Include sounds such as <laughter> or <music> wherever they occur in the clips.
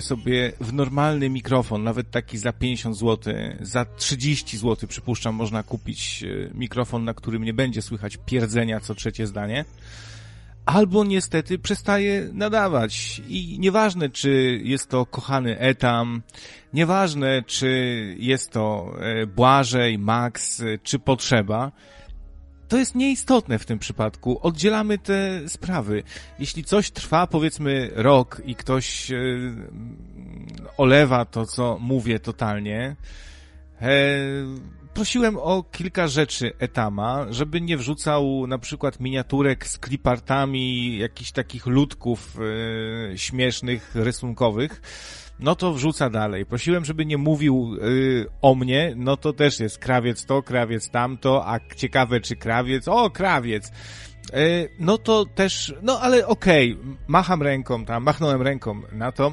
sobie w normalny mikrofon, nawet taki za 50 zł, za 30 zł przypuszczam, można kupić e, mikrofon, na którym nie będzie słychać pierdzenia co trzecie zdanie, albo niestety przestaje nadawać. I nieważne, czy jest to kochany Etam, nieważne, czy jest to e, Błażej, Max, e, czy Potrzeba, to jest nieistotne w tym przypadku. Oddzielamy te sprawy. Jeśli coś trwa, powiedzmy, rok i ktoś e, olewa to, co mówię totalnie, e, prosiłem o kilka rzeczy Etama, żeby nie wrzucał na przykład miniaturek z klipartami jakichś takich ludków e, śmiesznych, rysunkowych, no to wrzuca dalej. Prosiłem, żeby nie mówił y, o mnie, no to też jest krawiec to, krawiec tamto, a ciekawe czy krawiec, o krawiec. Y, no to też, no ale okej, okay, macham ręką tam, machnąłem ręką na to.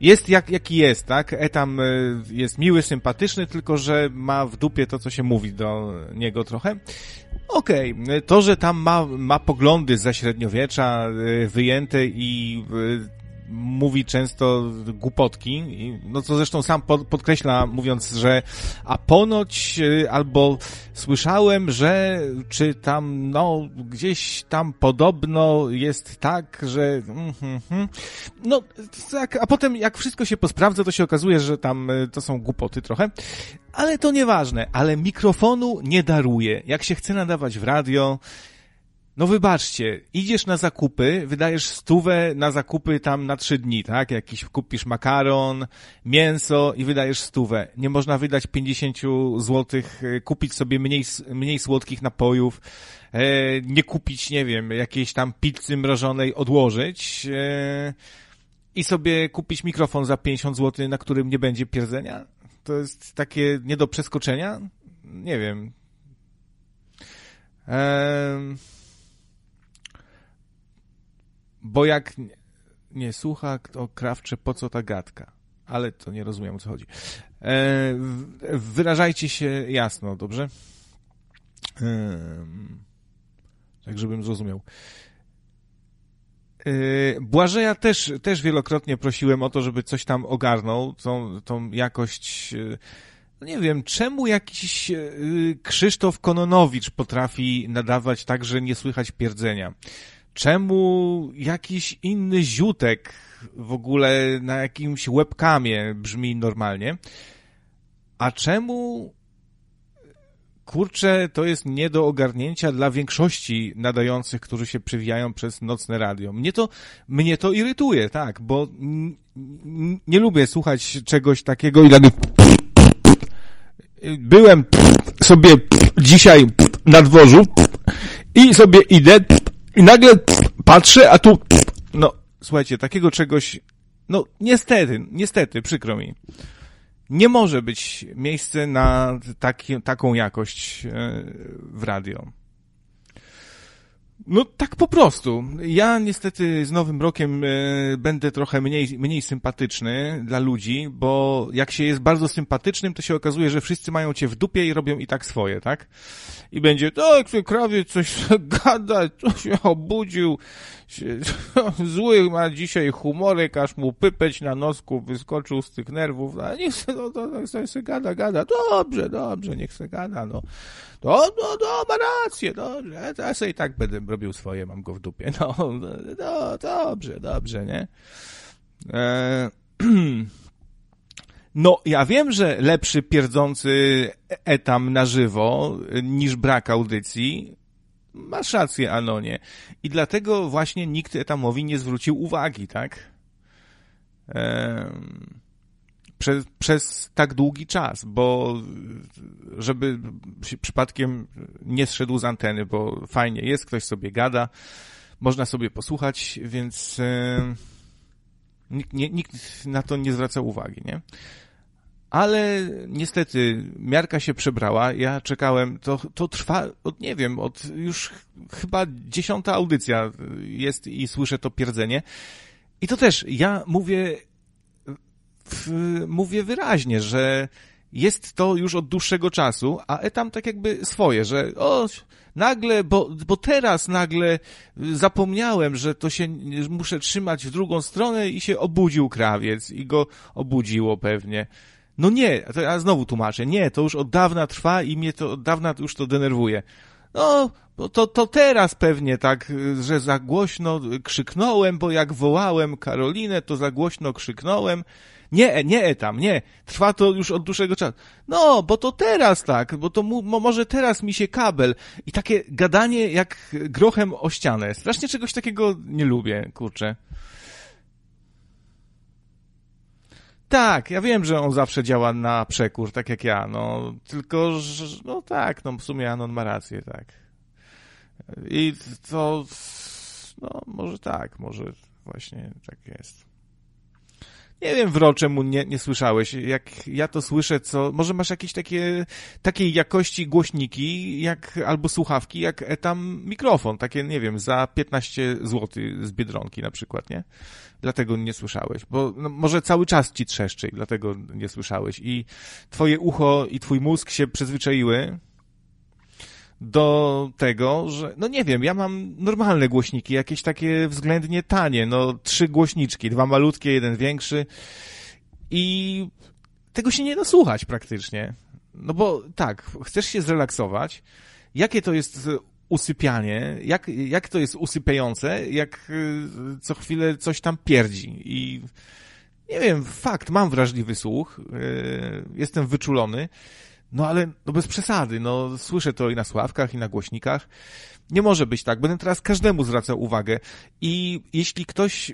Jest jak, jaki jest, tak? Etam y, jest miły, sympatyczny, tylko że ma w dupie to, co się mówi do niego trochę. Okej, okay. to, że tam ma, ma poglądy za średniowiecza y, wyjęte i y, mówi często głupotki, no co zresztą sam podkreśla, mówiąc, że a ponoć y, albo słyszałem, że czy tam, no, gdzieś tam podobno jest tak, że mm, mm, mm. no, tak, a potem jak wszystko się posprawdza, to się okazuje, że tam y, to są głupoty trochę, ale to nieważne, ale mikrofonu nie daruje. Jak się chce nadawać w radio, no wybaczcie, idziesz na zakupy, wydajesz stówę na zakupy tam na trzy dni, tak? Jakiś kupisz makaron, mięso i wydajesz stówę. Nie można wydać 50 złotych, e, kupić sobie mniej, mniej słodkich napojów, e, nie kupić, nie wiem, jakiejś tam pizzy mrożonej, odłożyć e, i sobie kupić mikrofon za 50 zł, na którym nie będzie pierdzenia. To jest takie nie do przeskoczenia? Nie wiem. Eee... Bo jak nie, słucha, to krawcze, po co ta gadka? Ale to nie rozumiem, o co chodzi. E, wyrażajcie się jasno, dobrze? E, tak, żebym zrozumiał. E, Błażeja też, też wielokrotnie prosiłem o to, żeby coś tam ogarnął, tą, tą jakość... E, no nie wiem, czemu jakiś e, Krzysztof Kononowicz potrafi nadawać tak, że nie słychać pierdzenia? Czemu jakiś inny ziutek w ogóle na jakimś webkamie brzmi normalnie, a czemu kurczę, to jest nie do ogarnięcia dla większości nadających, którzy się przewijają przez nocne radio. Mnie to, mnie to irytuje, tak, bo nie lubię słuchać czegoś takiego i dany byłem sobie dzisiaj na dworzu i sobie idę i nagle patrzę, a tu, no, słuchajcie, takiego czegoś, no, niestety, niestety, przykro mi. Nie może być miejsce na taki, taką jakość e, w radio. No tak po prostu. Ja niestety z Nowym Rokiem e, będę trochę mniej, mniej sympatyczny dla ludzi, bo jak się jest bardzo sympatycznym, to się okazuje, że wszyscy mają cię w dupie i robią i tak swoje, tak? I będzie, tak, krawie coś gada, co się obudził, <laughs> zły ma dzisiaj humorek, aż mu pypeć na nosku wyskoczył z tych nerwów, a niech se, no, to, to, se gada, gada, dobrze, dobrze, niech se gada, no. To, no, no, ma rację, dobrze, ja sobie i tak będę robił swoje, mam go w dupie, <laughs> no, no dobrze, dobrze, nie? E, <clears throat> no, ja wiem, że lepszy pierdzący etam na żywo niż brak audycji, Masz rację, Anonie. I dlatego właśnie nikt etamowi nie zwrócił uwagi, tak? Ehm, przez, przez tak długi czas, bo żeby przypadkiem nie zszedł z anteny, bo fajnie jest, ktoś sobie gada, można sobie posłuchać, więc e, nikt, nie, nikt na to nie zwraca uwagi, nie? ale niestety miarka się przebrała. Ja czekałem, to, to trwa, od, nie wiem, od już chyba dziesiąta audycja jest i słyszę to pierdzenie. I to też, ja mówię, mówię wyraźnie, że jest to już od dłuższego czasu, a etam tak jakby swoje, że o, Nagle, bo, bo teraz nagle zapomniałem, że to się muszę trzymać w drugą stronę i się obudził krawiec i go obudziło pewnie. No nie, to ja znowu tłumaczę, nie, to już od dawna trwa i mnie to od dawna już to denerwuje. No, to, to teraz pewnie tak, że za głośno krzyknąłem, bo jak wołałem Karolinę, to za głośno krzyknąłem. Nie, nie tam, nie. Trwa to już od dłuższego czasu. No, bo to teraz tak, bo to mu, może teraz mi się kabel. I takie gadanie jak grochem o ścianę. Strasznie czegoś takiego nie lubię, kurczę. Tak, ja wiem, że on zawsze działa na przekór, tak jak ja, no, tylko, że, no tak, no w sumie Anon ma rację, tak. I to, no, może tak, może właśnie tak jest. Nie wiem, Wro, czemu nie, nie słyszałeś. Jak ja to słyszę, co... Może masz jakieś takie, takiej jakości głośniki, jak, albo słuchawki, jak tam mikrofon, takie, nie wiem, za 15 zł z Biedronki na przykład, nie? Dlatego nie słyszałeś, bo no, może cały czas ci trzeszczy dlatego nie słyszałeś. I twoje ucho i twój mózg się przyzwyczaiły do tego, że, no nie wiem, ja mam normalne głośniki, jakieś takie względnie tanie, no trzy głośniczki, dwa malutkie, jeden większy i tego się nie da słuchać praktycznie. No bo tak, chcesz się zrelaksować, jakie to jest usypianie, jak, jak to jest usypiające, jak y, co chwilę coś tam pierdzi i nie wiem, fakt, mam wrażliwy słuch, y, jestem wyczulony, no ale no bez przesady, no słyszę to i na sławkach, i na głośnikach. Nie może być tak. Będę teraz każdemu zwracał uwagę. I jeśli ktoś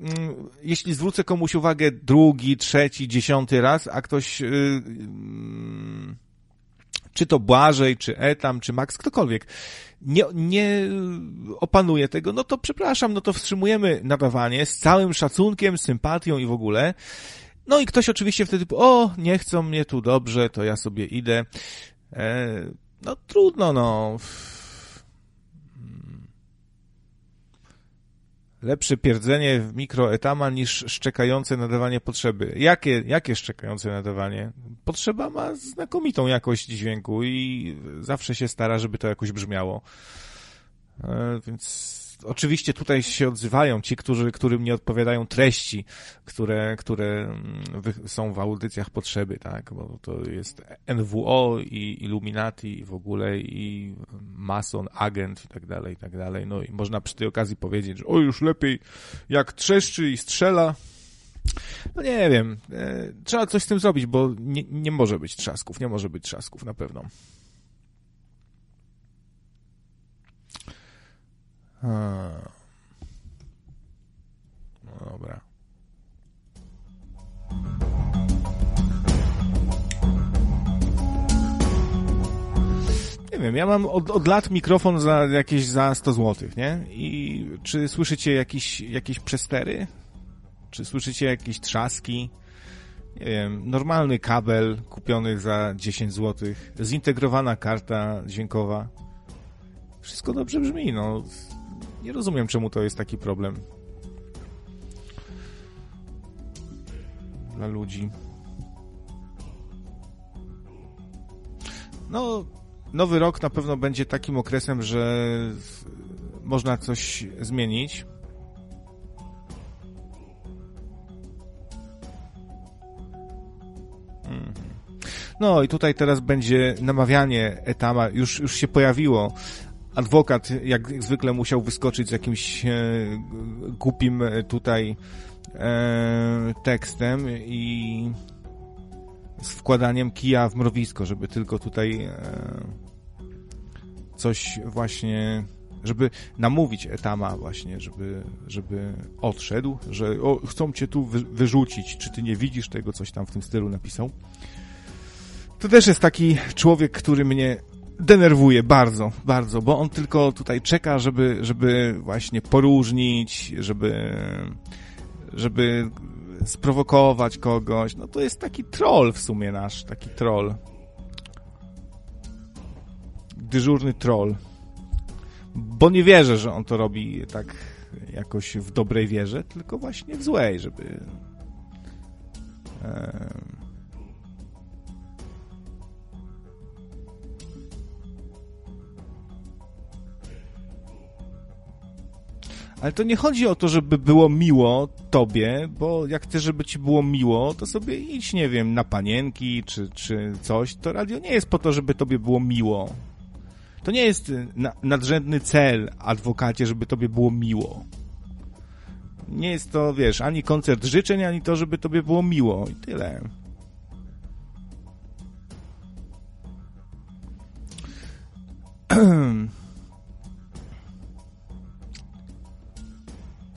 mm, jeśli zwrócę komuś uwagę drugi, trzeci, dziesiąty raz, a ktoś yy, yy, czy to Błażej, czy Etam, czy Max, ktokolwiek nie, nie opanuje tego, no to przepraszam, no to wstrzymujemy nadawanie z całym szacunkiem, sympatią i w ogóle. No i ktoś oczywiście wtedy, o, nie chcą mnie tu dobrze, to ja sobie idę. E, no trudno, no. Lepsze pierdzenie w mikroetama niż szczekające nadawanie potrzeby. Jakie, jakie szczekające nadawanie? Potrzeba ma znakomitą jakość dźwięku i zawsze się stara, żeby to jakoś brzmiało. E, więc oczywiście tutaj się odzywają ci, którzy, którym nie odpowiadają treści, które, które mm, są w audycjach potrzeby, tak, bo to jest NWO i Illuminati w ogóle i mason, agent i tak dalej, i tak dalej. No i można przy tej okazji powiedzieć, że o już lepiej jak trzeszczy i strzela, no nie wiem, e, trzeba coś z tym zrobić, bo nie, nie może być trzasków, nie może być trzasków na pewno. No dobra. Nie wiem, ja mam od, od lat mikrofon za jakieś za 100 zł, nie? I czy słyszycie jakieś, jakieś przestery? Czy słyszycie jakieś trzaski? Nie wiem, normalny kabel kupiony za 10 zł, zintegrowana karta dźwiękowa. Wszystko dobrze brzmi, no. Nie rozumiem, czemu to jest taki problem. Dla ludzi. No, nowy rok na pewno będzie takim okresem, że można coś zmienić. Mhm. No i tutaj teraz będzie namawianie etama, już, już się pojawiło adwokat jak zwykle musiał wyskoczyć z jakimś e, głupim e, tutaj e, tekstem i z wkładaniem kija w mrowisko, żeby tylko tutaj e, coś właśnie, żeby namówić Etama właśnie, żeby, żeby odszedł, że o, chcą cię tu wy, wyrzucić, czy ty nie widzisz tego, coś tam w tym stylu napisał. To też jest taki człowiek, który mnie denerwuje bardzo, bardzo, bo on tylko tutaj czeka, żeby, żeby właśnie poróżnić, żeby, żeby sprowokować kogoś. No to jest taki troll w sumie nasz, taki troll. Dyżurny troll. Bo nie wierzę, że on to robi tak jakoś w dobrej wierze, tylko właśnie w złej, żeby... Ale to nie chodzi o to, żeby było miło tobie, bo jak chcesz, żeby ci było miło, to sobie idź, nie wiem, na panienki czy, czy coś. To radio nie jest po to, żeby tobie było miło. To nie jest na, nadrzędny cel, adwokacie, żeby tobie było miło. Nie jest to, wiesz, ani koncert życzeń, ani to, żeby tobie było miło. I tyle. <clears throat>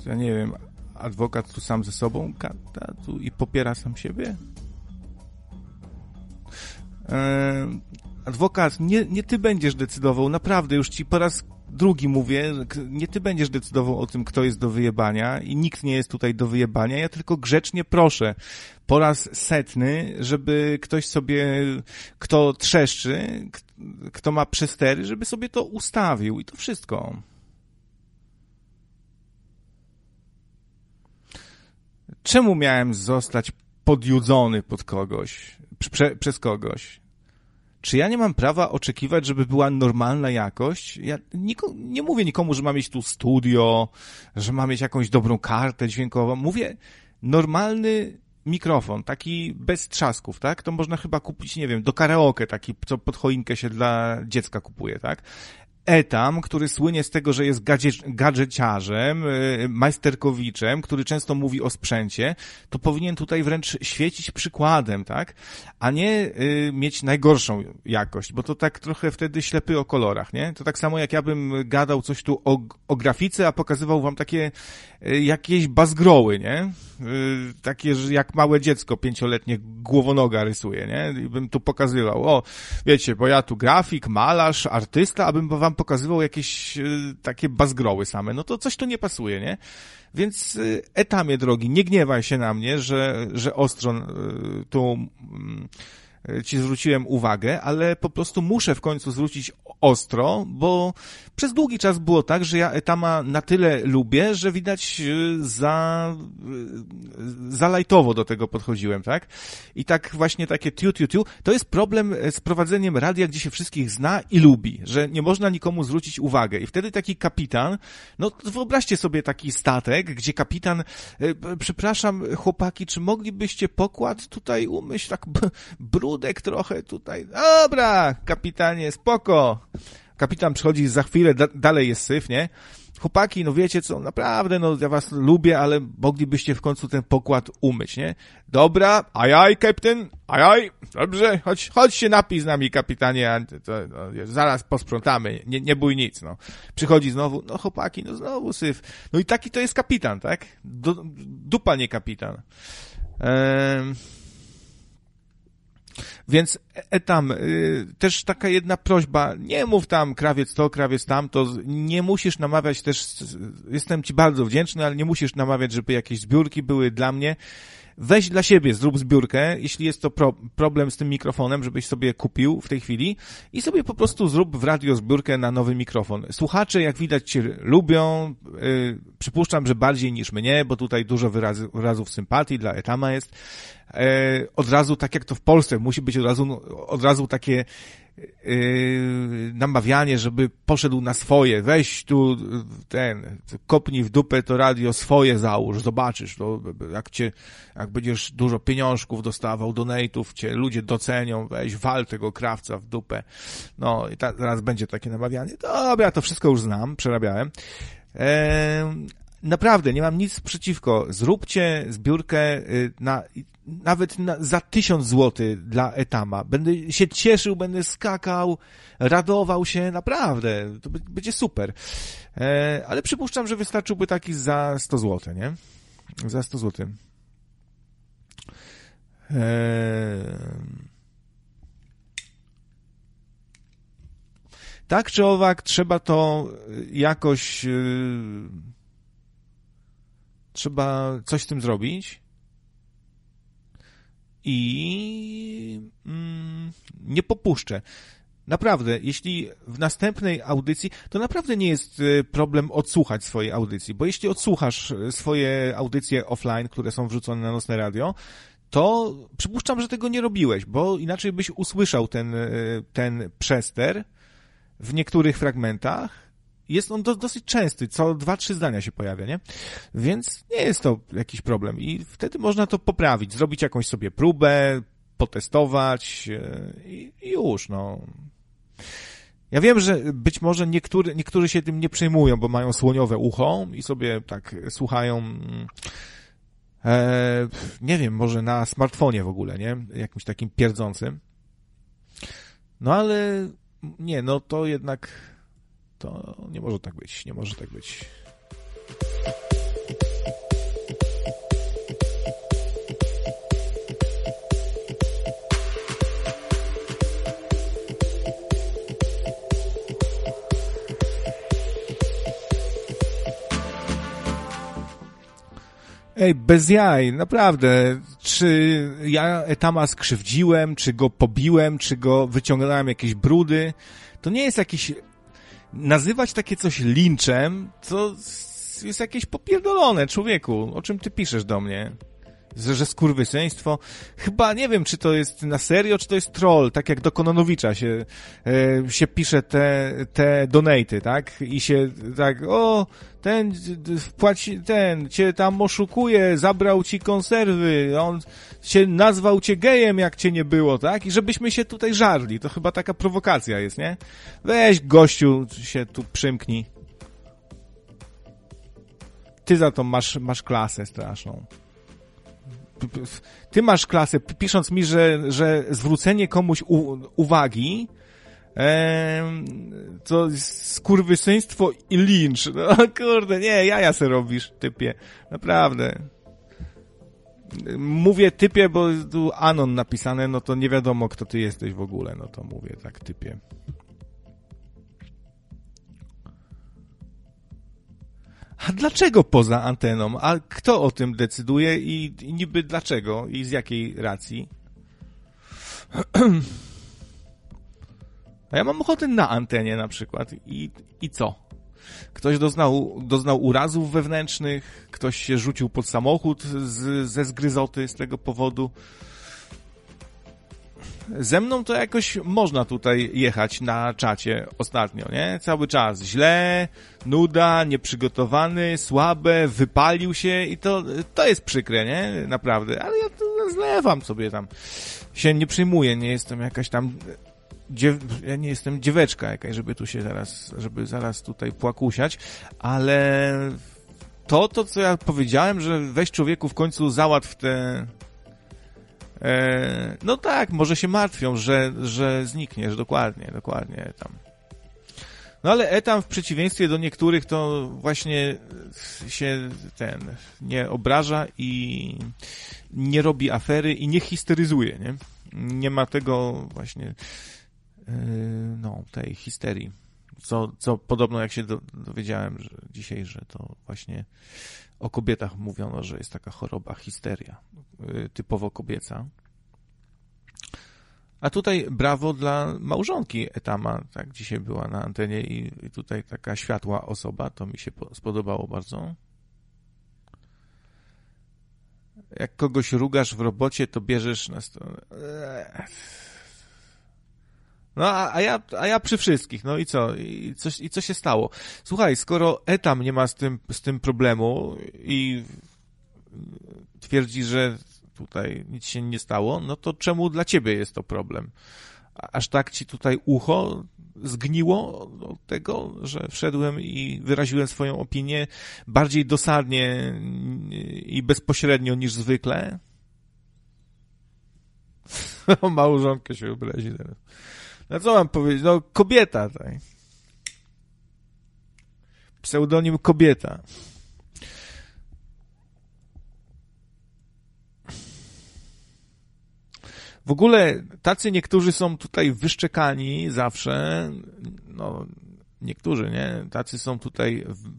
ja nie wiem, adwokat tu sam ze sobą gada tu i popiera sam siebie? Eee, adwokat, nie, nie ty będziesz decydował, naprawdę, już ci po raz drugi mówię, nie ty będziesz decydował o tym, kto jest do wyjebania i nikt nie jest tutaj do wyjebania, ja tylko grzecznie proszę po raz setny, żeby ktoś sobie, kto trzeszczy, kto ma przestery, żeby sobie to ustawił i to wszystko. Czemu miałem zostać podjudzony pod kogoś, prze, przez kogoś? Czy ja nie mam prawa oczekiwać, żeby była normalna jakość? Ja niko, nie mówię nikomu, że ma mieć tu studio, że ma mieć jakąś dobrą kartę dźwiękową. Mówię normalny mikrofon, taki bez trzasków, tak? To można chyba kupić, nie wiem, do karaoke, taki, co pod choinkę się dla dziecka kupuje, tak? Etam, który słynie z tego, że jest gadżeciarzem, y, majsterkowiczem, który często mówi o sprzęcie, to powinien tutaj wręcz świecić przykładem, tak? A nie y, mieć najgorszą jakość, bo to tak trochę wtedy ślepy o kolorach, nie? To tak samo jak ja bym gadał coś tu o, o grafice, a pokazywał wam takie jakieś bazgroły, nie? takie, że jak małe dziecko pięcioletnie głowonoga rysuje, nie? I bym tu pokazywał, o, wiecie, bo ja tu grafik, malarz, artysta, abym wam pokazywał jakieś y, takie bazgroły same, no to coś tu nie pasuje, nie? Więc y, etamie drogi, nie gniewaj się na mnie, że, że ostro y, tu mm, ci zwróciłem uwagę, ale po prostu muszę w końcu zwrócić ostro, bo przez długi czas było tak, że ja Etama na tyle lubię, że widać y, za, y, za lajtowo do tego podchodziłem, tak? I tak właśnie takie tiu, tiu, tiu, to jest problem z prowadzeniem radia, gdzie się wszystkich zna i lubi, że nie można nikomu zwrócić uwagę. I wtedy taki kapitan, no wyobraźcie sobie taki statek, gdzie kapitan, y, przepraszam chłopaki, czy moglibyście pokład tutaj umyśl, tak brudek trochę tutaj. Dobra, kapitanie, spoko. Kapitan przychodzi za chwilę, da, dalej jest syf, nie? Chłopaki, no wiecie co, naprawdę, no ja was lubię, ale moglibyście w końcu ten pokład umyć, nie? Dobra, ajaj, kapitan, ajaj, dobrze, chodź, chodź się napij z nami, kapitanie, to, no, zaraz posprzątamy, nie, nie bój nic, no. Przychodzi znowu, no chłopaki, no znowu syf. No i taki to jest kapitan, tak? Du, dupa nie kapitan. Więc etam, y, też taka jedna prośba, nie mów tam krawiec to, krawiec tamto, nie musisz namawiać też, jestem ci bardzo wdzięczny, ale nie musisz namawiać, żeby jakieś zbiórki były dla mnie weź dla siebie, zrób zbiórkę, jeśli jest to pro, problem z tym mikrofonem, żebyś sobie kupił w tej chwili i sobie po prostu zrób w radio zbiórkę na nowy mikrofon. Słuchacze, jak widać, cię lubią, yy, przypuszczam, że bardziej niż mnie, bo tutaj dużo wyrazy, wyrazów sympatii dla Etama jest. Yy, od razu, tak jak to w Polsce, musi być od razu, od razu takie yy, namawianie, żeby poszedł na swoje, weź tu ten, kopnij w dupę to radio swoje załóż, zobaczysz, to jak cię, jak będziesz dużo pieniążków dostawał, donate'ów, cię ludzie docenią, weź wal tego krawca w dupę. No i teraz będzie takie namawianie. Dobra, to wszystko już znam, przerabiałem. Naprawdę, nie mam nic przeciwko. Zróbcie zbiórkę y, na, nawet na, za tysiąc złotych dla Etama. Będę się cieszył, będę skakał, radował się, naprawdę. To będzie super. E, ale przypuszczam, że wystarczyłby taki za 100 zł, nie? Za 100 zł. E, tak czy owak, trzeba to jakoś y, trzeba coś z tym zrobić i mm, nie popuszczę. Naprawdę, jeśli w następnej audycji, to naprawdę nie jest y, problem odsłuchać swojej audycji, bo jeśli odsłuchasz y, swoje audycje offline, które są wrzucone na nocne radio, to przypuszczam, że tego nie robiłeś, bo inaczej byś usłyszał ten, y, ten przester w niektórych fragmentach jest on do, dosyć częsty, co dwa, trzy zdania się pojawia, nie? Więc nie jest to jakiś problem i wtedy można to poprawić, zrobić jakąś sobie próbę, potestować e, i, już, no. Ja wiem, że być może niektóry, niektórzy się tym nie przejmują, bo mają słoniowe ucho i sobie tak słuchają, e, nie wiem, może na smartfonie w ogóle, nie? Jakimś takim pierdzącym. No ale nie, no to jednak to nie może tak być, nie może tak być. Ej, bez jaj, naprawdę. Czy ja Etama skrzywdziłem, czy go pobiłem, czy go wyciągnąłem jakieś brudy? To nie jest jakiś... Nazywać takie coś linczem, to jest jakieś popierdolone, człowieku. O czym ty piszesz do mnie? Że skurwysyństwo. Chyba nie wiem, czy to jest na serio, czy to jest troll, tak jak do Kononowicza się, e, się pisze te, te donaty, tak? I się tak, o, ten płaci, ten cię tam oszukuje, zabrał ci konserwy, on się nazwał cię gejem, jak cię nie było, tak? I żebyśmy się tutaj żarli. To chyba taka prowokacja jest, nie? Weź gościu, się tu przymknij. Ty za to masz, masz klasę straszną ty masz klasę, pisząc mi, że, że zwrócenie komuś u, uwagi e, to skurwysyństwo i lincz. No <laughs> kurde, nie, jaja se robisz, typie. Naprawdę. Mówię typie, bo tu Anon napisane, no to nie wiadomo, kto ty jesteś w ogóle, no to mówię tak typie. A dlaczego poza anteną? A kto o tym decyduje i, i niby dlaczego i z jakiej racji? <clears throat> A ja mam ochotę na antenie na przykład. I, i co? Ktoś doznał, doznał urazów wewnętrznych, ktoś się rzucił pod samochód z, ze zgryzoty z tego powodu. Ze mną to jakoś można tutaj jechać na czacie ostatnio, nie? Cały czas źle, nuda, nieprzygotowany, słabe, wypalił się i to, to jest przykre, nie? Naprawdę. Ale ja to zlewam sobie tam. Się nie przyjmuję, nie jestem jakaś tam dziew... ja nie jestem dzieweczka jakaś, żeby tu się zaraz, żeby zaraz tutaj płakusiać, ale to, to co ja powiedziałem, że weź człowieku w końcu załatw te E, no tak, może się martwią, że, że znikniesz, dokładnie, dokładnie tam. No ale Etam w przeciwieństwie do niektórych to właśnie się ten nie obraża i nie robi afery i nie histeryzuje, nie? Nie ma tego właśnie yy, no, tej histerii. Co, co podobno jak się do, dowiedziałem że dzisiaj, że to właśnie o kobietach mówiono, że jest taka choroba, histeria, y, typowo kobieca. A tutaj brawo dla małżonki Etama, tak dzisiaj była na antenie i, tutaj taka światła osoba, to mi się spodobało bardzo. Jak kogoś rugasz w robocie, to bierzesz na stronę. No, a, a, ja, a ja przy wszystkich, no i co? I, coś, I co się stało? Słuchaj, skoro Etam nie ma z tym, z tym problemu i twierdzi, że tutaj nic się nie stało, no to czemu dla ciebie jest to problem? Aż tak ci tutaj ucho zgniło od tego, że wszedłem i wyraziłem swoją opinię bardziej dosadnie i bezpośrednio niż zwykle? <laughs> Małżonkę się obrazi teraz. No co mam powiedzieć? No kobieta, tak. Pseudonim kobieta. W ogóle tacy niektórzy są tutaj wyszczekani zawsze, no niektórzy, nie? Tacy są tutaj w,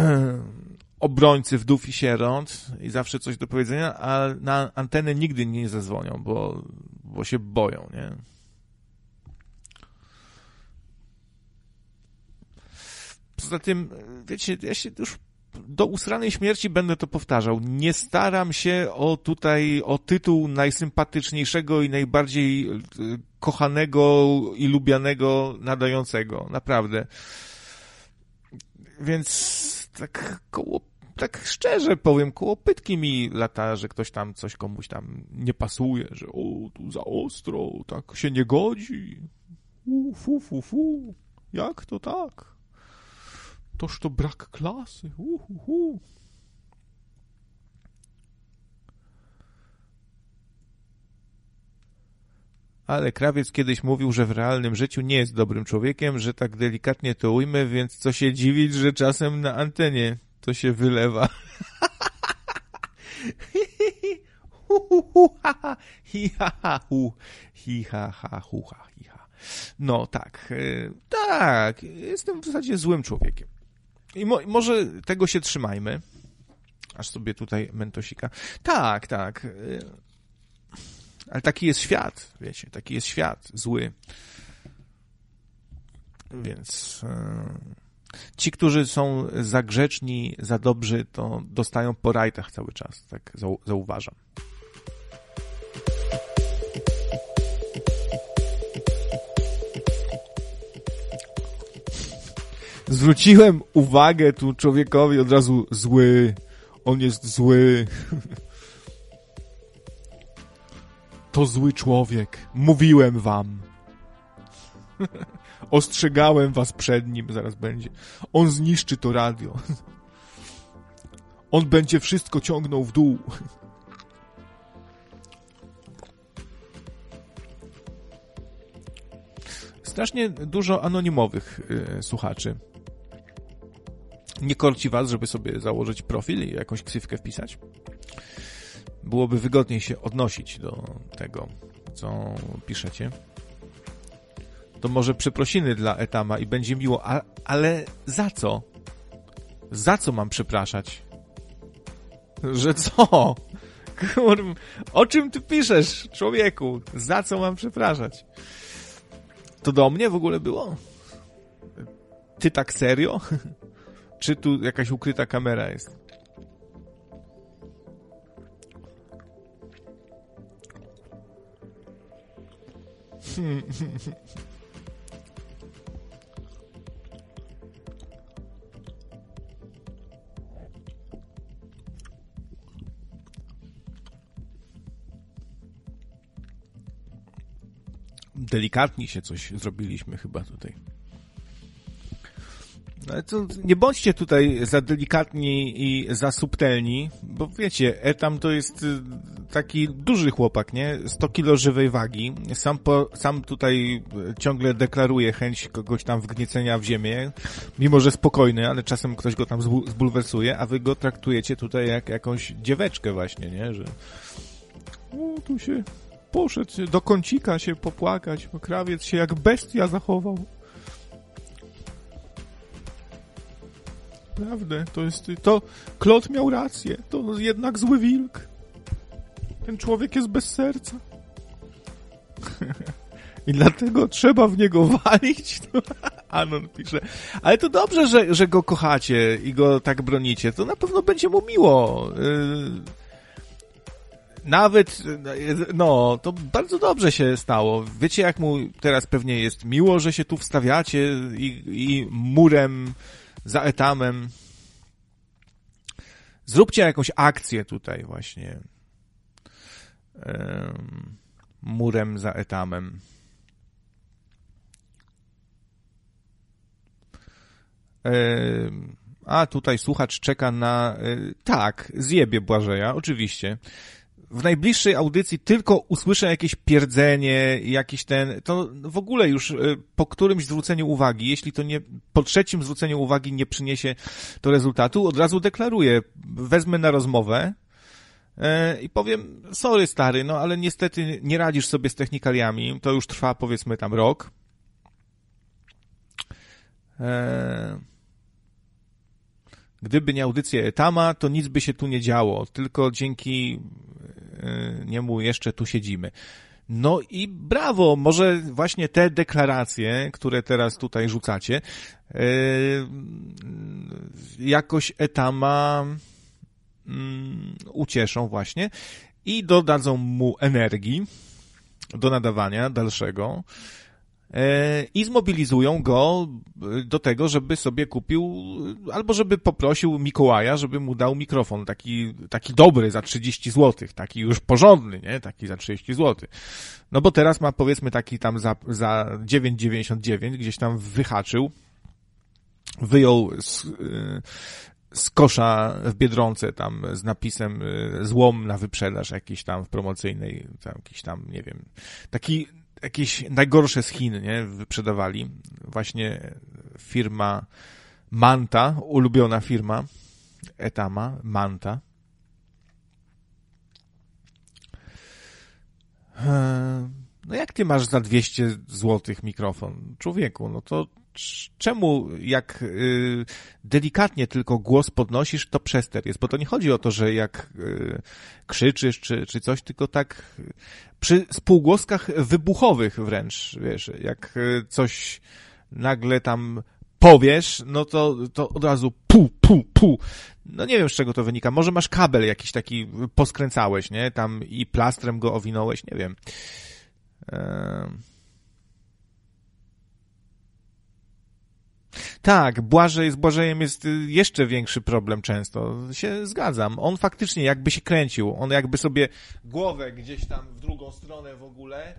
<clears throat> obrońcy wdów i sierot i zawsze coś do powiedzenia, a na antenę nigdy nie zadzwonią, bo, bo się boją, nie? Poza tym, wiecie, ja się już do usranej śmierci będę to powtarzał. Nie staram się o tutaj, o tytuł najsympatyczniejszego i najbardziej e, kochanego i lubianego nadającego. Naprawdę. Więc tak koło, tak szczerze powiem, koło pytki mi lata, że ktoś tam coś komuś tam nie pasuje, że o, tu za ostro, tak się nie godzi. U, fu, fu, fu. Jak to tak? Toż to brak klasy. Uhuhu. Ale krawiec kiedyś mówił, że w realnym życiu nie jest dobrym człowiekiem, że tak delikatnie to ujmę, więc co się dziwić, że czasem na antenie to się wylewa. <laughs> No tak, e, tak, jestem w zasadzie złym człowiekiem. I mo może tego się trzymajmy. Aż sobie tutaj mentosika. Tak, tak. Y, ale taki jest świat, wiecie, taki jest świat, zły. Więc y, ci, którzy są za grzeczni, za dobrzy, to dostają po rajtach cały czas, tak zauważam. zwróciłem uwagę tu człowiekowi od razu zły. On jest zły. <laughs> To zły człowiek. Mówiłem wam. <laughs> Ostrzegałem was przed nim, zaraz będzie. On zniszczy to radio. On będzie wszystko ciągnął w dół. Strasznie dużo anonimowych y, słuchaczy nie korci was, żeby sobie założyć profil i jakąś ksywkę wpisać. Byłoby wygodniej się odnosić do tego, co piszecie. To może przeprosiny dla Etama i będzie miło, a, ale za co? Za co mam przepraszać? Że co? <laughs> Kurm, o czym ty piszesz, człowieku? Za co mam przepraszać? To do mnie w ogóle było? Ty tak serio? <laughs> Czy tu jakaś ukryta kamera jest? <laughs> Delikatnie się coś zrobiliśmy chyba tutaj. Ale to nie bądźcie tutaj za delikatni i za subtelni, bo wiecie, Etam to jest y, taki duży chłopak, nie? 100 kilo żywej wagi. Sam, po, sam tutaj y, ciągle deklaruje chęć kogoś tam wgniecenia w ziemię, mimo że spokojny, ale czasem ktoś go tam zbulwersuje, a wy go traktujecie tutaj jak jakąś dzieweczkę właśnie, nie? Że o, tu się poszedł do kącika się popłakać, bo krawiec się jak bestia zachował. Naprawdę, to jest, to Klot miał rację, to jednak zły wilk. Ten człowiek jest bez serca. <laughs> I dlatego trzeba w niego walić. <laughs> Anon pisze. Ale to dobrze, że, że go kochacie i go tak bronicie. To na pewno będzie mu miło. Y, nawet, no, to bardzo dobrze się stało. Wiecie, jak mu teraz pewnie jest miło, że się tu wstawiacie i, i murem za etamem. Zróbcie jakąś akcję tutaj właśnie. Um, murem za etamem. a tutaj słuchacz czeka na. E, tak, zjebie Błażeja, oczywiście w najbliższej audycji tylko usłyszę jakieś pierdzenie, jakiś ten, to w ogóle już y, po którymś zwróceniu uwagi, jeśli to nie, po trzecim zwróceniu uwagi nie przyniesie to rezultatu, od razu deklaruję, wezmę na rozmowę, y, i powiem, sorry stary, no ale niestety nie radzisz sobie z technikaliami, to już trwa powiedzmy tam rok. E, gdyby nie audycja Etama, to nic by się tu nie działo, tylko dzięki E, niemu jeszcze tu siedzimy. No i brawo, może właśnie te deklaracje, które teraz tutaj rzucacie, yy, jakoś Etama yy, ucieszą właśnie i dodadzą mu energii do nadawania dalszego i zmobilizują go do tego, żeby sobie kupił, albo żeby poprosił Mikołaja, żeby mu dał mikrofon, taki, taki dobry za 30 zł, taki już porządny, nie? Taki za 30 zł. No bo teraz ma powiedzmy taki tam za, za 9,99 gdzieś tam wyhaczył, wyjął z, z kosza w Biedronce tam z napisem złom na wyprzedaż jakiś tam w promocyjnej, tam jakiś tam, nie wiem, taki, jakieś najgorsze z Chin, nie, wyprzedawali. Właśnie firma Manta, ulubiona firma Etama, Manta. Eee, no jak ty masz za 200 złotych mikrofon? Człowieku, no to czemu jak y, delikatnie tylko głos podnosisz, to przester jest, bo to nie chodzi o to, że jak y, krzyczysz czy, czy coś, tylko tak przy spółgłoskach wybuchowych wręcz, wiesz, jak y, coś nagle tam powiesz, no to, to od razu pu, pu, pu. No nie wiem, z czego to wynika. Może masz kabel jakiś taki poskręcałeś, nie? Tam i plastrem go owinąłeś, nie wiem. Tak, Błażej, z Błażejem jest y, jeszcze większy problem często. Się zgadzam. On faktycznie jakby się kręcił. On jakby sobie głowę gdzieś tam w drugą stronę w ogóle,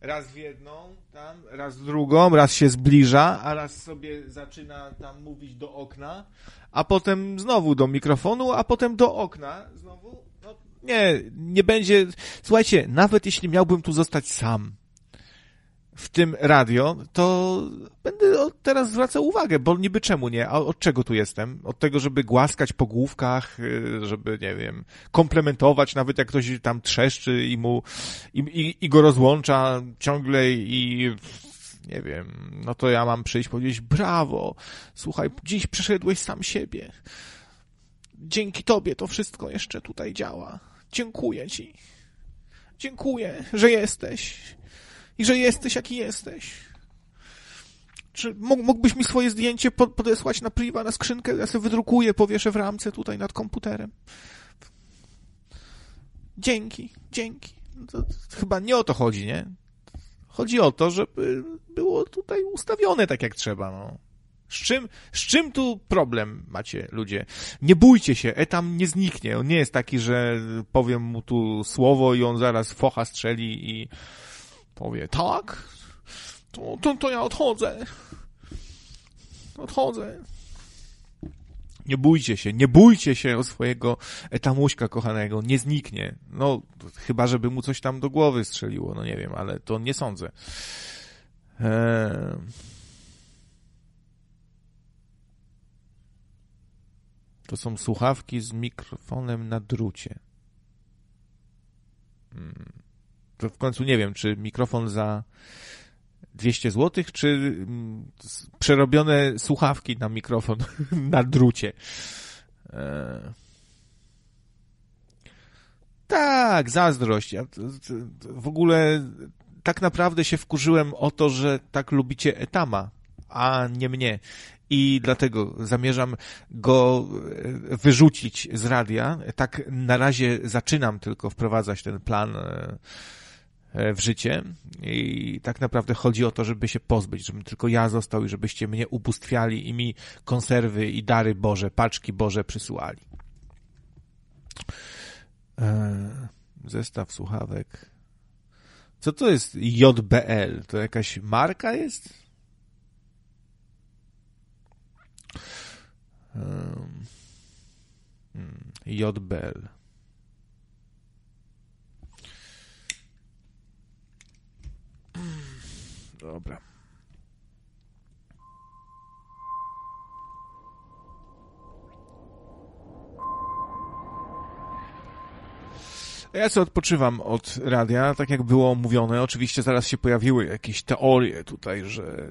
raz w jedną, tam, raz w drugą, raz się zbliża, a raz sobie zaczyna tam mówić do okna, a potem znowu do mikrofonu, a potem do okna znowu. No, nie, nie będzie. Słuchajcie, nawet jeśli miałbym tu zostać sam, w tym radio, to będę teraz zwracał uwagę, bo niby czemu nie? A od czego tu jestem? Od tego, żeby głaskać po główkach, y, żeby, nie wiem, komplementować, nawet jak ktoś tam trzeszczy i mu, i, i, i go rozłącza ciągle i nie wiem, no to ja mam przyjść powiedzieć, brawo, słuchaj, dziś przeszedłeś sam siebie. Dzięki tobie to wszystko jeszcze tutaj działa. Dziękuję ci. Dziękuję, że jesteś i że jesteś jaki jesteś. Czy mógłbyś mi swoje zdjęcie podesłać na priwa, na skrzynkę? Ja sobie wydrukuję, powieszę w ramce tutaj nad komputerem. Dzięki, dzięki. No to, chyba nie o to chodzi, nie? Chodzi o to, żeby było tutaj ustawione tak jak trzeba, no. Z czym, z czym tu problem macie, ludzie? Nie bójcie się, etam nie zniknie. On nie jest taki, że powiem mu tu słowo i on zaraz focha strzeli i powie, tak, to, to, to ja odchodzę. Odchodzę. Nie bójcie się, nie bójcie się o swojego etamuśka kochanego, nie zniknie. No, chyba, żeby mu coś tam do głowy strzeliło, no nie wiem, ale to nie sądzę. Eee... To są słuchawki z mikrofonem na drucie. Hmm to w końcu nie wiem, czy mikrofon za 200 zł, czy mm, przerobione słuchawki na mikrofon <laughs> na drucie. E... Tak, zazdrość. Ja w ogóle tak naprawdę się wkurzyłem o to, że tak lubicie Etama, a nie mnie. I dlatego zamierzam go e, wyrzucić z radia. Tak na razie zaczynam tylko wprowadzać ten plan e, w życie i tak naprawdę chodzi o to, żeby się pozbyć, żebym tylko ja został i żebyście mnie ubóstwiali i mi konserwy i dary Boże, paczki Boże przysyłali. E, zestaw słuchawek. Co to jest JBL? To jakaś marka jest? Hmm. JBL. Dobra. Ja sobie odpoczywam od radia, tak jak było mówione. Oczywiście zaraz się pojawiły jakieś teorie tutaj, że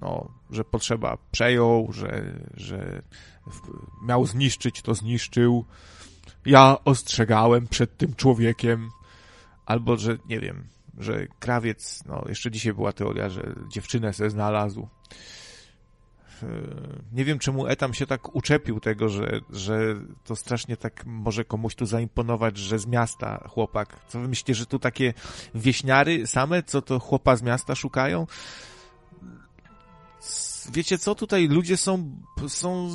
no, że potrzeba przejął, że, że miał zniszczyć, to zniszczył. Ja ostrzegałem przed tym człowiekiem, albo że, nie wiem, że krawiec, no jeszcze dzisiaj była teoria, że dziewczynę se znalazł. E, nie wiem, czemu Etam się tak uczepił tego, że, że to strasznie tak może komuś tu zaimponować, że z miasta chłopak. Co wy myślicie, że tu takie wieśniary same, co to chłopa z miasta szukają? Wiecie co, tutaj ludzie są, są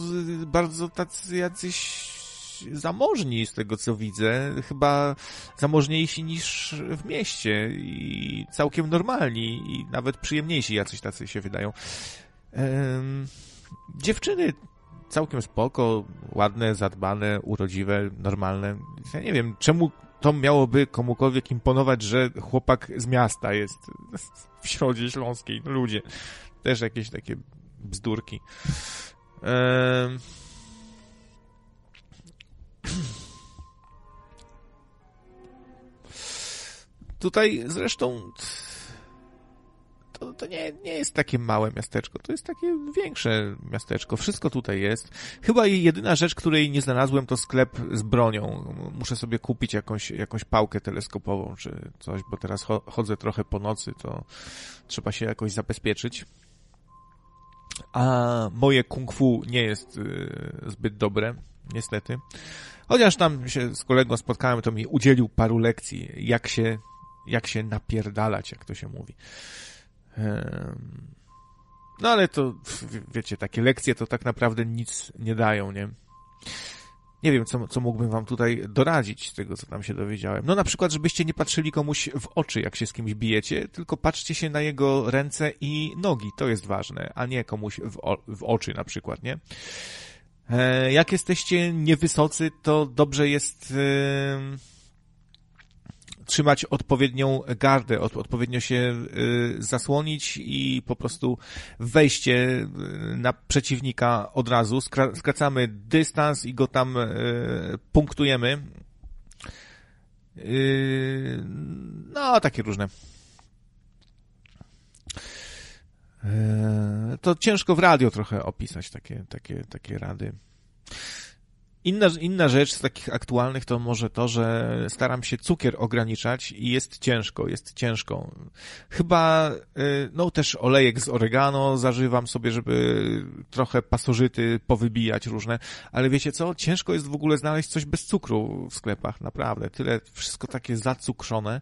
bardzo tacy jacyś zamożni z tego co widzę, chyba zamożniejsi niż w mieście i całkiem normalni i nawet przyjemniejsi jacyś tacy się wydają. Ehm, dziewczyny całkiem spoko, ładne, zadbane, urodziwe, normalne. Ja nie wiem, czemu to miałoby komukolwiek imponować, że chłopak z miasta jest w środzie śląskiej. No ludzie. Też jakieś takie bzdurki. Ehm... Tutaj zresztą to, to nie, nie jest takie małe miasteczko, to jest takie większe miasteczko. Wszystko tutaj jest. Chyba jedyna rzecz, której nie znalazłem, to sklep z bronią. Muszę sobie kupić jakąś, jakąś pałkę teleskopową czy coś, bo teraz chodzę trochę po nocy, to trzeba się jakoś zabezpieczyć. A moje kung fu nie jest y, zbyt dobre, niestety. Chociaż tam się z kolegą spotkałem, to mi udzielił paru lekcji, jak się, jak się napierdalać, jak to się mówi. No ale to, wiecie, takie lekcje to tak naprawdę nic nie dają, nie? Nie wiem, co, co mógłbym wam tutaj doradzić z tego, co tam się dowiedziałem. No na przykład, żebyście nie patrzyli komuś w oczy, jak się z kimś bijecie, tylko patrzcie się na jego ręce i nogi, to jest ważne, a nie komuś w, o, w oczy na przykład, nie? E, jak jesteście niewysocy, to dobrze jest... E, trzymać odpowiednią gardę, od, odpowiednio się y, zasłonić i po prostu wejście na przeciwnika od razu. Skra skracamy dystans i go tam punktujemy. No, takie różne. Y, to ciężko w radio trochę opisać takie, takie, takie rady. Inna, inna rzecz z takich aktualnych to może to, że staram się cukier ograniczać i jest ciężko, jest ciężko. Chyba, y, no też olejek z oregano zażywam sobie, żeby trochę pasożyty powybijać różne, ale wiecie co? Ciężko jest w ogóle znaleźć coś bez cukru w sklepach, naprawdę. Tyle, wszystko takie zacukrzone.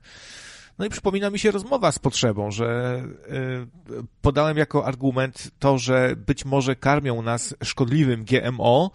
No i przypomina mi się rozmowa z potrzebą, że y, podałem jako argument to, że być może karmią nas szkodliwym GMO,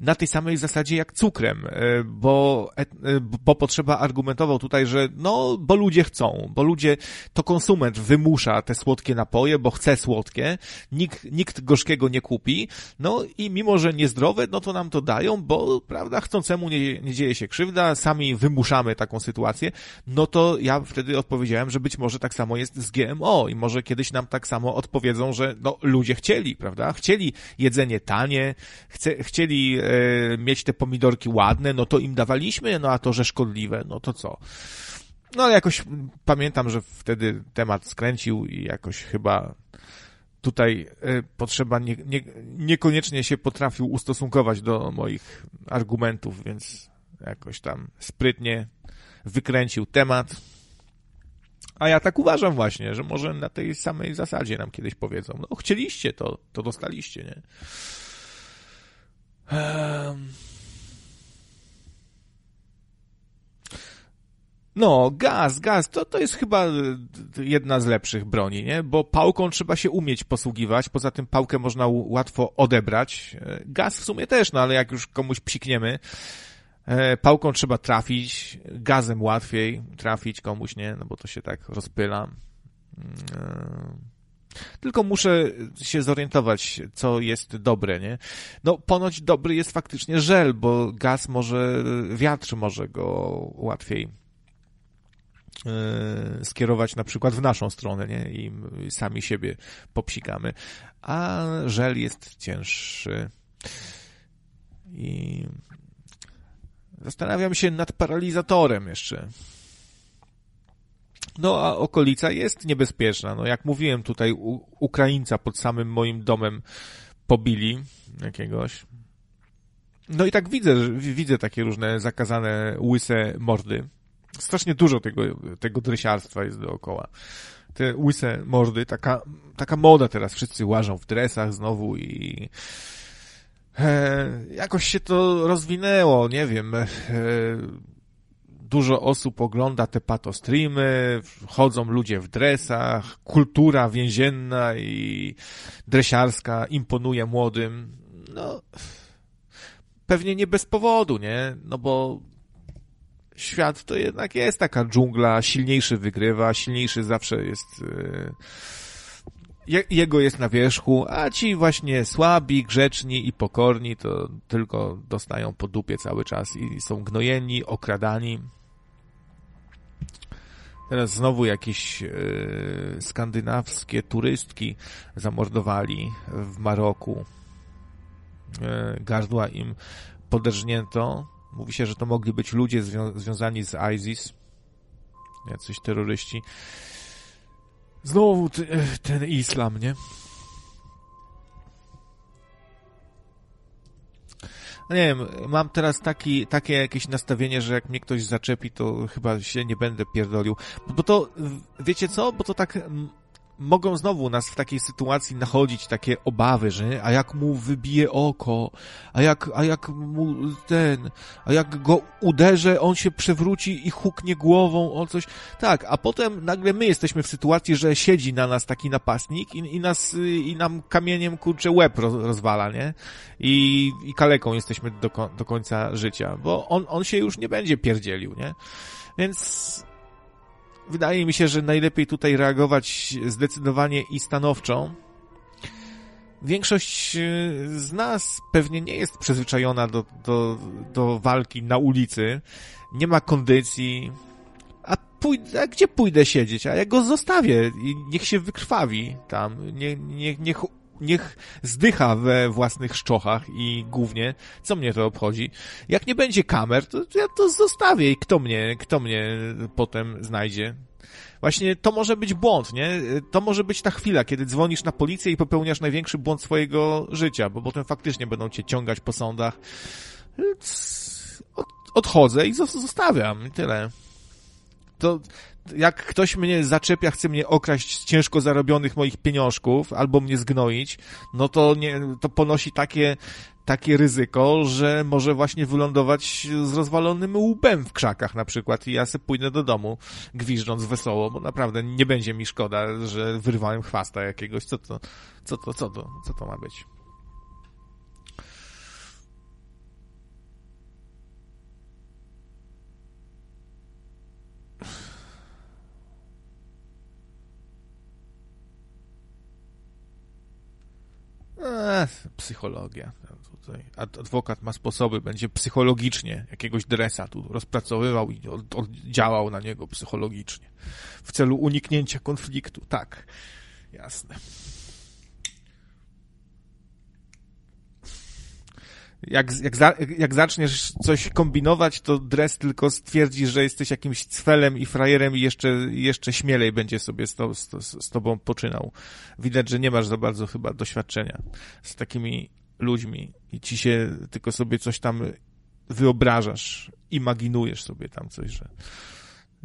na tej samej zasadzie jak cukrem, e, bo, e, bo potrzeba argumentował tutaj, że no, bo ludzie chcą, bo ludzie, to konsument wymusza te słodkie napoje, bo chce słodkie, nikt, nikt gorzkiego nie kupi, no i mimo, że niezdrowe, no to nam to dają, bo, prawda, chcącemu nie, nie dzieje się krzywda, sami wymuszamy taką sytuację, no to ja wtedy odpowiedziałem, że być może tak samo jest z GMO i może kiedyś nam tak samo odpowiedzą, że no, ludzie chcieli, prawda, chcieli jedzenie tanie, chce, chcieli e, mieć te pomidorki ładne, no to im dawaliśmy, no a to, że szkodliwe, no to co? No jakoś pamiętam, że wtedy temat skręcił i jakoś chyba tutaj e, potrzeba nie, nie, niekoniecznie się potrafił ustosunkować do moich argumentów, więc jakoś tam sprytnie wykręcił temat. A ja tak uważam właśnie, że może na tej samej zasadzie nam kiedyś powiedzą, no chcieliście to, to dostaliście, nie? No, gaz, gaz, to, to jest chyba jedna z lepszych broni, nie? Bo pałką trzeba się umieć posługiwać, poza tym pałkę można łatwo odebrać. E, gaz w sumie też, no ale jak już komuś psikniemy, e, pałką trzeba trafić, gazem łatwiej trafić komuś, nie? No bo to się tak rozpyla. E, tylko muszę się zorientować, co jest dobre, nie? No, ponoć dobry jest faktycznie żel, bo gaz może, wiatr może go łatwiej yy, skierować na przykład w naszą stronę, nie? I sami siebie popsikamy. A żel jest cięższy. I zastanawiam się nad paralizatorem jeszcze. No a okolica jest niebezpieczna. No jak mówiłem tutaj, u, Ukraińca pod samym moim domem pobili jakiegoś. No i tak widzę, widzę takie różne zakazane łyse mordy strasznie dużo tego, tego dresiarstwa jest dookoła. Te łyse mordy, taka, taka moda teraz, wszyscy łażą w dresach znowu i e, jakoś się to rozwinęło, nie wiem, e, dużo osób ogląda te patostreamy, chodzą ludzie w dresach, kultura więzienna i dresiarska imponuje młodym. No, pewnie nie bez powodu, nie? No bo świat to jednak jest taka dżungla, silniejszy wygrywa, silniejszy zawsze jest... Yy, jego jest na wierzchu, a ci właśnie słabi, grzeczni i pokorni to tylko dostają po dupie cały czas i są gnojeni, okradani. Teraz znowu jakieś yy, skandynawskie turystki zamordowali w Maroku. Yy, gardła im poderżnięto Mówi się, że to mogli być ludzie zwią związani z ISIS, jacyś terroryści. Znowu ten islam, nie? No nie wiem, mam teraz taki, takie jakieś nastawienie, że jak mnie ktoś zaczepi, to chyba się nie będę pierdolił. Bo to, wiecie co? Bo to tak mogą znowu nas w takiej sytuacji nachodzić takie obawy, że a jak mu wybije oko, a jak, a jak mu ten, a jak go uderzę, on się przewróci i huknie głową o coś. Tak, a potem nagle my jesteśmy w sytuacji, że siedzi na nas taki napastnik i, i nas, i nam kamieniem kurczę łeb roz, rozwala, nie? I, i kaleką jesteśmy do, do końca życia, bo on, on się już nie będzie pierdzielił, nie? Więc wydaje mi się, że najlepiej tutaj reagować zdecydowanie i stanowczo. Większość e, z nas pewnie nie jest przyzwyczajona do, do, do walki na ulicy, nie ma kondycji, a, pójdę, a gdzie pójdę siedzieć? A ja go zostawię i niech się wykrwawi tam, nie, nie, niech niech zdycha we własnych szczochach i głównie, co mnie to obchodzi. Jak nie będzie kamer, to ja to zostawię i kto mnie, kto mnie potem znajdzie. Właśnie to może być błąd, nie? To może być ta chwila, kiedy dzwonisz na policję i popełniasz największy błąd swojego życia, bo potem faktycznie będą cię ciągać po sądach. Odchodzę i zostawiam, tyle. To jak ktoś mnie zaczepia, chce mnie okraść z ciężko zarobionych moich pieniążków albo mnie zgnoić, no to nie, to ponosi takie, takie ryzyko, że może właśnie wylądować z rozwalonym łbem w krzakach na przykład i ja sobie pójdę do domu gwiżdżąc wesoło, bo naprawdę nie będzie mi szkoda, że wyrwałem chwasta jakiegoś. Co to, co to, co to, co to ma być? Eee, psychologia. Tutaj adwokat ma sposoby, będzie psychologicznie jakiegoś dresa tu rozpracowywał i działał na niego psychologicznie w celu uniknięcia konfliktu. Tak, jasne. Jak, jak, za, jak zaczniesz coś kombinować, to dres tylko stwierdzi, że jesteś jakimś cwelem i frajerem i jeszcze, jeszcze śmielej będzie sobie z, to, z, z tobą poczynał. Widać, że nie masz za bardzo chyba doświadczenia z takimi ludźmi i ci się tylko sobie coś tam wyobrażasz, imaginujesz sobie tam coś, że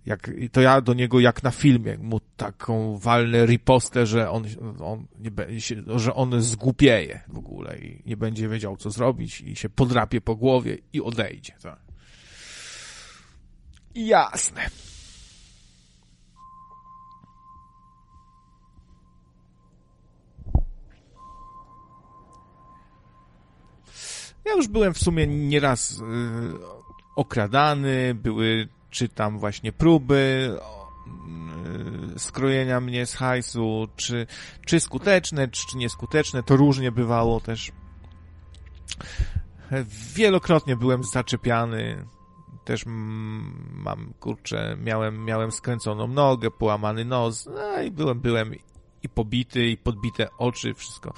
jak, to ja do niego jak na filmie mu taką walnę ripostę, że on, on nie będzie, że on zgłupieje w ogóle i nie będzie wiedział co zrobić i się podrapie po głowie i odejdzie. Tak. Jasne. Ja już byłem w sumie nieraz yy, okradany, były czy tam właśnie próby y, skrojenia mnie z hajsu, czy, czy skuteczne, czy, czy nieskuteczne, to różnie bywało też. Wielokrotnie byłem zaczepiany, też mam, kurczę, miałem, miałem skręconą nogę, połamany nos, no i byłem, byłem i pobity, i podbite oczy, wszystko.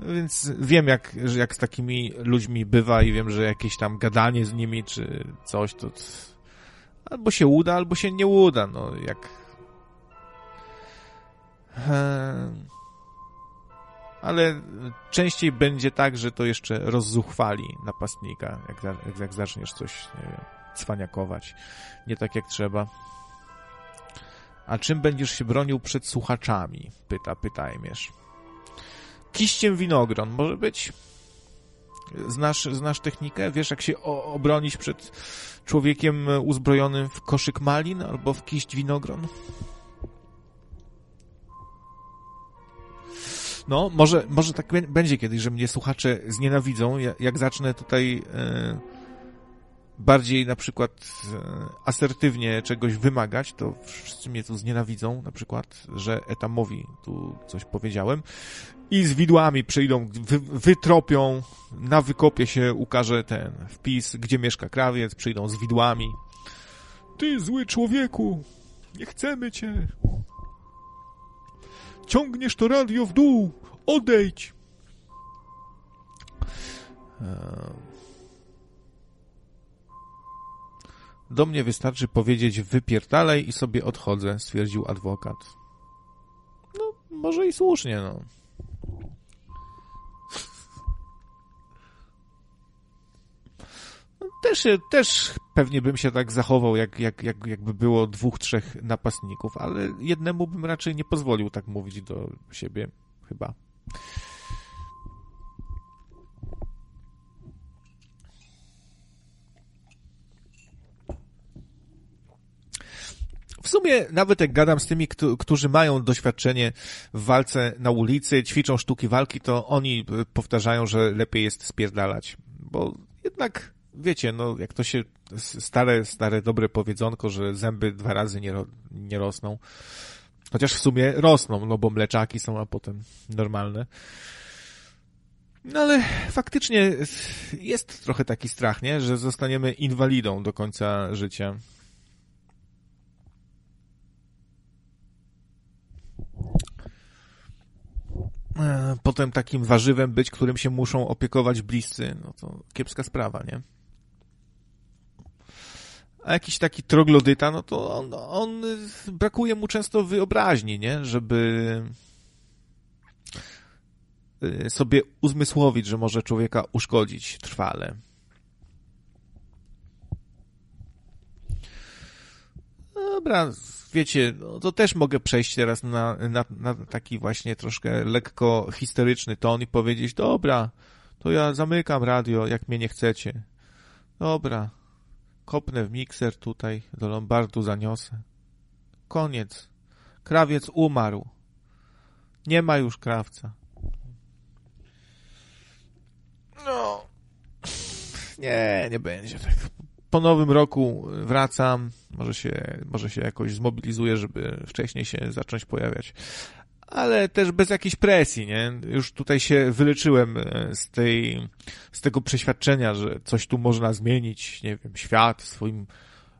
Więc wiem, jak, jak z takimi ludźmi bywa i wiem, że jakieś tam gadanie z nimi, czy coś, to Albo się uda, albo się nie uda, no jak... Ale częściej będzie tak, że to jeszcze rozzuchwali napastnika, jak, jak, jak zaczniesz coś, nie wiem, cwaniakować. Nie tak jak trzeba. A czym będziesz się bronił przed słuchaczami? Pyta, pytajmierz. Kiściem winogron, może być? Znasz, znasz technikę? Wiesz, jak się obronić przed człowiekiem uzbrojonym w koszyk malin albo w kiść winogron? No, może, może tak będzie kiedyś, że mnie słuchacze znienawidzą, jak zacznę tutaj e, bardziej na przykład e, asertywnie czegoś wymagać, to wszyscy mnie tu znienawidzą, na przykład, że etamowi tu coś powiedziałem i z widłami przyjdą, wy, wytropią, na wykopie się ukaże ten wpis, gdzie mieszka krawiec, przyjdą z widłami. Ty zły człowieku, nie chcemy cię. Ciągniesz to radio w dół, odejdź. Do mnie wystarczy powiedzieć wypierdalaj i sobie odchodzę, stwierdził adwokat. No, może i słusznie, no. Też, też pewnie bym się tak zachował, jak, jak, jak, jakby było dwóch, trzech napastników, ale jednemu bym raczej nie pozwolił tak mówić do siebie, chyba. W sumie nawet jak gadam z tymi, którzy mają doświadczenie w walce na ulicy, ćwiczą sztuki walki, to oni powtarzają, że lepiej jest spierdalać, bo jednak wiecie, no jak to się stare, stare dobre powiedzonko, że zęby dwa razy nie, nie rosną. Chociaż w sumie rosną, no bo mleczaki są, a potem normalne. No ale faktycznie jest trochę taki strach, nie? Że zostaniemy inwalidą do końca życia. E, potem takim warzywem być, którym się muszą opiekować bliscy, no to kiepska sprawa, nie? A jakiś taki troglodyta, no to on, on brakuje mu często wyobraźni, nie? Żeby y, sobie uzmysłowić, że może człowieka uszkodzić trwale. Dobra, wiecie, no to też mogę przejść teraz na, na, na taki właśnie troszkę lekko historyczny ton i powiedzieć, dobra, to ja zamykam radio, jak mnie nie chcecie. Dobra, kopnę w mikser tutaj, do Lombardu zaniosę. Koniec. Krawiec umarł. Nie ma już krawca. No. Nie, nie będzie tak po nowym roku wracam, może się, może się jakoś zmobilizuję, żeby wcześniej się zacząć pojawiać. Ale też bez jakiejś presji, nie? Już tutaj się wyleczyłem e, z tej, z tego przeświadczenia, że coś tu można zmienić, nie wiem, świat swoim,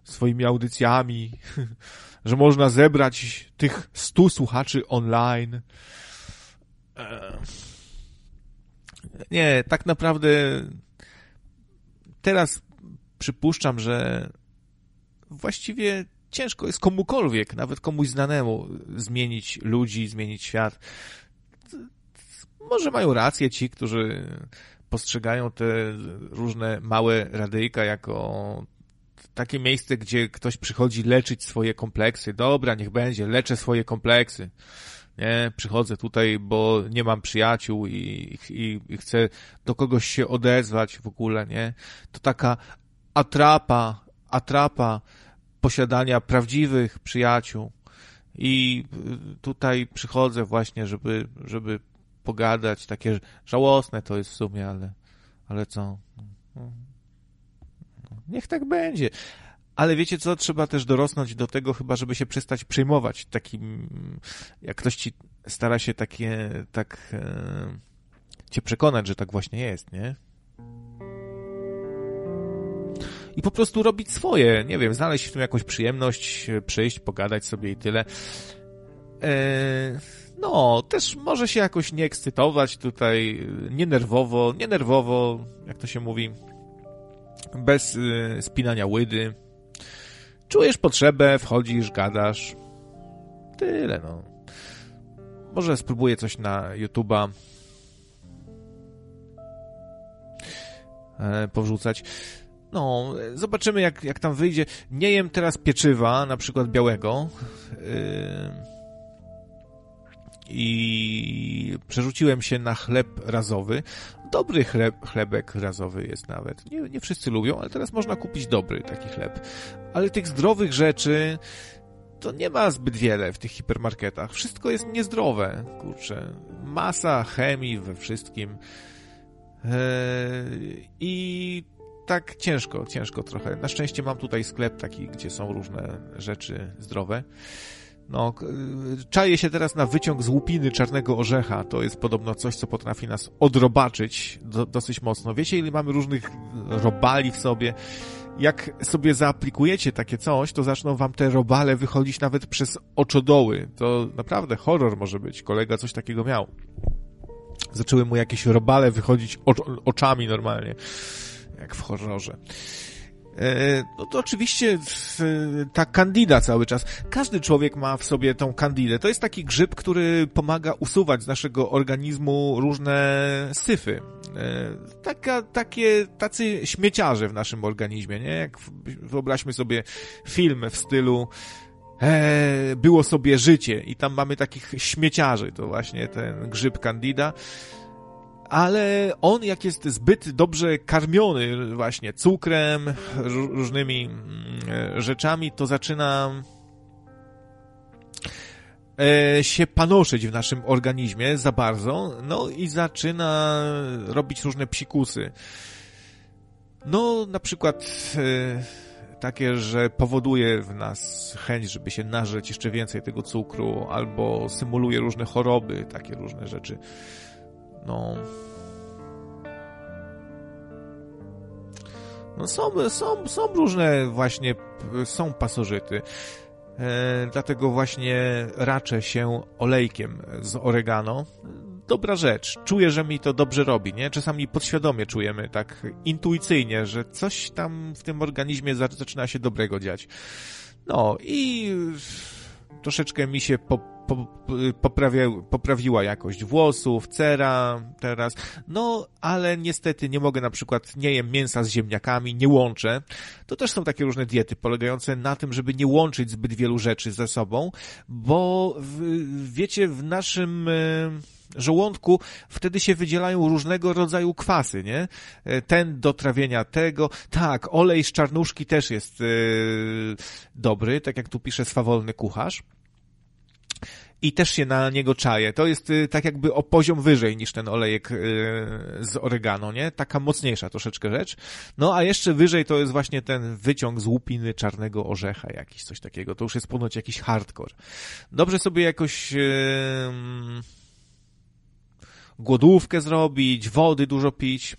swoimi audycjami, <laughs> że można zebrać tych stu słuchaczy online. E, nie, tak naprawdę teraz przypuszczam, że właściwie ciężko jest komukolwiek, nawet komuś znanemu, zmienić ludzi, zmienić świat. Może mają rację ci, którzy postrzegają te różne małe radyjka jako takie miejsce, gdzie ktoś przychodzi leczyć swoje kompleksy. Dobra, niech będzie, leczę swoje kompleksy. Nie, przychodzę tutaj, bo nie mam przyjaciół i, i, i chcę do kogoś się odezwać w ogóle, nie? To taka atrapa, atrapa posiadania prawdziwych przyjaciół. I tutaj przychodzę właśnie, żeby, żeby pogadać. Takie żałosne to jest w sumie, ale, ale co? Niech tak będzie. Ale wiecie co? Trzeba też dorosnąć do tego, chyba, żeby się przestać przejmować takim, jak ktoś ci stara się takie, tak e, cię przekonać, że tak właśnie jest, nie? I po prostu robić swoje, nie wiem, znaleźć w tym jakąś przyjemność, przyjść, pogadać sobie i tyle. Eee, no, też może się jakoś nie ekscytować tutaj, nie nerwowo, nie nerwowo, jak to się mówi, bez y, spinania łydy. Czujesz potrzebę, wchodzisz, gadasz. Tyle, no. Może spróbuję coś na YouTube'a e, powrzucać. No, zobaczymy jak, jak tam wyjdzie. Nie jem teraz pieczywa, na przykład białego. Yy i przerzuciłem się na chleb razowy. Dobry chleb, chlebek razowy jest nawet. Nie, nie wszyscy lubią, ale teraz można kupić dobry taki chleb. Ale tych zdrowych rzeczy to nie ma zbyt wiele w tych hipermarketach. Wszystko jest niezdrowe, kurczę. Masa chemii we wszystkim. Eee, I tak ciężko, ciężko trochę. Na szczęście mam tutaj sklep taki, gdzie są różne rzeczy zdrowe. No, czaję się teraz na wyciąg z łupiny czarnego orzecha. To jest podobno coś, co potrafi nas odrobaczyć do, dosyć mocno. Wiecie, ile mamy różnych robali w sobie? Jak sobie zaaplikujecie takie coś, to zaczną wam te robale wychodzić nawet przez oczodoły. To naprawdę horror może być. Kolega coś takiego miał. Zaczęły mu jakieś robale wychodzić oczami normalnie. Jak w horrorze. E, no to oczywiście ta kandida cały czas. Każdy człowiek ma w sobie tą kandidę. To jest taki grzyb, który pomaga usuwać z naszego organizmu różne syfy. E, taka, takie, tacy śmieciarze w naszym organizmie, nie? Jak wyobraźmy sobie film w stylu e, było sobie życie i tam mamy takich śmieciarzy, to właśnie ten grzyb kandida ale on jak jest zbyt dobrze karmiony właśnie cukrem, różnymi mm, rzeczami, to zaczyna e, się panoszyć w naszym organizmie za bardzo, no i zaczyna robić różne psikusy. No, na przykład e, takie, że powoduje w nas chęć, żeby się narzeć jeszcze więcej tego cukru, albo symuluje różne choroby, takie różne rzeczy. No. No są, są, są różne właśnie, są pasożyty. E, dlatego właśnie raczę się olejkiem z oregano. Dobra rzecz. Czuję, że mi to dobrze robi, nie? Czasami podświadomie czujemy tak intuicyjnie, że coś tam w tym organizmie zaczyna się dobrego dziać. No i troszeczkę mi się po, po, poprawia, poprawiła jakość włosów, cera teraz, no ale niestety nie mogę na przykład, nie jem mięsa z ziemniakami, nie łączę. To też są takie różne diety polegające na tym, żeby nie łączyć zbyt wielu rzeczy ze sobą, bo w, wiecie, w naszym żołądku, wtedy się wydzielają różnego rodzaju kwasy, nie? Ten do trawienia tego. Tak, olej z czarnuszki też jest yy, dobry, tak jak tu pisze swawolny kucharz i też się na niego czaje. To jest y, tak jakby o poziom wyżej niż ten olejek y, z oregano, nie? Taka mocniejsza troszeczkę rzecz. No a jeszcze wyżej to jest właśnie ten wyciąg z łupiny czarnego orzecha, jakiś coś takiego. To już jest ponoć jakiś hardcore. Dobrze sobie jakoś głodówkę zrobić, wody dużo pić.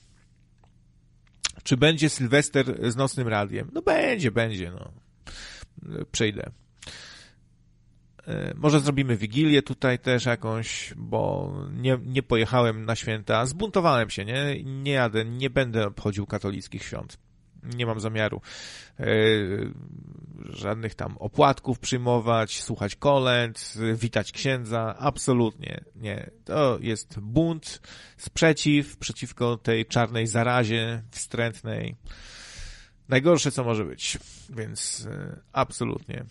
Czy będzie Sylwester z nocnym radiem? No będzie, będzie, no. Przejdę. E, może zrobimy wigilię tutaj też jakąś, bo nie, nie pojechałem na święta. Zbuntowałem się, nie? Nie jadę, nie będę obchodził katolickich świąt. Nie mam zamiaru e, żadnych tam opłatków przyjmować, słuchać kolęd, witać księdza. Absolutnie nie. To jest bunt, sprzeciw przeciwko tej czarnej zarazie wstrętnej. Najgorsze, co może być. Więc e, absolutnie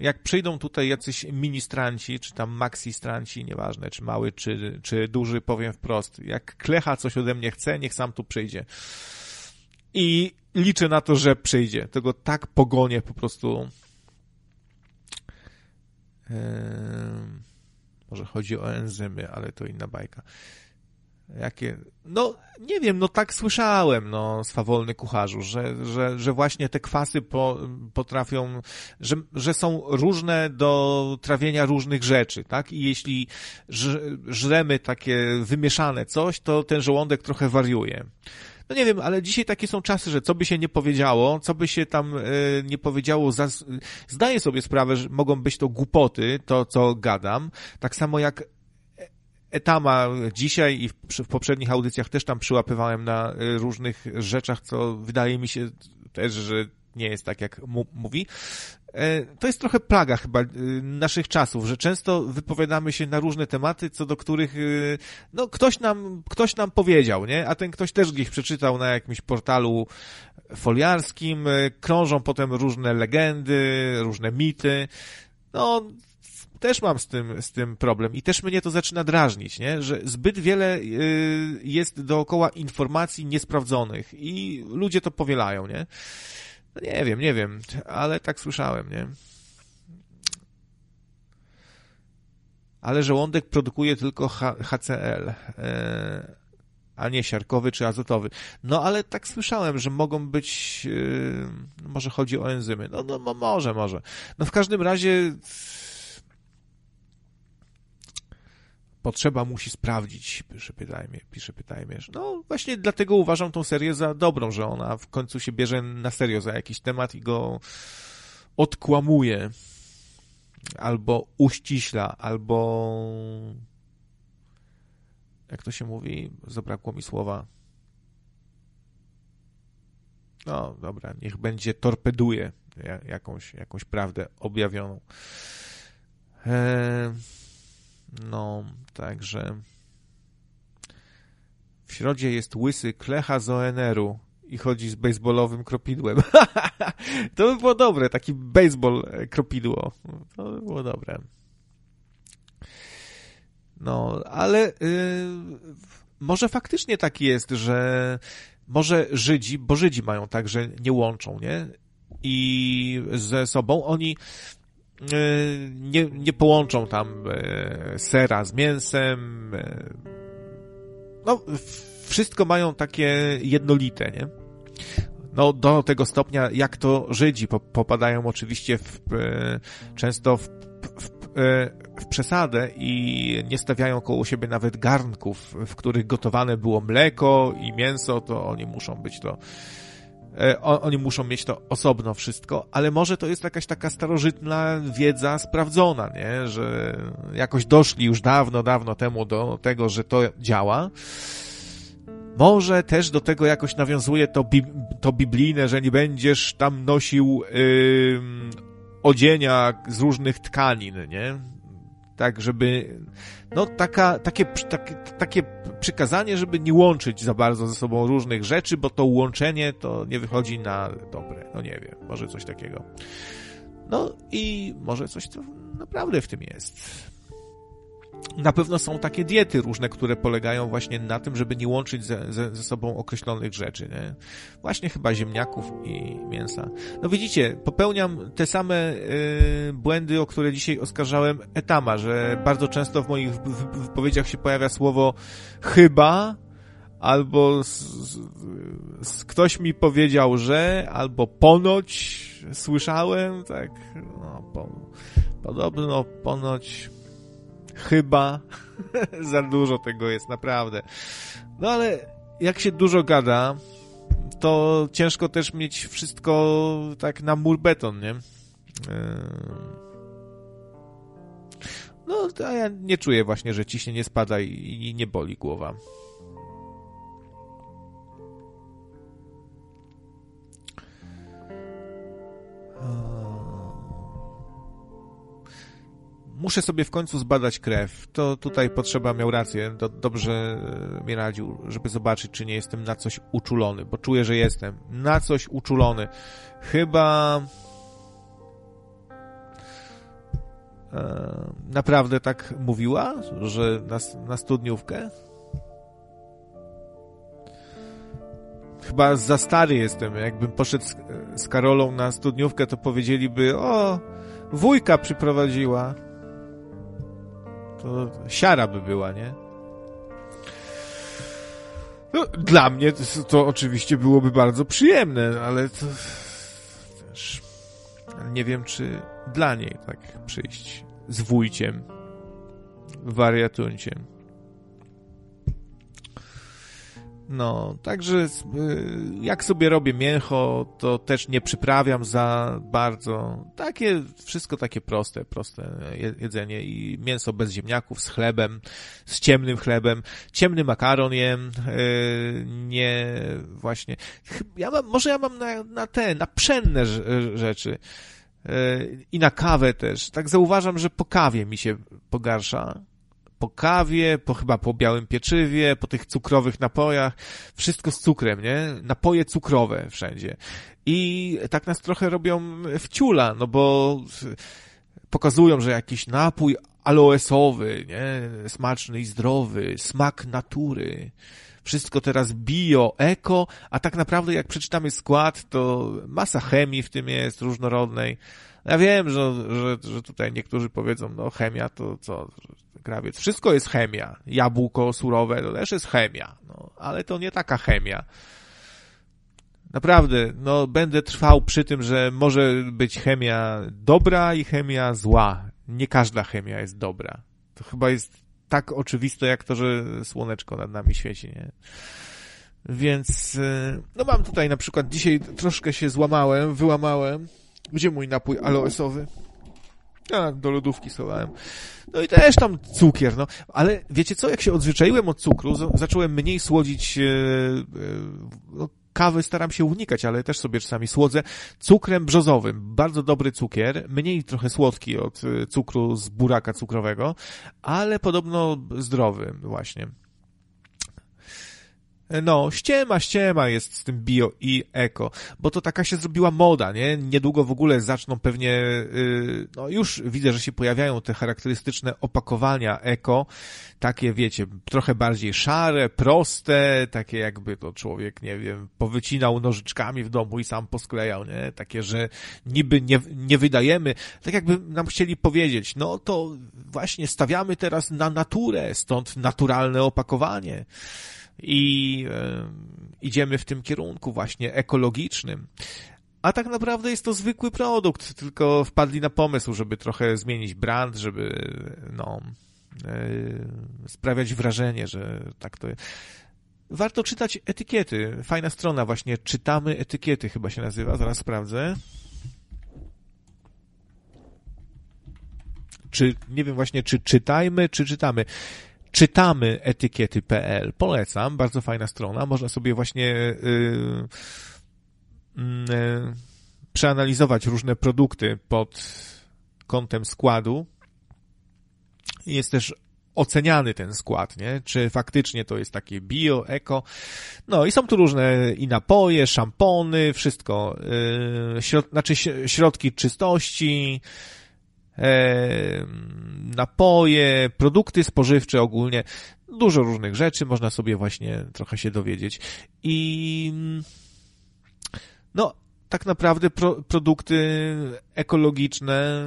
jak przyjdą tutaj jacyś ministranci, czy tam maksistranci, nieważne, czy mały, czy, czy duży, powiem wprost, jak klecha coś ode mnie chce, niech sam tu przyjdzie. I liczę na to, że przyjdzie. Tego tak pogonię po prostu. Może chodzi o enzymy, ale to inna bajka. Jakie, no nie wiem, no tak słyszałem, no swawolny kucharzu, że, że, że właśnie te kwasy po, potrafią, że, że są różne do trawienia różnych rzeczy, tak? I jeśli żremy takie wymieszane coś, to ten żołądek trochę wariuje. No nie wiem, ale dzisiaj takie są czasy, że co by się nie powiedziało, co by się tam y, nie powiedziało, zdaję sobie sprawę, że mogą być to głupoty, to co gadam, tak samo jak Etama dzisiaj i w, w, poprzednich audycjach też tam przyłapywałem na y, różnych rzeczach, co wydaje mi się też, że nie jest tak, jak mówi. E, to jest trochę plaga chyba naszych czasów, że często wypowiadamy się na różne tematy, co do których no, ktoś nam, ktoś nam powiedział, nie? A ten ktoś też gdzieś przeczytał na jakimś portalu foliarskim, krążą potem różne legendy, różne mity. No, też mam z tym, z tym problem i też mnie to zaczyna drażnić, nie? że zbyt wiele jest dookoła informacji niesprawdzonych i ludzie to powielają, nie? No nie wiem, nie wiem, ale tak słyszałem, nie? Ale żołądek produkuje tylko HCl, e, a nie siarkowy czy azotowy. No ale tak słyszałem, że mogą być, e, może chodzi o enzymy. No, no może, może. No w każdym razie potrzeba musi sprawdzić, pisze pytajmie, pisze pytajmierz. No właśnie dlatego uważam tą serię za dobrą, że ona w końcu się bierze na serio za jakiś temat i go odkłamuje, albo uściśla, albo jak to się mówi, zabrakło mi słowa. No dobra, niech będzie torpeduje jakąś, jakąś prawdę objawioną. Eee, no, także w środzie jest łysy klecha z ONR-u i chodzi z baseballowym kropidłem. <laughs> to by było dobre, taki baseball e, kropidło. To by było dobre. No, ale yy, może faktycznie tak jest, że może Żydzi, bo Żydzi mają tak, że nie łączą, nie? I ze sobą oni nie, nie połączą tam e, sera z mięsem. E, no, wszystko mają takie jednolite, nie? No, do tego stopnia, jak to Żydzi popadają oczywiście w, często w, w, w przesadę i nie stawiają koło siebie nawet garnków, w których gotowane było mleko i mięso, to oni muszą być to E, oni muszą mieć to osobno wszystko, ale może to jest jakaś taka starożytna wiedza sprawdzona, nie? że jakoś doszli już dawno, dawno temu do tego, że to działa. Może też do tego jakoś nawiązuje to, bi to biblijne, że nie będziesz tam nosił yy, odzienia z różnych tkanin, nie? tak, żeby, no taka, takie, takie, takie przykazanie, żeby nie łączyć za bardzo ze sobą różnych rzeczy, bo to łączenie to nie wychodzi na dobre, no nie wiem, może coś takiego. No i może coś to naprawdę w tym jest na pewno są takie diety różne, które polegają właśnie na tym, żeby nie łączyć ze, ze, ze sobą określonych rzeczy, nie? Właśnie chyba ziemniaków i mięsa. No widzicie, popełniam te same y, błędy, o które dzisiaj oskarżałem Etama, że bardzo często w moich wypowiedziach się pojawia słowo chyba, albo z, z, ktoś mi powiedział, że, albo ponoć słyszałem, tak, no, po, podobno, ponoć Chyba. <laughs> Za dużo tego jest, naprawdę. No ale jak się dużo gada, to ciężko też mieć wszystko tak na mur beton, nie? Yy. No, a ja nie czuję właśnie, że ciśnienie spada i nie boli głowa. Muszę sobie w końcu zbadać krew. To tutaj potrzeba miał rację, do, dobrze e, mi radził, żeby zobaczyć, czy nie jestem na coś uczulony, bo czuję, że jestem na coś uczulony. Chyba e, naprawdę tak mówiła, że na, na studniówkę? Chyba za stary jestem. Jakbym poszedł z, z Karolą na studniówkę, to powiedzieliby, o, wujka przyprowadziła to siara by była, nie? No, dla mnie to, to, oczywiście byłoby bardzo przyjemne, ale to też nie wiem, czy dla niej tak przyjść z wujciem, wariatunciem. No, także y, jak sobie robię mięcho, to też nie przyprawiam za bardzo. Takie, wszystko takie proste, proste jedzenie i mięso bez ziemniaków, z chlebem, z ciemnym chlebem, ciemny makaron jem, y, nie, właśnie. Ja mam, może ja mam na, na te, na pszenne rzeczy y, i na kawę też. Tak zauważam, że po kawie mi się pogarsza po kawie, po chyba po białym pieczywie, po tych cukrowych napojach, wszystko z cukrem, nie? Napoje cukrowe wszędzie. I tak nas trochę robią wciula, no bo pokazują, że jakiś napój aloesowy, nie? Smaczny i zdrowy, smak natury. Wszystko teraz bio, eko, a tak naprawdę jak przeczytamy skład, to masa chemii w tym jest, różnorodnej. Ja wiem, że, że, że tutaj niektórzy powiedzą, no chemia to co, krawiec. Wszystko jest chemia. Jabłko surowe to też jest chemia. No, ale to nie taka chemia. Naprawdę, no będę trwał przy tym, że może być chemia dobra i chemia zła. Nie każda chemia jest dobra. To chyba jest tak oczywiste, jak to, że słoneczko nad nami świeci, nie? Więc, y, no mam tutaj na przykład, dzisiaj troszkę się złamałem, wyłamałem. Gdzie mój napój aloesowy? A, do lodówki schowałem. No i też tam cukier, no. Ale wiecie co, jak się odzwyczaiłem od cukru, zacząłem mniej słodzić, e, e, no, kawy staram się unikać, ale też sobie czasami słodzę cukrem brzozowym. Bardzo dobry cukier, mniej trochę słodki od e, cukru z buraka cukrowego, ale podobno zdrowy właśnie. No, ściema, ściema jest z tym bio i eko, bo to taka się zrobiła moda, nie? Niedługo w ogóle zaczną pewnie, yy, no już widzę, że się pojawiają te charakterystyczne opakowania eko, takie wiecie, trochę bardziej szare, proste, takie jakby to człowiek, nie wiem, powycinał nożyczkami w domu i sam posklejał, nie? Takie, że niby nie, nie wydajemy, tak jakby nam chcieli powiedzieć, no to właśnie stawiamy teraz na naturę, stąd naturalne opakowanie i e, idziemy w tym kierunku właśnie ekologicznym. A tak naprawdę jest to zwykły produkt, tylko wpadli na pomysł, żeby trochę zmienić brand, żeby no, e, sprawiać wrażenie, że tak to jest. Warto czytać etykiety. Fajna strona właśnie, czytamy etykiety chyba się nazywa, zaraz sprawdzę. Czy, nie wiem właśnie, czy czytajmy, czy czytamy czytamy etykiety.pl. Polecam, bardzo fajna strona. Można sobie właśnie yy, yy, przeanalizować różne produkty pod kątem składu. Jest też oceniany ten skład, nie? Czy faktycznie to jest takie bio, eko. No i są tu różne i napoje, szampony, wszystko. Yy, środ, znaczy środki czystości, napoje, produkty spożywcze ogólnie, dużo różnych rzeczy, można sobie właśnie trochę się dowiedzieć. I no, tak naprawdę pro, produkty ekologiczne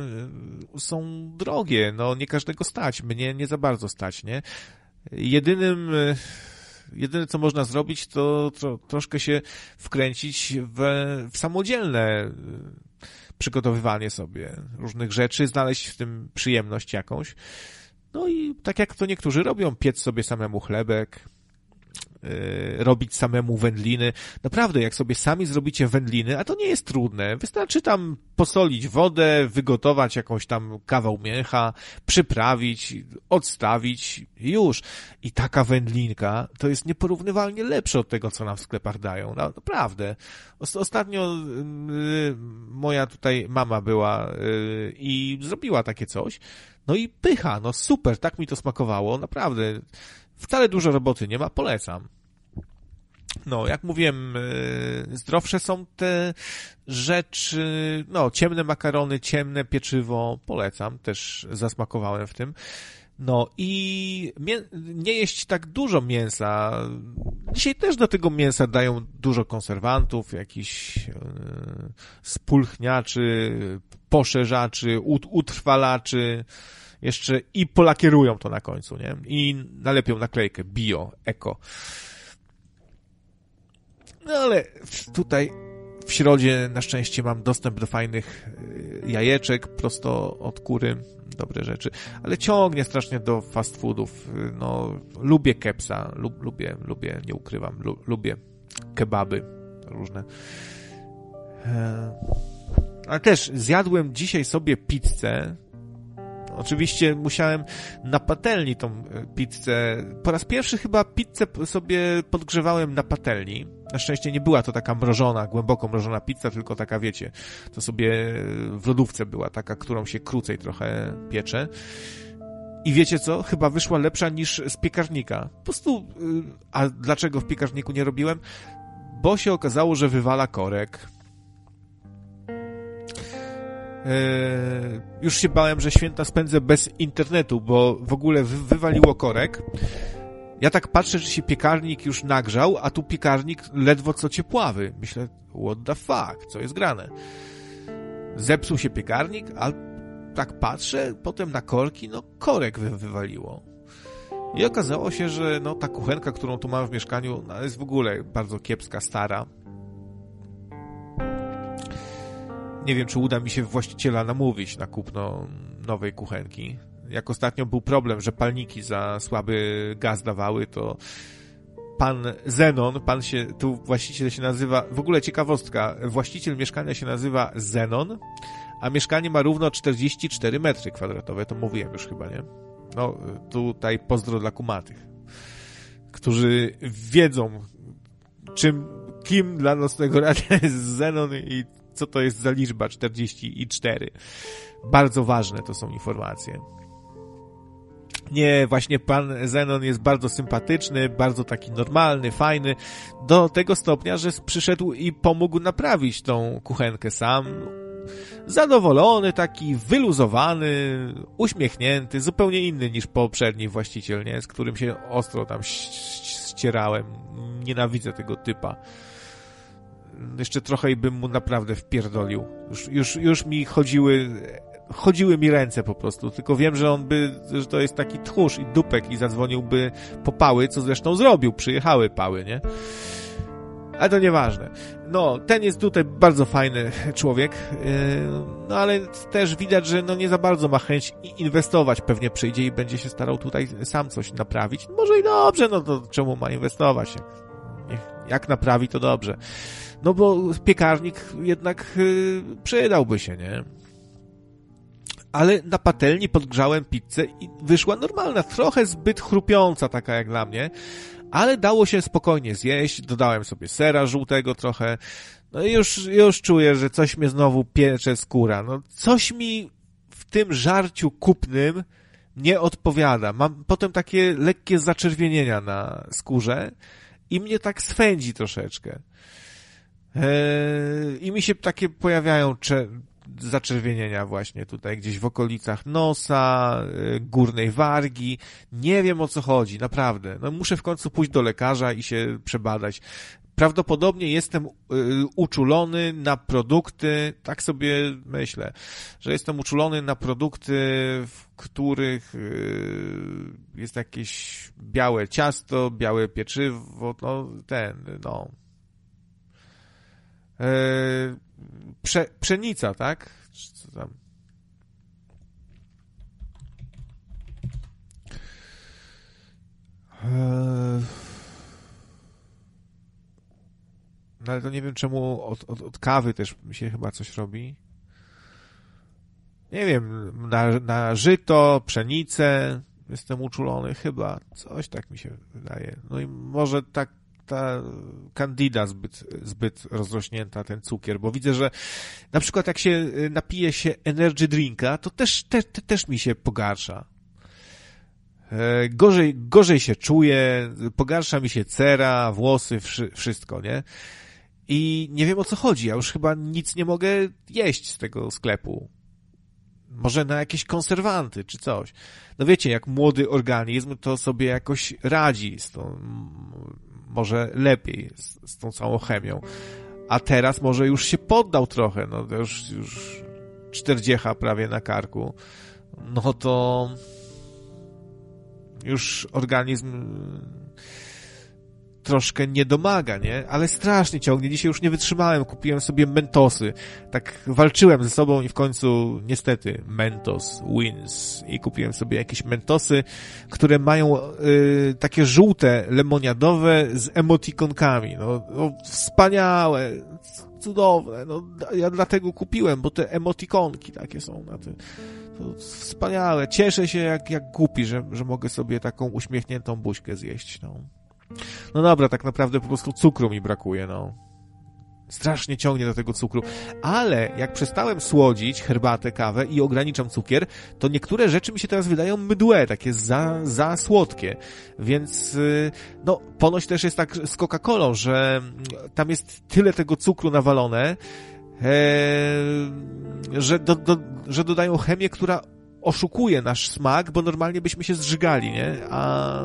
są drogie, no nie każdego stać, mnie nie za bardzo stać, nie? Jedynym jedyne co można zrobić, to tro, troszkę się wkręcić w, w samodzielne przygotowywanie sobie różnych rzeczy, znaleźć w tym przyjemność jakąś. No i tak jak to niektórzy robią, piec sobie samemu chlebek, robić samemu wędliny. Naprawdę, jak sobie sami zrobicie wędliny, a to nie jest trudne, wystarczy tam posolić wodę, wygotować jakąś tam kawał mięcha, przyprawić, odstawić, już. I taka wędlinka to jest nieporównywalnie lepsze od tego, co nam w sklepach dają. No, naprawdę. Ostatnio yy, moja tutaj mama była i zrobiła takie coś. No i pycha, no super, tak mi to smakowało, naprawdę. Wcale dużo roboty nie ma, polecam. No, jak mówiłem, e, zdrowsze są te rzeczy, no, ciemne makarony, ciemne pieczywo, polecam, też zasmakowałem w tym. No i nie jeść tak dużo mięsa. Dzisiaj też do tego mięsa dają dużo konserwantów, jakichś yy, spulchniaczy, poszerzaczy, ut utrwalaczy jeszcze i polakierują to na końcu, nie? I nalepią naklejkę bio, eko. No ale tutaj w środzie na szczęście mam dostęp do fajnych y, jajeczek prosto od kury, dobre rzeczy, ale ciągnie strasznie do fast foodów. No, lubię kepsa, lub, lubię, lubię, nie ukrywam, lu, lubię kebaby różne. E, ale też zjadłem dzisiaj sobie pizzę, Oczywiście musiałem na patelni tą e, pizzę. Po raz pierwszy chyba pizzę sobie podgrzewałem na patelni. Na szczęście nie była to taka mrożona, głęboko mrożona pizza, tylko taka, wiecie, to sobie w lodówce była taka, którą się krócej trochę piecze. I wiecie co? Chyba wyszła lepsza niż z piekarnika. Po prostu, y, a dlaczego w piekarniku nie robiłem? Bo się okazało, że wywala korek Yy, już się bałem, że święta spędzę bez internetu, bo w ogóle wy wywaliło korek. Ja tak patrzę, że się piekarnik już nagrzał, a tu piekarnik ledwo co ciepławy. Myślę, what the fuck, co jest grane? Zepsuł się piekarnik, a tak patrzę, potem na korki, no korek wy wywaliło. I okazało się, że no ta kuchenka, którą tu mam w mieszkaniu, no, jest w ogóle bardzo kiepska, stara. Nie wiem, czy uda mi się właściciela namówić na kupno nowej kuchenki. Jak ostatnio był problem, że palniki za słaby gaz dawały, to pan Zenon, pan się, tu właściciel się nazywa, w ogóle ciekawostka, właściciel mieszkania się nazywa Zenon, a mieszkanie ma równo 44 metry kwadratowe, to mówiłem już chyba, nie? No, tutaj pozdro dla kumatych, którzy wiedzą, czym, kim dla nocnego radia jest Zenon i co to jest za liczba 44. Bardzo ważne to są informacje. Nie, właśnie pan Zenon jest bardzo sympatyczny, bardzo taki normalny, fajny, do tego stopnia, że przyszedł i pomógł naprawić tą kuchenkę sam. Zadowolony, taki wyluzowany, uśmiechnięty, zupełnie inny niż poprzedni właściciel, nie? Z którym się ostro tam ścierałem. Nienawidzę tego typa jeszcze trochę i bym mu naprawdę wpierdolił. Już, już, już mi chodziły, chodziły mi ręce po prostu, tylko wiem, że on by, że to jest taki tchórz i dupek i zadzwoniłby po pały, co zresztą zrobił, przyjechały pały, nie? Ale to nieważne. No, ten jest tutaj bardzo fajny człowiek, yy, no ale też widać, że no nie za bardzo ma chęć inwestować. Pewnie przyjdzie i będzie się starał tutaj sam coś naprawić. Może i dobrze, no to czemu ma inwestować? Jak naprawi, to dobrze. No bo piekarnik jednak yy, przydałby się, nie? Ale na patelni podgrzałem pizzę i wyszła normalna, trochę zbyt chrupiąca taka jak dla mnie, ale dało się spokojnie zjeść, dodałem sobie sera żółtego trochę, no i już, już czuję, że coś mnie znowu piecze skóra. No coś mi w tym żarciu kupnym nie odpowiada. Mam potem takie lekkie zaczerwienienia na skórze i mnie tak swędzi troszeczkę. Eee, I mi się takie pojawiają zaczerwienienia właśnie tutaj, gdzieś w okolicach nosa, e, górnej wargi. Nie wiem o co chodzi, naprawdę. No muszę w końcu pójść do lekarza i się przebadać. Prawdopodobnie jestem e, uczulony na produkty, tak sobie myślę, że jestem uczulony na produkty, w których e, jest jakieś białe ciasto, białe pieczywo, no ten, no, prze, pszenica, tak? Co tam? E, no ale to nie wiem czemu od, od, od kawy też mi się chyba coś robi. Nie wiem, na, na żyto, pszenicę jestem uczulony chyba. Coś tak mi się wydaje. No i może tak ta kandida zbyt, zbyt rozrośnięta, ten cukier, bo widzę, że na przykład jak się y, napije się energy drinka, to też, te, te, też mi się pogarsza. E, gorzej, gorzej się czuję, pogarsza mi się cera, włosy, wszystko, nie? I nie wiem o co chodzi, ja już chyba nic nie mogę jeść z tego sklepu. Może na jakieś konserwanty czy coś. No wiecie, jak młody organizm to sobie jakoś radzi z tą może lepiej z, z tą całą chemią. A teraz może już się poddał trochę, no już, już czterdziecha prawie na karku. No to już organizm troszkę nie domaga, nie? Ale strasznie ciągnie. Dzisiaj już nie wytrzymałem. Kupiłem sobie mentosy. Tak walczyłem ze sobą i w końcu niestety mentos wins. I kupiłem sobie jakieś mentosy, które mają y, takie żółte, lemoniadowe z emotikonkami. No, no wspaniałe, cudowne. No, ja dlatego kupiłem, bo te emotikonki takie są na tym. Wspaniałe. Cieszę się jak, jak głupi, że, że mogę sobie taką uśmiechniętą buźkę zjeść, no. No dobra, tak naprawdę po prostu cukru mi brakuje, no. Strasznie ciągnie do tego cukru. Ale jak przestałem słodzić herbatę, kawę i ograniczam cukier, to niektóre rzeczy mi się teraz wydają mydłe, takie za, za słodkie. Więc, y, no, ponoć też jest tak z Coca-Colą, że tam jest tyle tego cukru nawalone, e, że, do, do, że dodają chemię, która oszukuje nasz smak, bo normalnie byśmy się zżygali, nie? A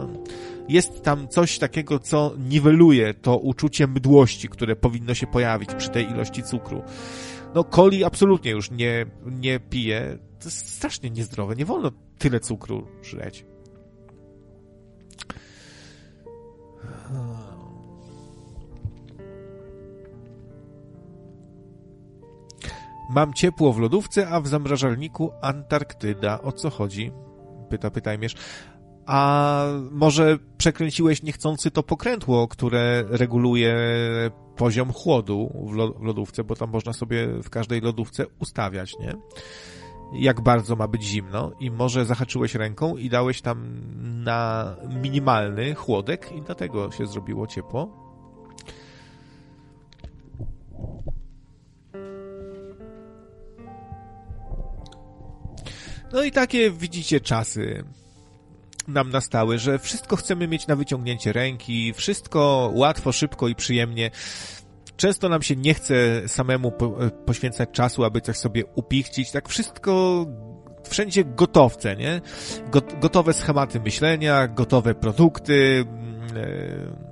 jest tam coś takiego, co niweluje to uczucie mdłości, które powinno się pojawić przy tej ilości cukru. No, coli absolutnie już nie, nie piję. To jest strasznie niezdrowe. Nie wolno tyle cukru żreć. Mam ciepło w lodówce, a w zamrażalniku Antarktyda. O co chodzi? Pyta pytajmierz. A może przekręciłeś niechcący to pokrętło, które reguluje poziom chłodu w lodówce, bo tam można sobie w każdej lodówce ustawiać, nie? Jak bardzo ma być zimno i może zahaczyłeś ręką i dałeś tam na minimalny chłodek i dlatego się zrobiło ciepło. No i takie widzicie czasy nam nastały, że wszystko chcemy mieć na wyciągnięcie ręki, wszystko łatwo, szybko i przyjemnie. Często nam się nie chce samemu poświęcać czasu, aby coś sobie upichcić. Tak wszystko wszędzie gotowce, nie? Gotowe schematy myślenia, gotowe produkty. Mm, e,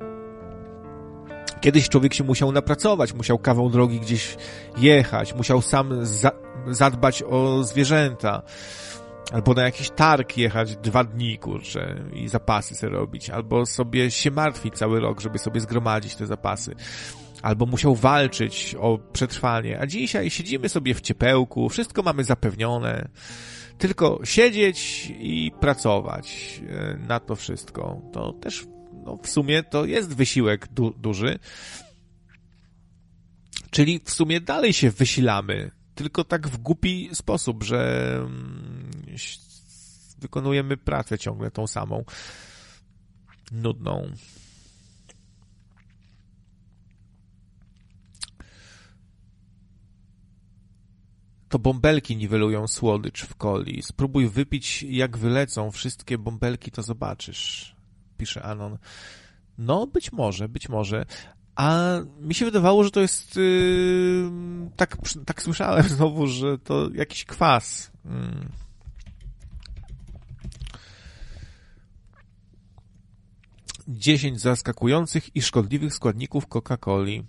kiedyś człowiek się musiał napracować, musiał kawał drogi gdzieś jechać, musiał sam za zadbać o zwierzęta albo na jakiś targ jechać dwa dni, kurczę, i zapasy sobie robić, albo sobie się martwić cały rok, żeby sobie zgromadzić te zapasy, albo musiał walczyć o przetrwanie, a dzisiaj siedzimy sobie w ciepełku, wszystko mamy zapewnione, tylko siedzieć i pracować e, na to wszystko. To też, no, w sumie to jest wysiłek du duży, czyli w sumie dalej się wysilamy tylko tak w głupi sposób, że mm, wykonujemy pracę ciągle tą samą, nudną. To bąbelki niwelują słodycz w coli. Spróbuj wypić, jak wylecą wszystkie bąbelki, to zobaczysz, pisze Anon. No, być może, być może, a mi się wydawało, że to jest. Yy, tak, tak słyszałem <laughs> znowu, że to jakiś kwas. Yy. Dziesięć zaskakujących i szkodliwych składników Coca-Coli.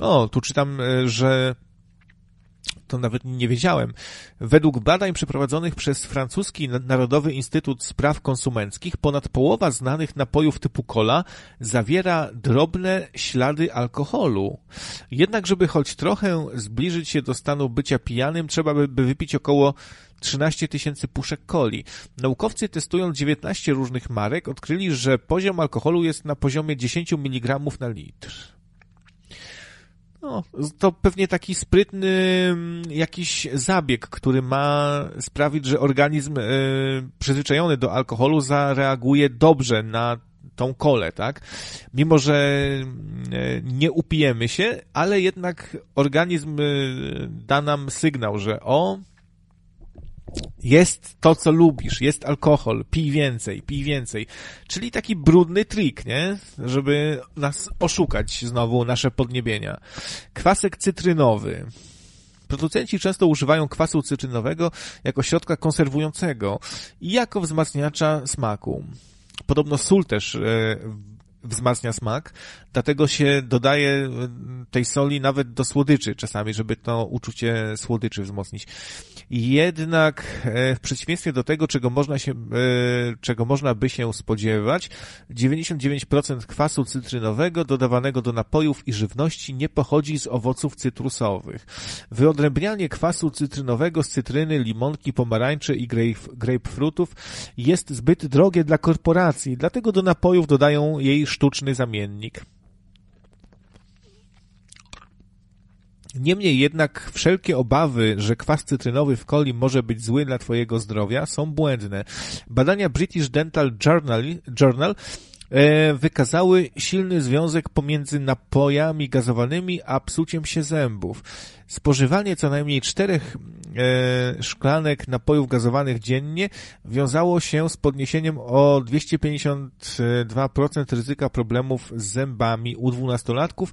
O, tu czytam, y, że to nawet nie wiedziałem. Według badań przeprowadzonych przez francuski Narodowy Instytut Spraw Konsumenckich ponad połowa znanych napojów typu cola zawiera drobne ślady alkoholu. Jednak, żeby choć trochę zbliżyć się do stanu bycia pijanym, trzeba by wypić około 13 tysięcy puszek coli. Naukowcy testując 19 różnych marek odkryli, że poziom alkoholu jest na poziomie 10 mg na litr. No, to pewnie taki sprytny mm, jakiś zabieg, który ma sprawić, że organizm y, przyzwyczajony do alkoholu zareaguje dobrze na tą kolę, tak? Mimo, że y, nie upijemy się, ale jednak organizm y, da nam sygnał, że o, jest to, co lubisz, jest alkohol, pij więcej, pij więcej. Czyli taki brudny trik, nie? Żeby nas oszukać znowu, nasze podniebienia. Kwasek cytrynowy. Producenci często używają kwasu cytrynowego jako środka konserwującego i jako wzmacniacza smaku. Podobno sól też e, wzmacnia smak, dlatego się dodaje tej soli nawet do słodyczy czasami, żeby to uczucie słodyczy wzmocnić. Jednak e, w przeciwieństwie do tego, czego można się, e, czego można by się spodziewać, 99% kwasu cytrynowego dodawanego do napojów i żywności nie pochodzi z owoców cytrusowych. Wyodrębnianie kwasu cytrynowego z cytryny, limonki, pomarańczy i grapefruitów jest zbyt drogie dla korporacji, dlatego do napojów dodają jej sztuczny zamiennik. Niemniej jednak wszelkie obawy, że kwas cytrynowy w coli może być zły dla Twojego zdrowia są błędne. Badania British Dental Journal, Journal wykazały silny związek pomiędzy napojami gazowanymi a psuciem się zębów. Spożywanie co najmniej czterech e, szklanek napojów gazowanych dziennie wiązało się z podniesieniem o 252% ryzyka problemów z zębami u dwunastolatków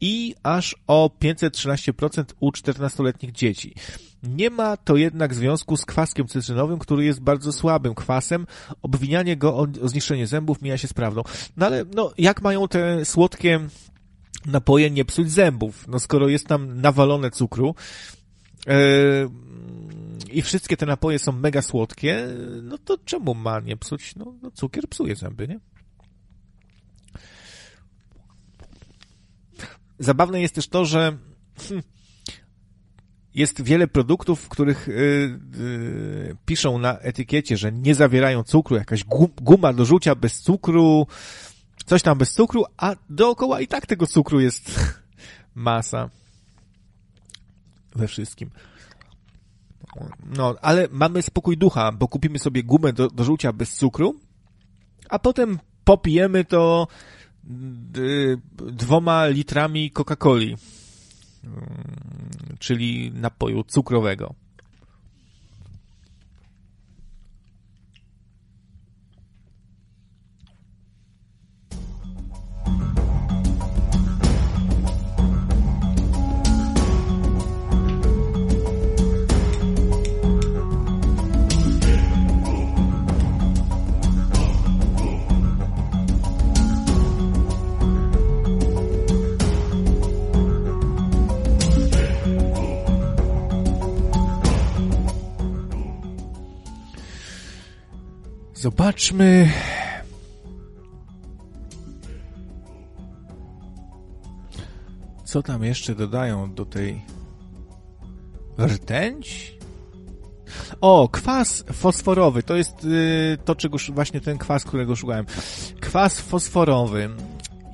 i aż o 513% u 14-letnich dzieci. Nie ma to jednak związku z kwaskiem cytrynowym, który jest bardzo słabym kwasem. Obwinianie go o, zniszczenie zębów mija się z prawdą. No ale no, jak mają te słodkie napoje nie psuć zębów? No skoro jest tam nawalone cukru, yy, i wszystkie te napoje są mega słodkie, no to czemu ma nie psuć? No, no cukier psuje zęby, nie? Zabawne jest też to, że hmm, jest wiele produktów, w których y, y, piszą na etykiecie, że nie zawierają cukru, jakaś guma do rzucia bez cukru, coś tam bez cukru, a dookoła i tak tego cukru jest <laughs> masa we wszystkim. No, ale mamy spokój ducha, bo kupimy sobie gumę do, do rzucia bez cukru, a potem popijemy to dwoma litrami Coca-Coli, czyli napoju cukrowego. Zobaczmy. Co tam jeszcze dodają do tej rtęć? O, kwas fosforowy. To jest yy, to, czego właśnie ten kwas, którego szukałem. Kwas fosforowy.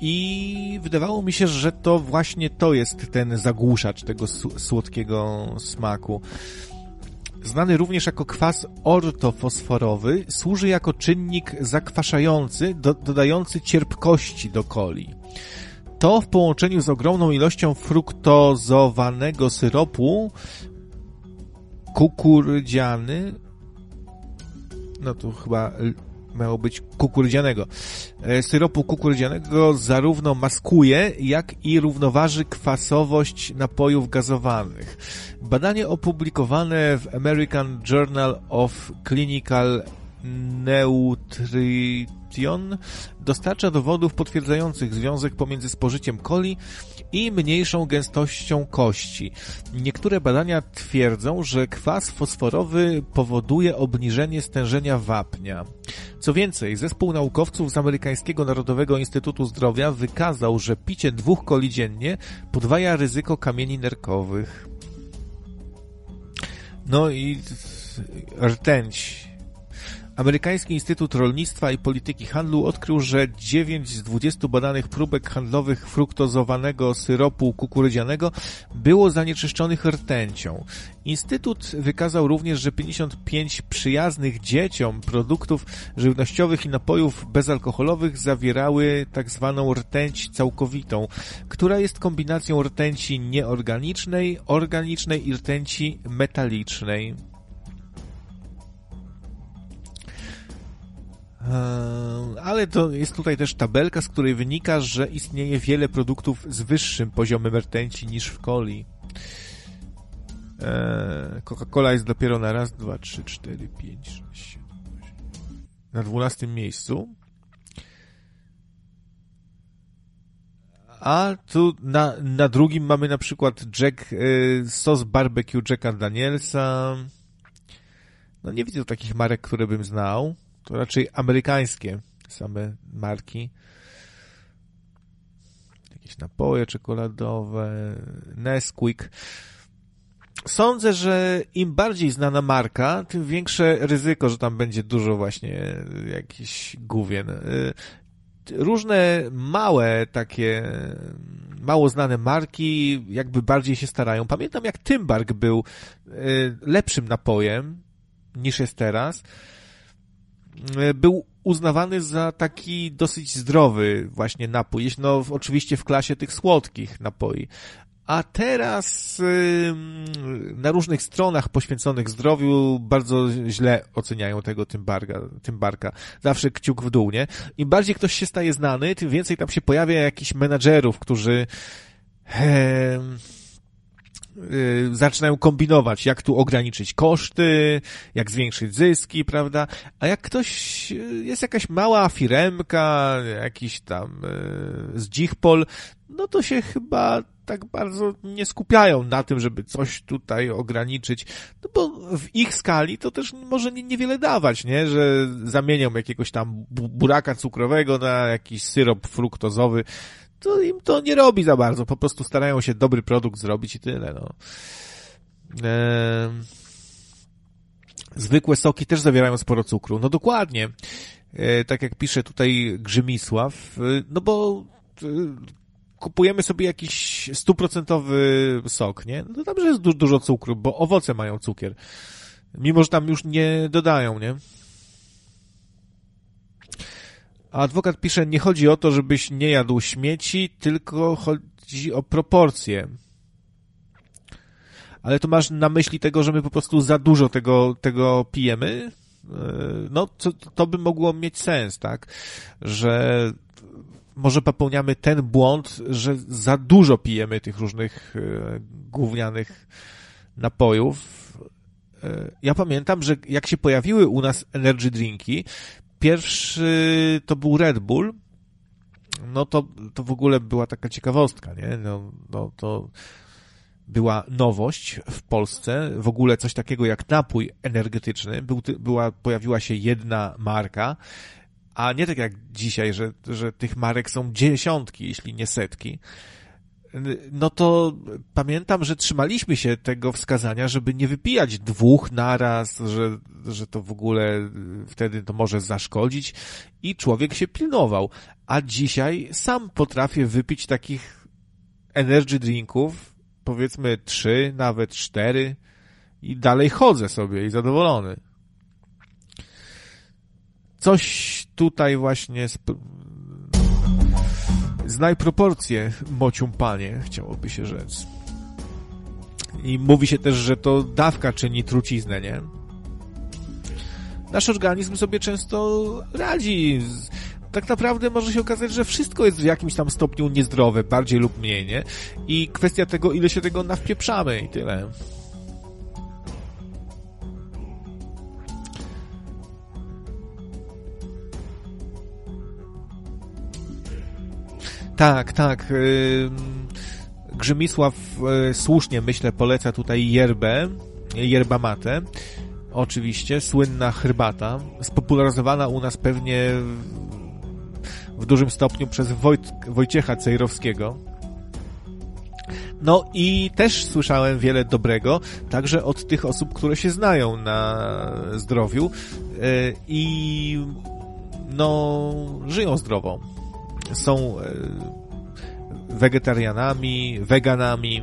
I wydawało mi się, że to właśnie to jest ten zagłuszacz tego słodkiego smaku. Znany również jako kwas ortofosforowy, służy jako czynnik zakwaszający, do, dodający cierpkości do coli. To w połączeniu z ogromną ilością fruktozowanego syropu kukurydziany, no to chyba miało być kukurydzianego. E, syropu kukurydzianego zarówno maskuje, jak i równoważy kwasowość napojów gazowanych. Badanie opublikowane w American Journal of Clinical Dostarcza dowodów potwierdzających związek pomiędzy spożyciem coli i mniejszą gęstością kości. Niektóre badania twierdzą, że kwas fosforowy powoduje obniżenie stężenia wapnia. Co więcej, zespół naukowców z Amerykańskiego Narodowego Instytutu Zdrowia wykazał, że picie dwóch coli dziennie podwaja ryzyko kamieni nerkowych. No i rtęć Amerykański Instytut Rolnictwa i Polityki Handlu odkrył, że 9 z 20 badanych próbek handlowych fruktozowanego syropu kukurydzianego było zanieczyszczonych rtęcią. Instytut wykazał również, że 55 przyjaznych dzieciom produktów żywnościowych i napojów bezalkoholowych zawierały tzw. Tak rtęć całkowitą, która jest kombinacją rtęci nieorganicznej, organicznej i rtęci metalicznej. Ale to jest tutaj też tabelka, z której wynika, że istnieje wiele produktów z wyższym poziomem rtęci niż w coli. Eee, Coca-Cola jest dopiero na raz, dwa, trzy, cztery, pięć, sześć, siedem, na dwunastym miejscu. a tu na, na drugim mamy na przykład Jack, y, sos barbecue Jacka Danielsa. No nie widzę takich marek, które bym znał. To raczej amerykańskie same marki. Jakieś napoje czekoladowe, Nesquik. Sądzę, że im bardziej znana marka, tym większe ryzyko, że tam będzie dużo właśnie jakichś główien. Y, różne małe takie mało znane marki jakby bardziej się starają. Pamiętam jak Tymbark był y, lepszym napojem niż jest teraz. Y, był uznawany za taki dosyć zdrowy właśnie napój, no oczywiście w klasie tych słodkich napoi. A teraz na różnych stronach poświęconych zdrowiu bardzo źle oceniają tego Tymbarka, Tymbarka. Zawsze kciuk w dół, nie? Im bardziej ktoś się staje znany, tym więcej tam się pojawia jakichś menadżerów, którzy y, zaczynają kombinować, jak tu ograniczyć koszty, jak zwiększyć zyski, prawda? A jak ktoś, y, jest jakaś mała firemka, jakiś tam y, z Dzichpol, no to się chyba tak bardzo nie skupiają na tym, żeby coś tutaj ograniczyć, no bo w ich skali to też może niewiele dawać, nie, że zamienią jakiegoś tam buraka cukrowego na jakiś syrop fruktozowy, to im to nie robi za bardzo, po prostu starają się dobry produkt zrobić i tyle, no. Zwykłe soki też zawierają sporo cukru. No dokładnie. E, tak jak pisze tutaj Grzymisław, e, no bo e, kupujemy sobie jakiś stuprocentowy sok, nie? No tam, że jest du dużo cukru, bo owoce mają cukier. Mimo, że tam już nie dodają, nie? A adwokat pisze, nie chodzi o to, żebyś nie jadł śmieci, tylko chodzi o proporcje. Ale to masz na myśli tego, że my po prostu za dużo tego, tego pijemy? E, no, to, to by mogło mieć sens, tak? Że może popełniamy ten błąd, że za dużo pijemy tych różnych e, gównianych napojów. E, ja pamiętam, że jak się pojawiły u nas energy drinki, pierwszy to był Red Bull, no to, to w ogóle była taka ciekawostka, nie? No, no to była nowość w Polsce, w ogóle coś takiego jak napój energetyczny, był, była, pojawiła się jedna marka, a nie tak jak dzisiaj, że, że tych marek są dziesiątki, jeśli nie setki, no to pamiętam, że trzymaliśmy się tego wskazania, żeby nie wypijać dwóch naraz, że, że to w ogóle wtedy to może zaszkodzić i człowiek się pilnował. A dzisiaj sam potrafię wypić takich energy drinków, powiedzmy trzy, nawet cztery i dalej chodzę sobie i zadowolony coś tutaj właśnie. Znaj proporcje, mocium panie, chciałoby się rzec. I mówi się też, że to dawka czyni truciznę, nie? Nasz organizm sobie często radzi. Tak naprawdę może się okazać, że wszystko jest w jakimś tam stopniu niezdrowe, bardziej lub mniej, nie? I kwestia tego, ile się tego nawpieprzamy i tyle. Tak, tak. Grzymisław y, słusznie, myślę, poleca tutaj yerbę, yerba mate. Oczywiście, słynna herbata, spopularyzowana u nas pewnie w dużym stopniu przez Wojt, Wojciecha Cejrowskiego. No i też słyszałem wiele dobrego, także od tych osób, które się znają na zdrowiu y, i no żyją zdrowo są e, wegetarianami, weganami.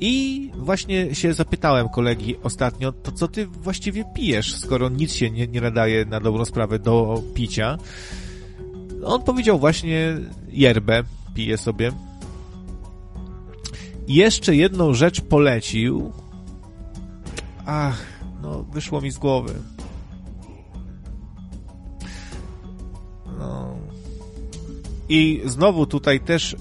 I właśnie się zapytałem kolegi ostatnio, to co ty właściwie pijesz, skoro nic się nie, nie nadaje na dobrą sprawę do picia. On powiedział właśnie yerbę, pije sobie. I jeszcze jedną rzecz polecił. Ach, no wyszło mi z głowy. No, i znowu tutaj też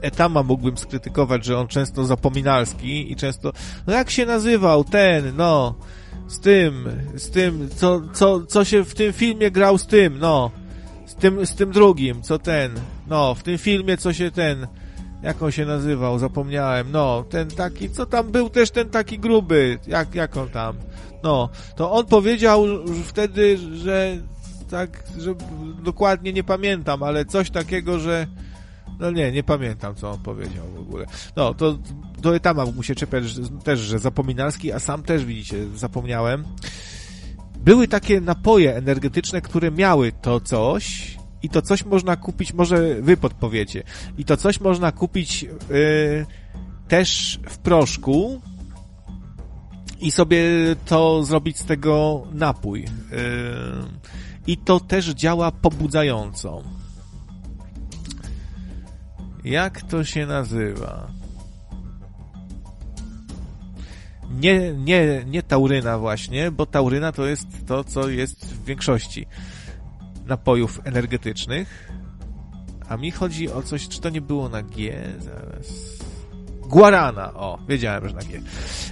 Etama mógłbym skrytykować, że on często zapominalski i często, no jak się nazywał ten, no, z tym, z tym, co, co, co się w tym filmie grał z tym, no, z tym, z tym drugim, co ten, No, w tym filmie, co się ten, jak on się nazywał, zapomniałem, no, ten taki, co tam był też ten taki gruby, jak, jak on tam, no, to on powiedział wtedy, że tak, że dokładnie nie pamiętam, ale coś takiego, że no nie, nie pamiętam, co on powiedział w ogóle. No, to do Etama mu się czepiać też, że zapominalski, a sam też, widzicie, zapomniałem. Były takie napoje energetyczne, które miały to coś i to coś można kupić, może wy podpowiecie, i to coś można kupić yy, też w proszku i sobie to zrobić z tego napój. Yy, I to też działa pobudzająco. Jak to się nazywa? Nie, nie, nie tauryna właśnie, bo tauryna to jest to, co jest w większości napojów energetycznych. A mi chodzi o coś, czy to nie było na G? Zaraz. Guarana, o, wiedziałem, że na G.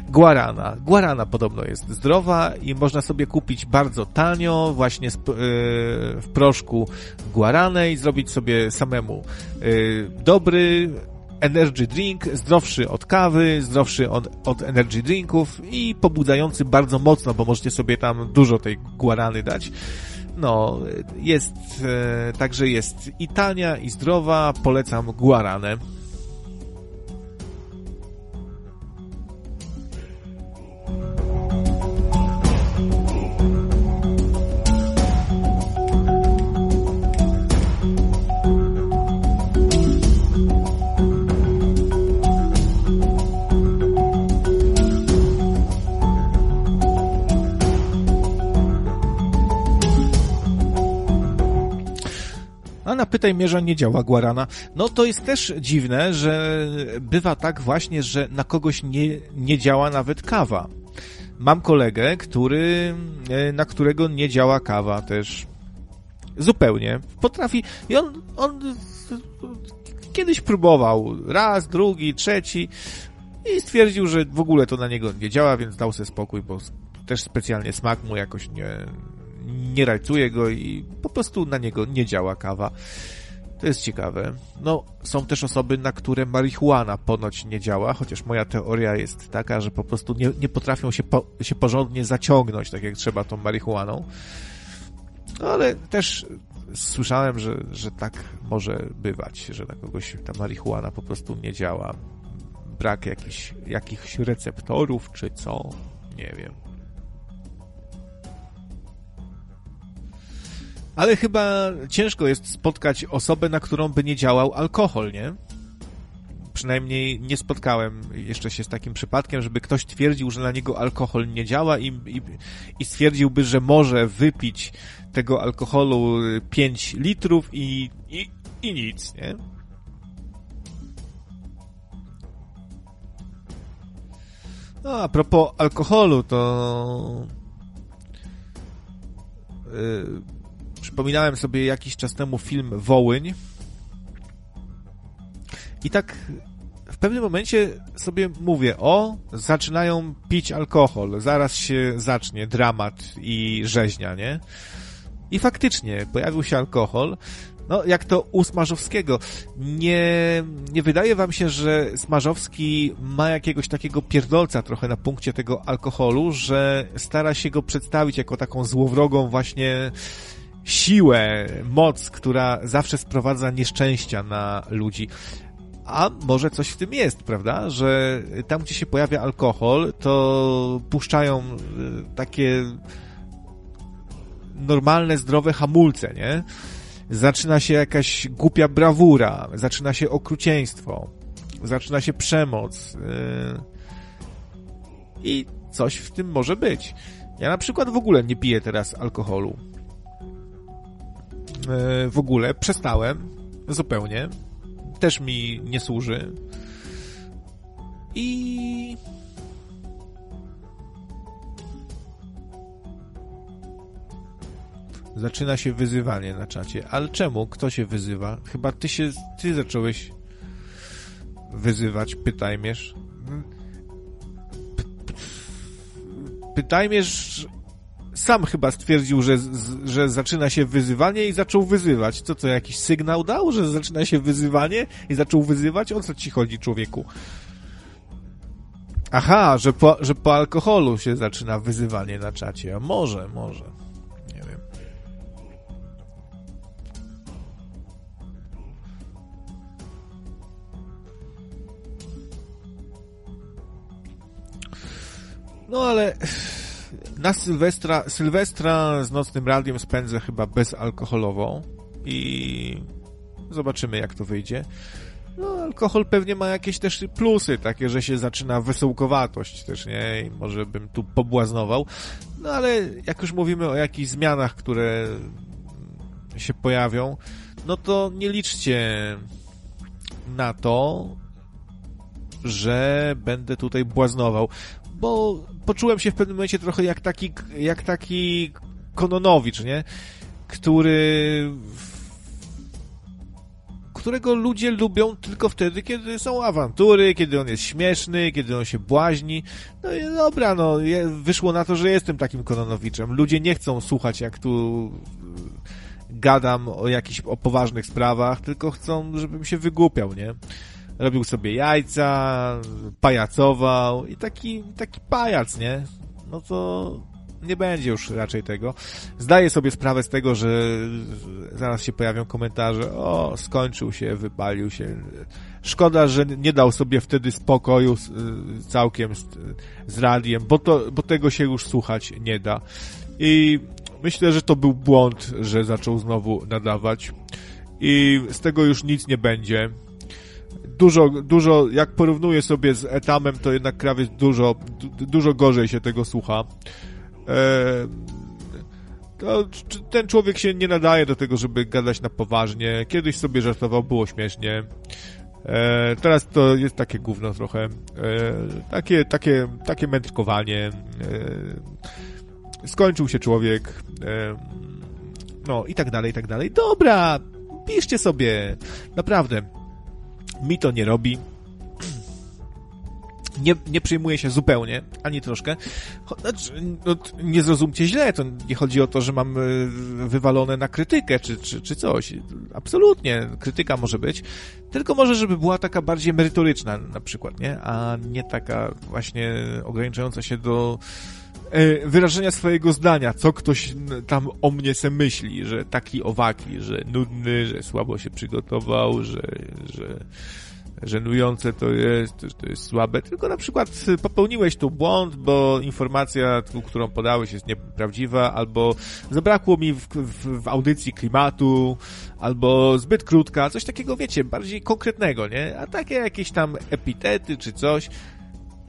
Guarana. Guarana podobno jest zdrowa i można sobie kupić bardzo tanio, właśnie yy, w proszku guaranę i zrobić sobie samemu yy, dobry energy drink, zdrowszy od kawy, zdrowszy od, od energy drinków i pobudzający bardzo mocno, bo możecie sobie tam dużo tej guarany dać. No, jest, e, także jest i tania, i zdrowa, polecam guaranę. Na Pytaj Mierza nie działa Guarana. No to jest też dziwne, że bywa tak właśnie, że na kogoś nie, nie działa nawet kawa. Mam kolegę, który, e, na którego nie działa kawa też. Zupełnie. Potrafi, i on, on kiedyś próbował, raz, drugi, trzeci i stwierdził, że w ogóle to na niego nie działa, więc dał sobie spokój, bo też specjalnie smak mu jakoś nie, nie rajcuje go i po prostu na niego nie działa kawa. To jest ciekawe. No, są też osoby, na które marihuana ponoć nie działa, chociaż moja teoria jest taka, że po prostu nie, nie potrafią się, po, się porządnie zaciągnąć, tak jak trzeba tą marihuaną. No, ale też słyszałem, że, że tak może bywać, że na kogoś ta marihuana po prostu nie działa. Brak jakichś, jakichś receptorów, czy co? Nie wiem. Ale chyba ciężko jest spotkać osobę, na którą by nie działał alkohol, nie? Przynajmniej nie spotkałem jeszcze się z takim przypadkiem, żeby ktoś twierdził, że na niego alkohol nie działa i, i, i stwierdziłby, że może wypić tego alkoholu 5 litrów i, i, i nic, nie? No, a propos alkoholu, to... Yy Przypominałem sobie jakiś czas temu film Wołyń. I tak w pewnym momencie sobie mówię, o, zaczynają pić alkohol, zaraz się zacznie dramat i rzeźnia, nie? I faktycznie pojawił się alkohol. No, jak to u Smarzowskiego. Nie, nie wydaje wam się, że Smarzowski ma jakiegoś takiego pierdolca trochę na punkcie tego alkoholu, że stara się go przedstawić jako taką złowrogą właśnie siłę, moc, która zawsze sprowadza nieszczęścia na ludzi. A może coś w tym jest, prawda? Że tam, gdzie się pojawia alkohol, to puszczają y, takie normalne, zdrowe hamulce, nie? Zaczyna się jakaś głupia brawura, zaczyna się okrucieństwo, zaczyna się przemoc. Y, I coś w tym może być. Ja na przykład w ogóle nie piję teraz alkoholu. E, w ogóle przestałem zupełnie. Też mi nie służy. I Zaczyna się wyzywanie na czacie. Ale czemu? Kto się wyzywa? Chyba ty się, ty zacząłeś wyzywać, pytajmierz. Pytajmierz sam chyba stwierdził, że, że zaczyna się wyzywanie i zaczął wyzywać. Co to, jakiś sygnał dał, że zaczyna się wyzywanie i zaczął wyzywać? O co ci chodzi, człowieku? Aha, że po, że po alkoholu się zaczyna wyzywanie na czacie. A może, może. Nie wiem. No ale na Sylwestra, Sylwestra z Nocnym Radiem spędzę chyba bezalkoholową i zobaczymy jak to wyjdzie. No, alkohol pewnie ma jakieś też plusy, takie, że się zaczyna wysołkowatość też, nie? I może bym tu pobłaznował. No, ale jak już mówimy o jakichś zmianach, które się pojawią, no to nie liczcie na to, że będę tutaj błaznował, bo poczułem się w pewnym momencie trochę jak taki, jak taki Kononowicz, nie? Który którego ludzie lubią tylko wtedy, kiedy są awantury, kiedy on jest śmieszny, kiedy on się błaźni. No i dobra, no, wyszło na to, że jestem takim Kononowiczem. Ludzie nie chcą słuchać, jak tu gadam o jakichś, o poważnych sprawach, tylko chcą, żebym się wygłupiał, nie? Robił sobie jajca, pajacował i taki, taki pajac, nie? No to nie będzie już raczej tego. Zdaję sobie sprawę z tego, że zaraz się pojawią komentarze, o, skończył się, wypalił się. Szkoda, że nie dał sobie wtedy spokoju całkiem z, z radiem, bo, to, bo tego się już słuchać nie da. I myślę, że to był błąd, że zaczął znowu nadawać. I z tego już nic nie będzie. Dużo, dużo, jak porównuję sobie z etamem, to jednak krawiec dużo, dużo gorzej się tego słucha. E, ten człowiek się nie nadaje do tego, żeby gadać na poważnie. Kiedyś sobie żartował, było śmiesznie. E, teraz to jest takie gówno trochę. E, takie, takie, takie mędrkowanie. skończył się człowiek. no i tak dalej, i tak dalej. Dobra, piszcie sobie. Naprawdę. Mi to nie robi nie, nie przyjmuje się zupełnie, ani troszkę. Znaczy, no, nie zrozumcie źle, to nie chodzi o to, że mam wywalone na krytykę, czy, czy, czy coś. Absolutnie, krytyka może być, tylko może, żeby była taka bardziej merytoryczna na przykład, nie? A nie taka właśnie ograniczająca się do e, wyrażenia swojego zdania, co ktoś tam o mnie se myśli, że taki owaki, że nudny, że słabo się przygotował, że, że żenujące to jest, że to jest słabe, tylko na przykład popełniłeś tu błąd, bo informacja, którą podałeś jest nieprawdziwa, albo zabrakło mi w, w, w audycji klimatu, albo zbyt krótka, coś takiego, wiecie, bardziej konkretnego, nie? A takie jakieś tam epitety czy coś,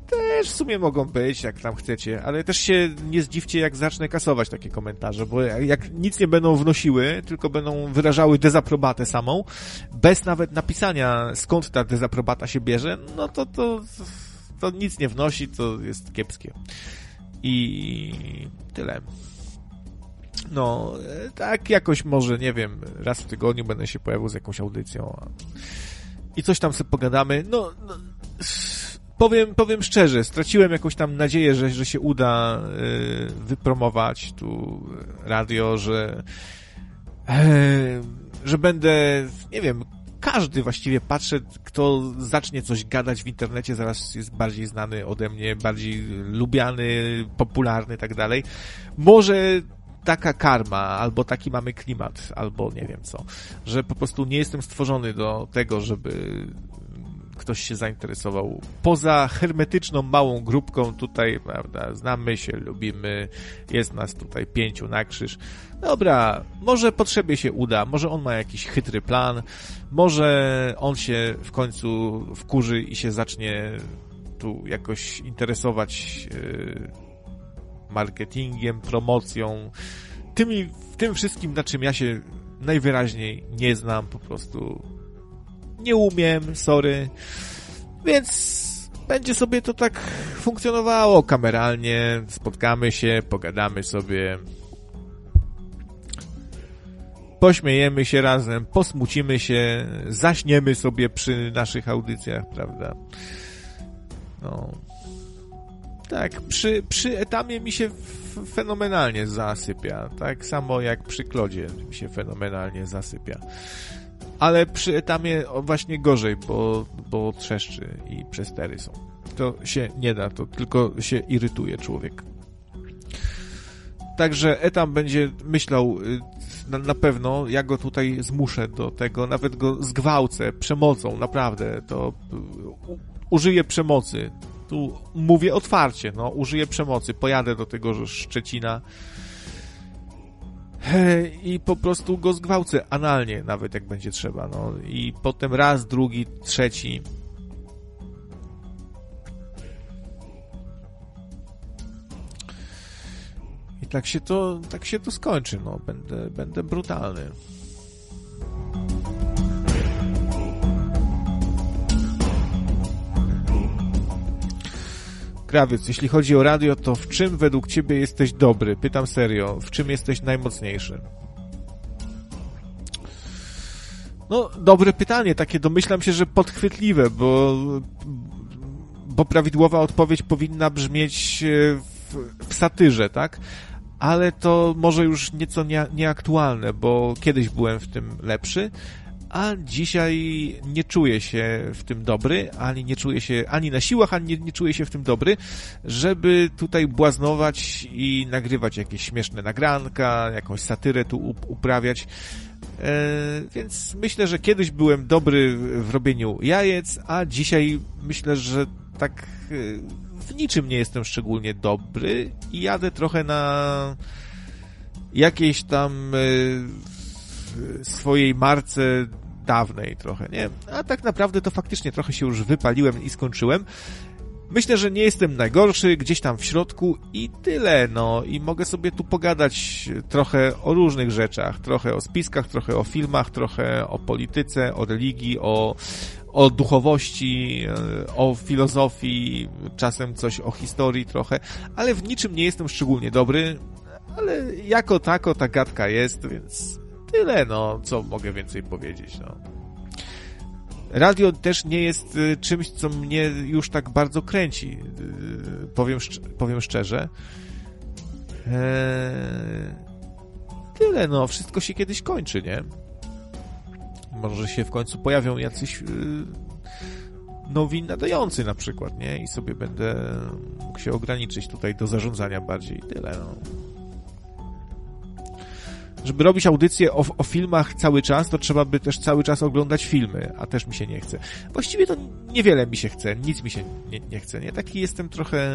też w sumie mogą być, jak tam chcecie, ale też się nie zdziwcie, jak zacznę kasować takie komentarze, bo jak nic nie będą wnosiły, tylko będą wyrażały dezaprobatę samą, bez nawet napisania skąd ta dezaprobata się bierze, no to to, to nic nie wnosi, to jest kiepskie. I tyle. No, tak jakoś może, nie wiem, raz w tygodniu będę się pojawił z jakąś audycją i coś tam sobie pogadamy. No, no powiem, powiem szczerze, straciłem jakąś tam nadzieję, że, że się uda y, wypromować tu radio, że, y, że będę, nie wiem, każdy właściwie patrzę, kto zacznie coś gadać w internecie, zaraz jest bardziej znany ode mnie, bardziej lubiany, popularny i tak dalej. Może taka karma, albo taki mamy klimat, albo nie wiem co, że po prostu nie jestem stworzony do tego, żeby ktoś się zainteresował. Poza hermetyczną małą grupką tutaj, prawda, znamy się, lubimy, jest nas tutaj pięciu na krzyż. Dobra, może potrzebie się uda, może on ma jakiś chytry plan, może on się w końcu wkurzy i się zacznie tu jakoś interesować yy, marketingiem, promocją, tymi, tym wszystkim, na czym ja się najwyraźniej nie znam, po prostu nie umiem, sorry. Więc będzie sobie to tak funkcjonowało kameralnie. Spotkamy się, pogadamy sobie. Pośmiejemy się razem, posmucimy się, zaśniemy sobie przy naszych audycjach, prawda? No. Tak, przy, przy etamie mi się fenomenalnie zasypia. Tak samo jak przy klodzie mi się fenomenalnie zasypia. Ale przy etamie właśnie gorzej, bo, bo trzeszczy i przestery są. To się nie da, to tylko się irytuje człowiek. Także etam będzie myślał y, na, na, pewno, ja go tutaj zmuszę do tego, nawet go zgwałcę przemocą, naprawdę, to u, użyję przemocy. Tu mówię otwarcie, no, użyję przemocy, pojadę do tego Szczecina i po prostu go zgwałcę analnie, nawet jak będzie trzeba, no, i potem raz, drugi, trzeci. I tak się to, tak się to skończy, no, będę, będę brutalny. Krawiec, jeśli chodzi o radio, to w czym według ciebie jesteś dobry? Pytam serio, w czym jesteś najmocniejszy? No, dobre pytanie, takie domyślam się, że podchwytliwe, bo, bo prawidłowa odpowiedź powinna brzmieć e, w, w satyrze, tak? Ale to może już nieco nie, nieaktualne, bo kiedyś byłem w tym lepszy, a dzisiaj nie czuję się w tym dobry, ani nie czuję się ani na siłach, ani nie, nie czuję się w tym dobry, żeby tutaj błaznować i nagrywać jakieś śmieszne nagranka, jakąś satyrę tu uprawiać. E, więc myślę, że kiedyś byłem dobry w robieniu jajec, a dzisiaj myślę, że tak e, w niczym nie jestem szczególnie dobry i jadę trochę na jakiejś tam e, swojej marce dawnej trochę, nie? A tak naprawdę to faktycznie trochę się już wypaliłem i skończyłem. Myślę, że nie jestem najgorszy, gdzieś tam w środku i tyle, no. I mogę sobie tu pogadać trochę o różnych rzeczach. Trochę o spiskach, trochę o filmach, trochę o polityce, o religii, o, o duchowości, e, o filozofii, czasem coś o historii trochę, ale w niczym nie jestem szczególnie dobry, ale jako tako ta gadka jest, więc tyle, no, co mogę więcej powiedzieć, no. Radio też nie jest y, czymś, co mnie już tak bardzo kręci, y, powiem, powiem szczerze. Eee, tyle, no, wszystko się kiedyś kończy, nie? Może się w końcu pojawią jacyś y, nowi nadający na przykład, nie? I sobie będę mógł się ograniczyć tutaj do zarządzania bardziej. Tyle, no żeby robić audycję o, o, filmach cały czas, to trzeba by też cały czas oglądać filmy, a też mi się nie chce. Właściwie to niewiele mi się chce, nic mi się nie, nie chce, nie? Taki jestem trochę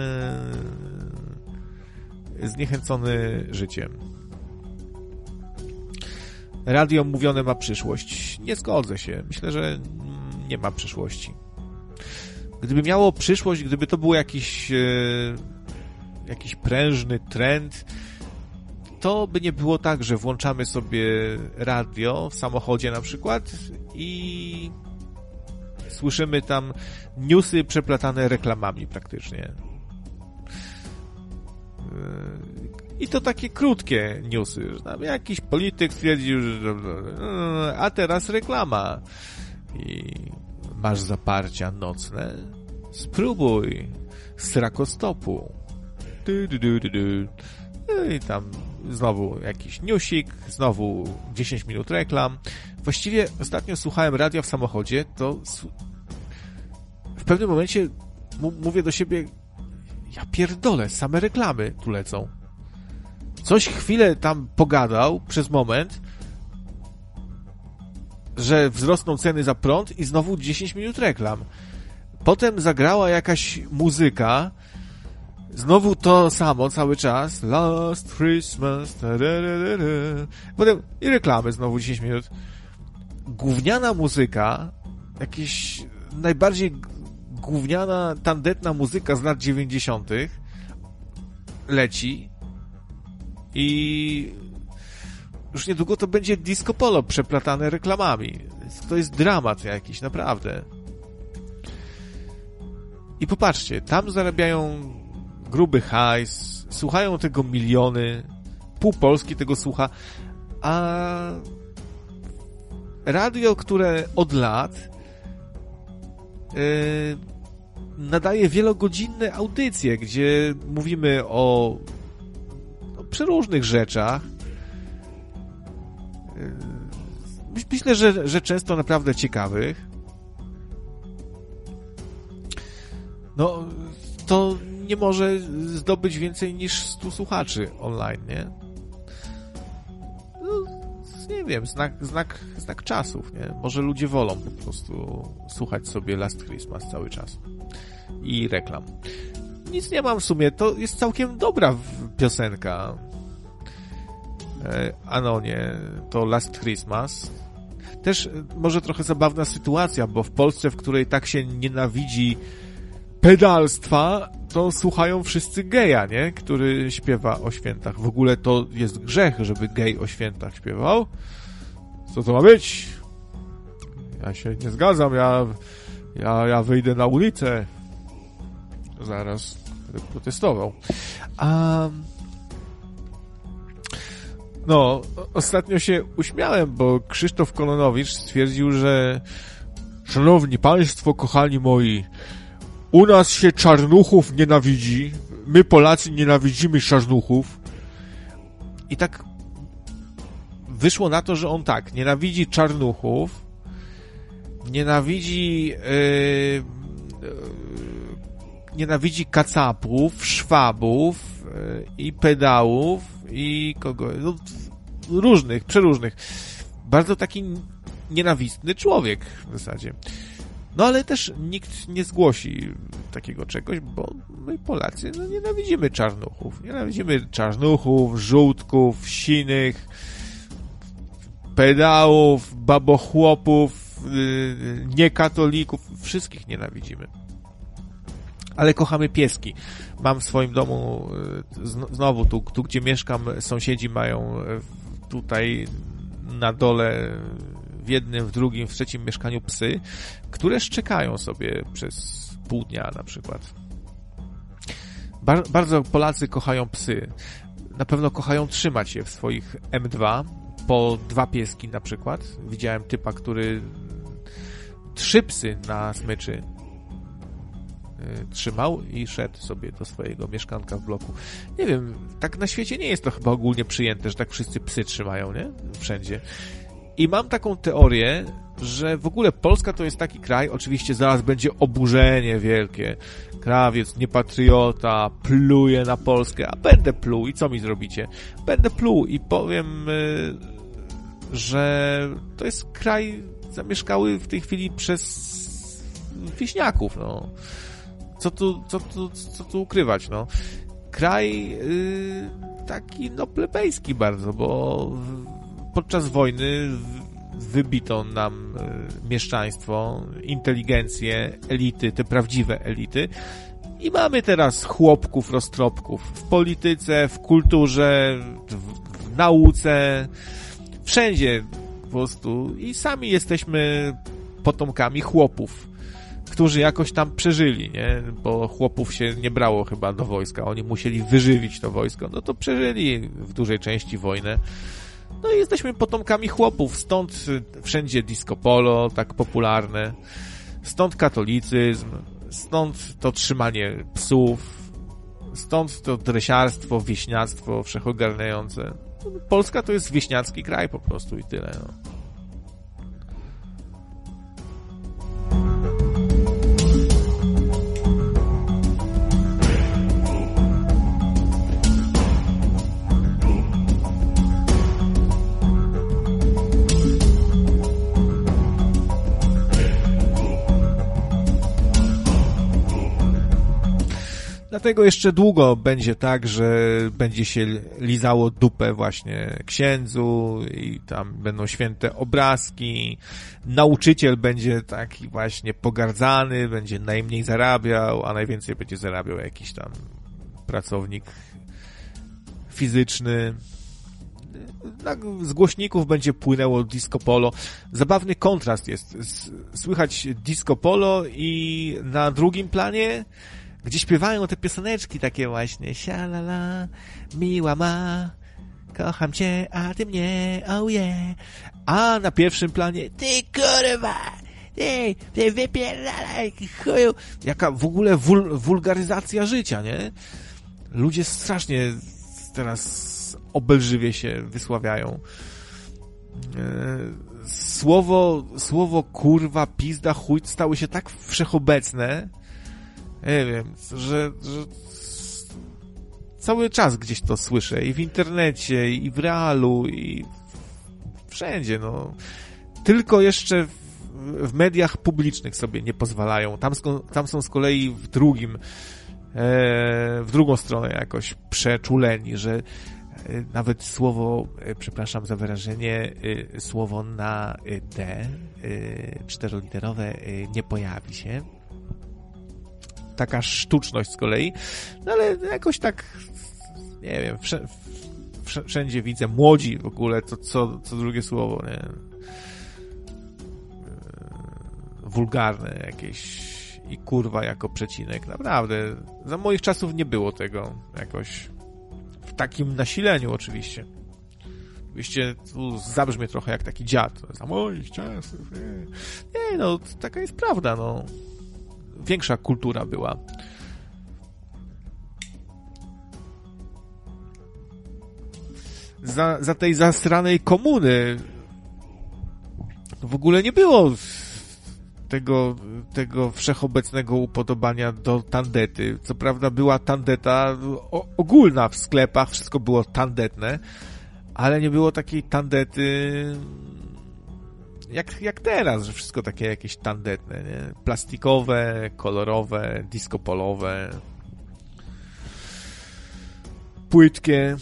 zniechęcony życiem. Radio mówione ma przyszłość. Nie zgodzę się. Myślę, że nie ma przyszłości. Gdyby miało przyszłość, gdyby to był jakiś, e, jakiś prężny trend, to by nie było tak, że włączamy sobie radio w samochodzie na przykład i słyszymy tam newsy przeplatane reklamami praktycznie. Yy, I to takie krótkie newsy, że jakiś polityk stwierdził, że a teraz reklama i masz zaparcia nocne? Spróbuj z rakostopu. Du, du, du, du, du. No i tam znowu jakiś newsik, znowu 10 minut reklam. Właściwie ostatnio słuchałem radia w samochodzie, to w pewnym momencie mówię do siebie, ja pierdolę, same reklamy tu lecą. Coś chwilę tam pogadał przez moment, że wzrosną ceny za prąd i znowu 10 minut reklam. Potem zagrała jakaś muzyka, Znowu to samo cały czas. Last Christmas. Da, Potem i reklamy znowu 10 minut. Gówniana muzyka, jakieś najbardziej gówniana, tandetna muzyka z lat 90. leci i już niedługo to będzie disco polo przeplatane reklamami. To jest dramat jakiś, naprawdę. I popatrzcie, tam zarabiają gruby hajs, słuchają tego miliony, pół Polski tego słucha, a radio, które od lat yy, nadaje wielogodzinne audycje, gdzie mówimy o, o przeróżnych rzeczach. Myślę, że, że często naprawdę ciekawych. No, to nie może zdobyć więcej niż 100 słuchaczy online, nie? No, nie wiem, znak, znak, znak czasów, nie? Może ludzie wolą po prostu słuchać sobie Last Christmas cały czas. I reklam. Nic nie mam w sumie, to jest całkiem dobra piosenka. E, Anonie, to Last Christmas. Też może trochę zabawna sytuacja, bo w Polsce, w której tak się nienawidzi pedalstwa, to słuchają wszyscy geja, nie? Który śpiewa o świętach. W ogóle to jest grzech, żeby gej o świętach śpiewał. Co to ma być? Ja się nie zgadzam, ja, ja, ja wyjdę na ulicę. Zaraz będę protestował. A... No, ostatnio się uśmiałem, bo Krzysztof Kononowicz stwierdził, że Szanowni Państwo, kochani moi, u nas się czarnuchów nienawidzi. My Polacy nienawidzimy czarnuchów. I tak wyszło na to, że on tak, nienawidzi czarnuchów, nienawidzi yy, yy, nienawidzi kacapów, szwabów yy, i pedałów i kogo, no, różnych, przeróżnych. Bardzo taki nienawistny człowiek w zasadzie. No ale też nikt nie zgłosi takiego czegoś, bo my Polacy no, nienawidzimy czarnuchów. Nienawidzimy czarnuchów, żółtków, sinych, pedałów, babochłopów, yy, niekatolików. Wszystkich nienawidzimy. Ale kochamy pieski. Mam w swoim domu, yy, znowu tu, tu gdzie mieszkam, sąsiedzi mają yy, tutaj na dole w jednym, w drugim, w trzecim mieszkaniu psy, które szczekają sobie przez pół dnia na przykład. Bar bardzo Polacy kochają psy. Na pewno kochają trzymać je w swoich M2, po dwa pieski na przykład. Widziałem typa, który trzy psy na smyczy y, trzymał i szedł sobie do swojego mieszkanka w bloku. Nie wiem, tak na świecie nie jest to chyba ogólnie przyjęte, że tak wszyscy psy trzymają, nie? Wszędzie. I mam taką teorię, że w ogóle Polska to jest taki kraj, oczywiście zaraz będzie oburzenie wielkie. Krawiec, niepatriota, pluje na Polskę, a będę pluł i co mi zrobicie? Będę pluł i powiem, y, że to jest kraj zamieszkały w tej chwili przez wieśniaków, no. Co tu, co tu, co tu ukrywać, no. Kraj yy, taki, no, plebejski bardzo, bo podczas wojny wybito nam e, mieszczaństwo, inteligencję, elity, te prawdziwe elity. I mamy teraz chłopków, roztropków w polityce, w kulturze, w nauce, wszędzie po prostu. I sami jesteśmy potomkami chłopów, którzy jakoś tam przeżyli, nie? Bo chłopów się nie brało chyba do wojska. Oni musieli wyżywić to wojsko. No to przeżyli w dużej części wojnę. No i jesteśmy potomkami chłopów, stąd wszędzie disco polo, tak popularne, stąd katolicyzm, stąd to trzymanie psów, stąd to dresiarstwo, wieśniactwo wszechogarniające. Polska to jest wieśniacki kraj po prostu i tyle. No. Dlatego jeszcze długo będzie tak, że będzie się lizało dupę właśnie księdzu i tam będą święte obrazki. Nauczyciel będzie taki właśnie pogardzany, będzie najmniej zarabiał, a najwięcej będzie zarabiał jakiś tam pracownik fizyczny. Z głośników będzie płynęło disco polo. Zabawny kontrast jest. Słychać disco polo i na drugim planie gdzie śpiewają te pioseneczki takie właśnie sialala, miła ma, kocham cię, a ty mnie, oh yeah. A na pierwszym planie, ty kurwa, ej, wypierdalaj, chuju. Jaka w ogóle wul, wulgaryzacja życia, nie? Ludzie strasznie teraz obelżywie się wysławiają. E, słowo, słowo kurwa, pizda, chuj stały się tak wszechobecne, nie wiem, że, że cały czas gdzieś to słyszę i w internecie, i w realu, i wszędzie, no. Tylko jeszcze w, w mediach publicznych sobie nie pozwalają. Tam, tam są z kolei w drugim, e, w drugą stronę jakoś przeczuleni, że e, nawet słowo, e, przepraszam za wyrażenie, e, słowo na D, czteroliterowe, nie pojawi się. Taka sztuczność z kolei, no ale jakoś tak nie wiem, wszędzie widzę młodzi w ogóle, to co, co drugie słowo, nie? E, wulgarne jakieś i kurwa jako przecinek. Naprawdę, za moich czasów nie było tego jakoś w takim nasileniu oczywiście. Oczywiście tu zabrzmie trochę jak taki dziad. Za moich czasów. Nie, nie no, taka jest prawda, no. Większa kultura była. za, za tej zasranej komuny w ogóle nie było tego, tego wszechobecnego upodobania do tandety. Co prawda była tandeta ogólna w sklepach, wszystko było tandetne, ale nie było takiej tandety jak, jak teraz, że wszystko takie jakieś tandetne, nie? Plastikowe, kolorowe, diskopolowe, płytkie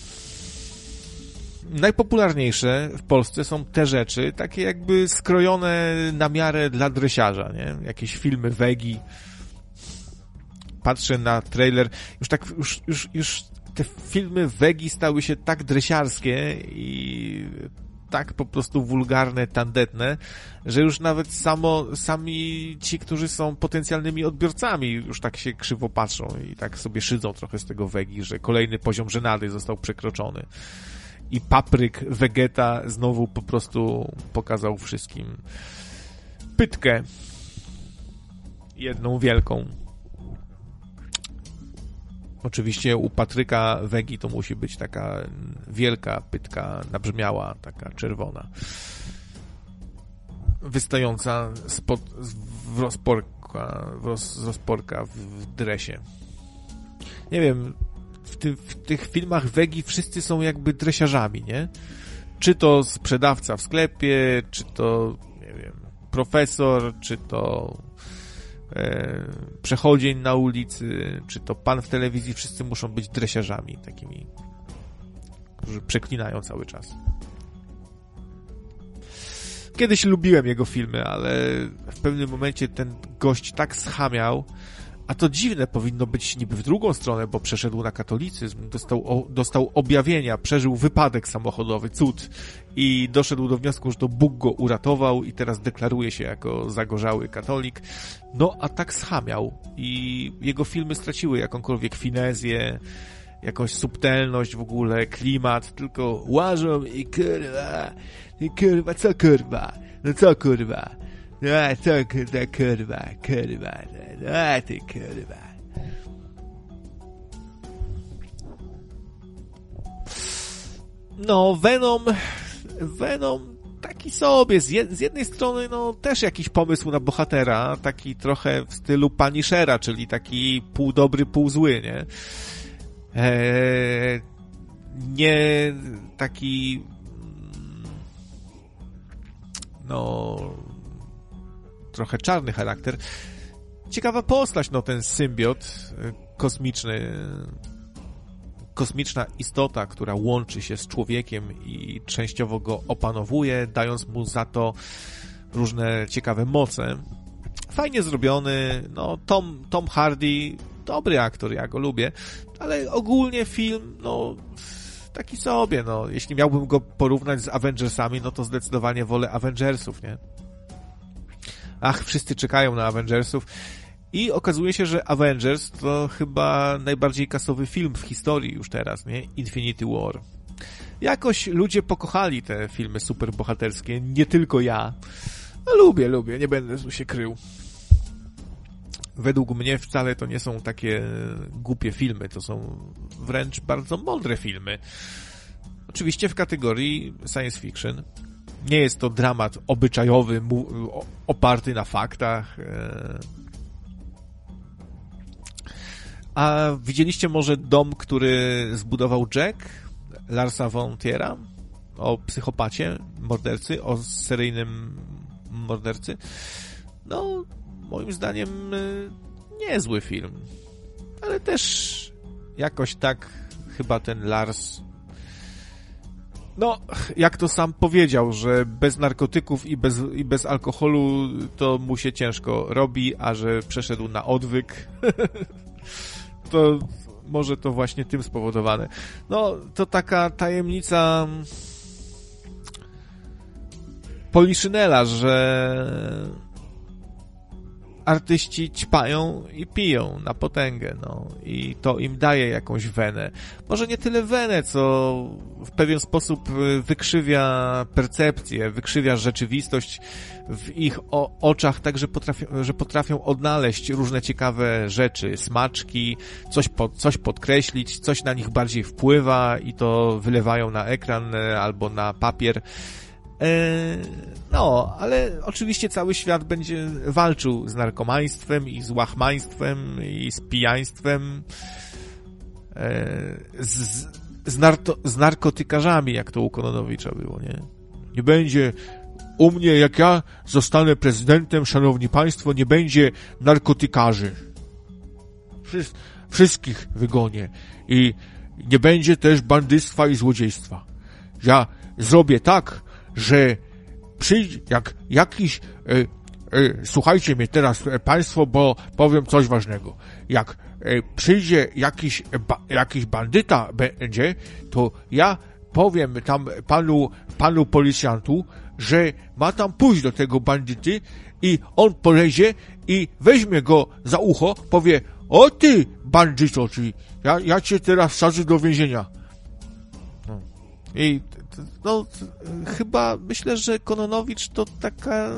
najpopularniejsze w Polsce są te rzeczy, takie jakby skrojone na miarę dla dresiarza, nie? Jakieś filmy wegi. Patrzę na trailer, już tak, już, już, już te filmy wegi stały się tak dresiarskie i tak po prostu wulgarne, tandetne, że już nawet samo, sami ci, którzy są potencjalnymi odbiorcami, już tak się krzywo patrzą i tak sobie szydzą trochę z tego wegi, że kolejny poziom żenady został przekroczony i papryk Vegeta znowu po prostu pokazał wszystkim pytkę jedną wielką. Oczywiście u Patryka Wegi to musi być taka wielka pytka, nabrzmiała, taka czerwona. Wystająca spod, w rozporka, w roz, z rozporka w, w dresie. Nie wiem, w, ty, w tych filmach Wegi wszyscy są jakby dresiarzami, nie? Czy to sprzedawca w sklepie, czy to, nie wiem, profesor, czy to e, przechodzień na ulicy, czy to pan w telewizji, wszyscy muszą być dresiarzami takimi, którzy przeklinają cały czas. Kiedyś lubiłem jego filmy, ale w pewnym momencie ten gość tak schamiał, a to dziwne powinno być niby w drugą stronę, bo przeszedł na katolicyzm, dostał, o, dostał objawienia, przeżył wypadek samochodowy, cud. I doszedł do wniosku, że to Bóg go uratował i teraz deklaruje się jako zagorzały katolik. No, a tak schamiał. I jego filmy straciły jakąkolwiek finezję, jakąś subtelność w ogóle, klimat, tylko łażą i kurwa, i kurwa, co kurwa, no co kurwa, no co kurwa, kurwa, kurwa, a ty kurwa. No, Venom, Venom taki sobie, z, z, jednej strony no też jakiś pomysł na bohatera, taki trochę w stylu Punishera, czyli taki pół dobry, pół zły, nie? Eee, nie taki no trochę czarny charakter, ciekawa postać, no ten symbiot y, kosmiczny, kosmiczna istota, która łączy się z człowiekiem i częściowo go opanowuje, dając mu za to różne ciekawe moce. Fajnie zrobiony, no Tom, Tom Hardy, dobry aktor, ja go lubię, ale ogólnie film, no taki sobie, no. Jeśli miałbym go porównać z Avengersami, no to zdecydowanie wolę Avengersów, nie? Ach, wszyscy czekają na Avengersów. I okazuje się, że Avengers to chyba najbardziej kasowy film w historii już teraz, nie? Infinity War. Jakoś ludzie pokochali te filmy superbohaterskie, nie tylko ja. No, lubię, lubię, nie będę się krył. Według mnie wcale to nie są takie głupie filmy, to są wręcz bardzo mądre filmy. Oczywiście w kategorii science fiction. Nie jest to dramat obyczajowy, oparty na faktach. E. A widzieliście może dom, który zbudował Jack Larsa von Tiera? O psychopacie, mordercy, o seryjnym mordercy? No, moim zdaniem y, niezły film. Ale też jakoś tak chyba ten Lars no, jak to sam powiedział, że bez narkotyków i bez, i bez alkoholu to mu się ciężko robi, a że przeszedł na odwyk, <laughs> to może to właśnie tym spowodowane. No, to taka tajemnica Poliszynela, że artyści ćpają i piją na potęgę, no. I to im daje jakąś wenę. Może nie tyle wenę, co w pewien sposób y, wykrzywia percepcję, wykrzywia rzeczywistość w ich oczach, tak, że potrafią, że potrafią odnaleźć różne ciekawe rzeczy, smaczki, coś, pod, coś podkreślić, coś na nich bardziej wpływa i to wylewają na ekran y, albo na papier no, ale oczywiście cały świat będzie walczył z narkomaństwem i z łachmaństwem i z pijaństwem, e, z, z, narto, z narkotykarzami, jak to u Kononowicza było, nie? Nie będzie u mnie, jak ja zostanę prezydentem, szanowni państwo, nie będzie narkotykarzy. wszystkich wygonię. I nie będzie też bandystwa i złodziejstwa. Ja zrobię tak, że przyjdzie, jak jakiś, e, e, słuchajcie mnie teraz e, Państwo, bo powiem coś ważnego. Jak e, przyjdzie jakiś, ba, jakiś bandyta będzie, to ja powiem tam panu, panu policjantu, że ma tam pójść do tego bandyty i on polezie i weźmie go za ucho, powie, o ty, bandyto, ty, ja, ja cię teraz wsadzę do więzienia. No. I no, chyba myślę, że Kononowicz to taka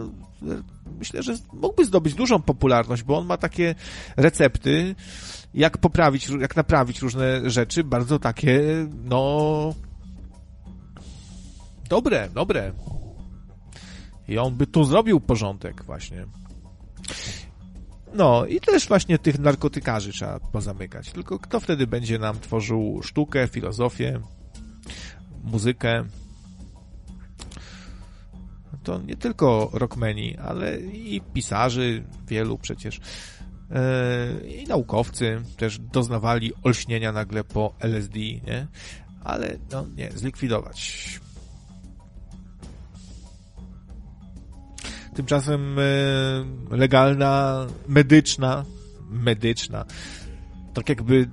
myślę, że mógłby zdobyć dużą popularność, bo on ma takie recepty, jak poprawić, jak naprawić różne rzeczy, bardzo takie, no, dobre, dobre. I on by tu zrobił porządek właśnie. No i też właśnie tych narkotykarzy trzeba pozamykać. Tylko kto wtedy będzie nam tworzył sztukę, filozofię, muzykę. To nie tylko rockmeni, ale i pisarzy, wielu przecież. E, I naukowcy też doznawali olśnienia nagle po LSD, nie? Ale no nie, zlikwidować. Tymczasem e, legalna, medyczna, medyczna, tak jakby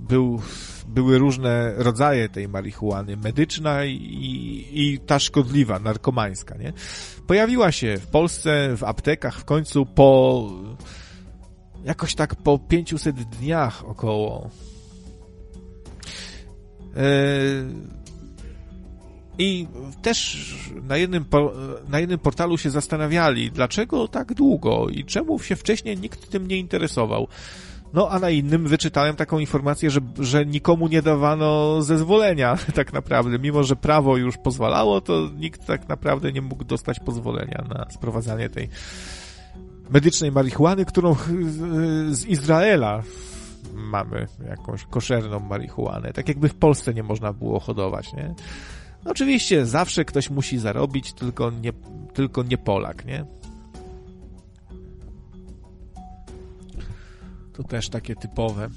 był były różne rodzaje tej marihuany, medyczna i, i ta szkodliwa, narkomańska, nie? Pojawiła się w Polsce, w aptekach w końcu po jakoś tak po 500 dniach około. E, I też na jednym, na jednym portalu się zastanawiali, dlaczego tak długo i czemu się wcześniej nikt tym nie interesował. No, a na innym wyczytałem taką informację, że, że nikomu nie dawano zezwolenia <laughs> tak naprawdę. Mimo, że prawo już pozwalało, to nikt tak naprawdę nie mógł dostać pozwolenia na sprowadzanie tej medycznej marihuany, którą z Izraela mamy jakąś koszerną marihuanę. Tak jakby w Polsce nie można było hodować, nie? Oczywiście zawsze ktoś musi zarobić, tylko nie, tylko nie Polak, nie? To też takie typowe.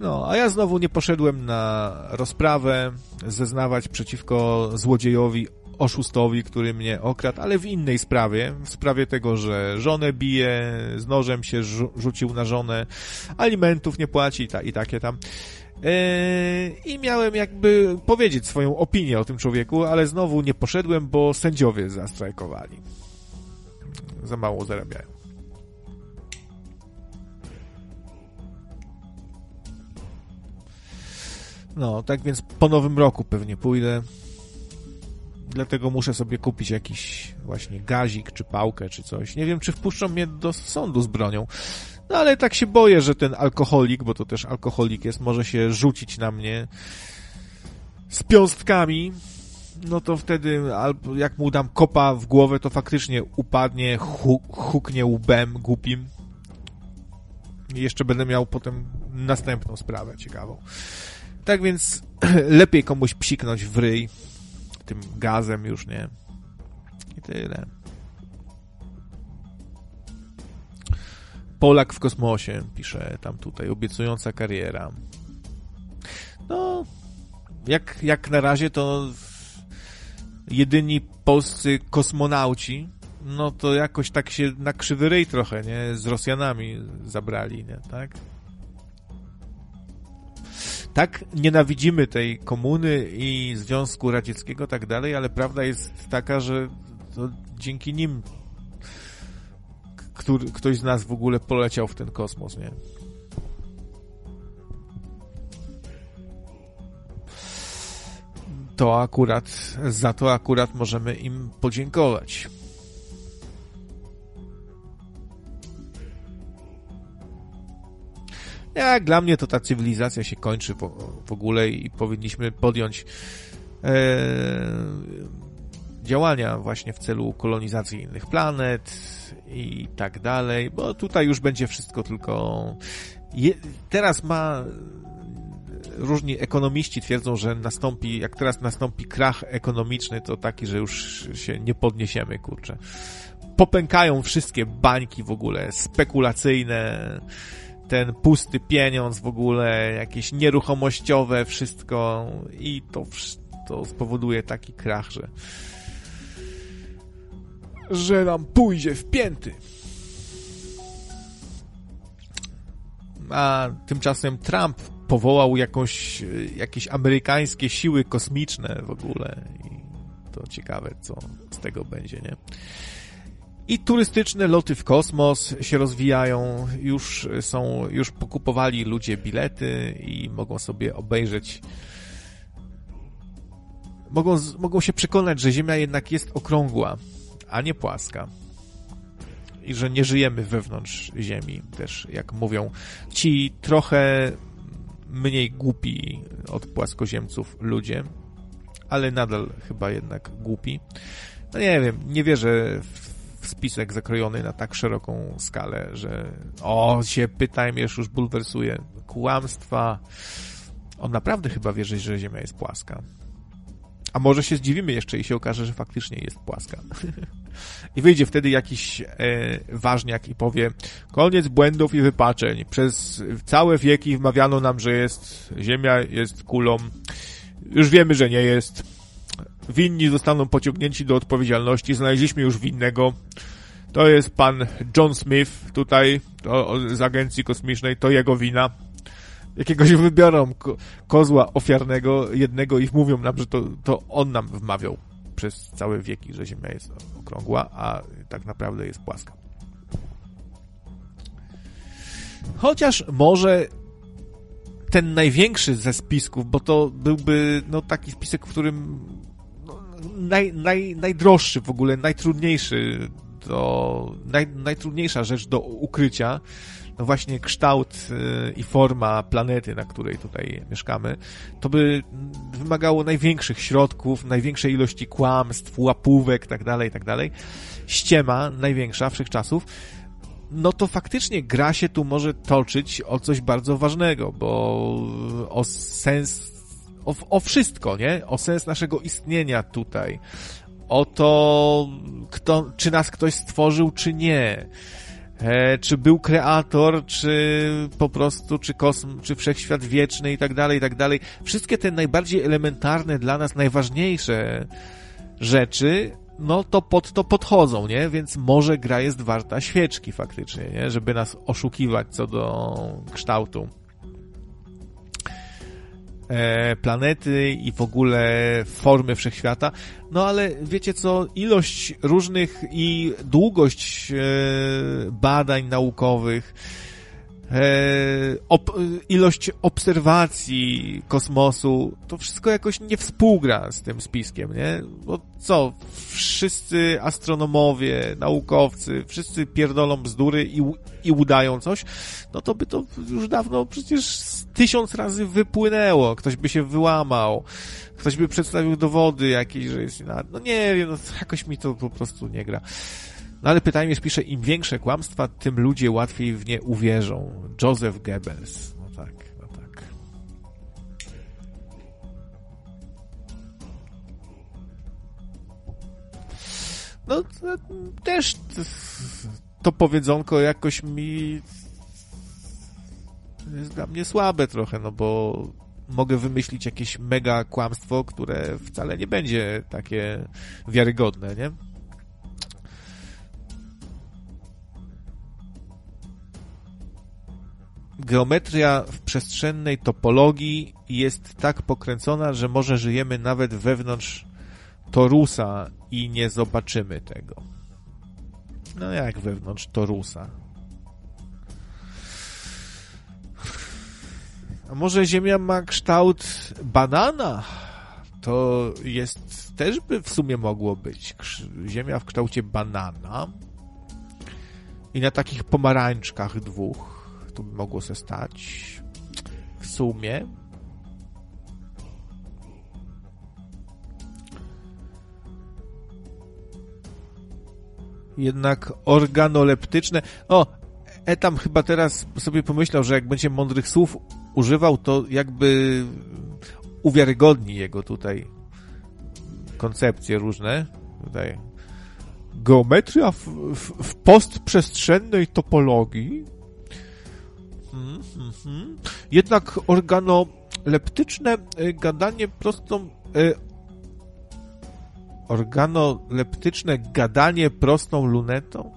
No, a ja znowu nie poszedłem na rozprawę zeznawać przeciwko złodziejowi, oszustowi, który mnie okradł, ale w innej sprawie, w sprawie tego, że żonę bije, z nożem się rzucił na żonę, alimentów nie płaci ta, i takie tam. Eee, I miałem jakby powiedzieć swoją opinię o tym człowieku, ale znowu nie poszedłem, bo sędziowie zastrajkowali za mało zarabiają. No, tak więc po nowym roku pewnie pójdę. Dlatego muszę sobie kupić jakiś właśnie gazik, czy pałkę, czy coś. Nie wiem, czy wpuszczą mnie do sądu z bronią. No ale tak się boję, że ten alkoholik, bo to też alkoholik jest, może się rzucić na mnie z piąstkami, no to wtedy albo jak mu dam kopa w głowę, to faktycznie upadnie, hu huknie łbem głupim. I jeszcze będę miał potem następną sprawę ciekawą. Tak więc <clears throat> lepiej komuś psiknąć w ryj tym gazem już, nie? I tyle. Polak w kosmosie, pisze tam tutaj, obiecująca kariera. No, jak, jak na razie to jedyni polscy kosmonauci, no to jakoś tak się na krzywy ryj trochę, nie? Z Rosjanami zabrali, nie? Tak? Tak nienawidzimy tej komuny i Związku Radzieckiego tak dalej, ale prawda jest taka, że dzięki nim który, ktoś z nas w ogóle poleciał w ten kosmos, nie? To akurat, za to akurat możemy im podziękować. Jak dla mnie to ta cywilizacja się kończy w, w ogóle i powinniśmy podjąć e, działania właśnie w celu kolonizacji innych planet i tak dalej, bo tutaj już będzie wszystko tylko... Je, teraz ma różni ekonomiści twierdzą, że nastąpi, jak teraz nastąpi krach ekonomiczny, to taki, że już się nie podniesiemy, kurczę. Popękają wszystkie bańki w ogóle spekulacyjne, ten pusty pieniądz w ogóle, jakieś nieruchomościowe, wszystko i to, to spowoduje taki krach, że że nam pójdzie w pięty. A tymczasem Trump powołał jakąś, jakieś amerykańskie siły kosmiczne w ogóle i to ciekawe, co z tego będzie, nie? I turystyczne loty w kosmos się rozwijają, już są, już pokupowali ludzie bilety i mogą sobie obejrzeć mogą, mogą się przekonać, że Ziemia jednak jest okrągła, a nie płaska. I że nie żyjemy wewnątrz Ziemi, też jak mówią ci trochę mniej głupi od płaskoziemców ludzie, ale nadal chyba jednak głupi. No nie wiem, nie wierzę w w spisek zakrojony na tak szeroką skalę, że o, się pytaj, mnie już bulwersuje. Kłamstwa. On naprawdę chyba wierzy, że Ziemia jest płaska. A może się zdziwimy jeszcze i się okaże, że faktycznie jest płaska. <laughs> I wyjdzie wtedy jakiś e, ważniak i powie koniec błędów i wypaczeń. Przez całe wieki wmawiano nam, że jest Ziemia jest kulą. Już wiemy, że nie jest winni zostaną pociągnięci do odpowiedzialności. Znaleźliśmy już winnego. To jest pan John Smith tutaj to, z agencji kosmicznej, to jego wina. Jakiegoś wybiorą ko kozła ofiarnego jednego i mówią nam, że to, to on nam wmawiał przez całe wieki, że Ziemia jest okrągła, a tak naprawdę jest płaska. Chociaż może ten największy ze spisków, bo to byłby no, taki spisek, w którym naj, naj, najdroższy w ogóle, najtrudniejszy do, naj, najtrudniejsza rzecz do ukrycia, no właśnie kształt y, i forma planety, na której tutaj mieszkamy, to by wymagało największych środków, największej ilości kłamstw, łapówek, tak dalej, tak dalej. Ściema największa wszechczasów. No to faktycznie gra się tu może toczyć o coś bardzo ważnego, bo o sens o, o wszystko, nie? O sens naszego istnienia tutaj. O to, kto, czy nas ktoś stworzył, czy nie. E, czy był kreator, czy po prostu, czy kosm, czy wszechświat wieczny i tak dalej, i tak dalej. Wszystkie te najbardziej elementarne dla nas, najważniejsze rzeczy, no to pod to podchodzą, nie? Więc może gra jest warta świeczki faktycznie, nie? Żeby nas oszukiwać co do kształtu E, planety i w ogóle formy wszechświata. No ale wiecie co, ilość różnych i długość e, badań naukowych ob, ilość obserwacji kosmosu, to wszystko jakoś nie współgra z tym spiskiem, nie? Bo co, wszyscy astronomowie, naukowcy, wszyscy pierdolą bzdury i, i udają coś, no to by to już dawno przecież tysiąc razy wypłynęło, ktoś by się wyłamał, ktoś by przedstawił dowody jakieś, że jest no nie wiem, no jakoś mi to po prostu nie gra. No ale pytanie jest, pisze, im większe kłamstwa, tym ludzie łatwiej w nie uwierzą. Joseph Goebbels. No tak, no tak. No, też to powiedzonko jakoś mi jest dla mnie słabe trochę, no bo mogę wymyślić jakieś mega kłamstwo, które wcale nie będzie takie wiarygodne, nie? Geometria w przestrzennej topologii jest tak pokręcona, że może żyjemy nawet wewnątrz torusa i nie zobaczymy tego. No jak wewnątrz torusa? A może Ziemia ma kształt banana? To jest też by w sumie mogło być. Ziemia w kształcie banana i na takich pomarańczkach dwóch to by mogło się stać w sumie. Jednak organoleptyczne. O, Etam chyba teraz sobie pomyślał, że jak będzie mądrych słów używał, to jakby uwiarygodni jego tutaj koncepcje różne. Tutaj geometria w, w, w postprzestrzennej topologii Mm, mm, Jednak organoleptyczne y, gadanie prostą y, organoleptyczne gadanie prostą lunetą?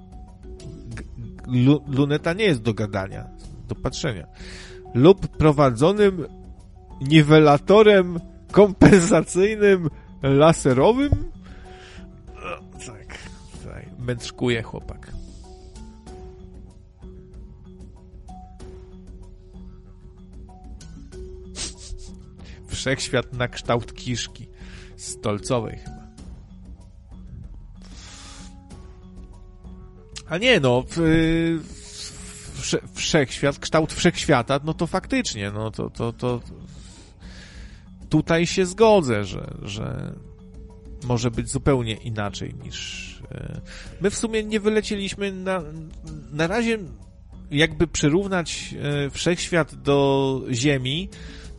Lu, luneta nie jest do gadania, do patrzenia. Lub prowadzonym niwelatorem kompensacyjnym laserowym? Tak, tak. Męczkuje chłopak. Wszechświat na kształt kiszki. Stolcowej chyba. A nie, no, w, w, wszechświat, kształt wszechświata, no to faktycznie, no to, to, to tutaj się zgodzę, że, że może być zupełnie inaczej niż. E, my w sumie nie wylecieliśmy na, na razie, jakby przyrównać e, wszechświat do Ziemi,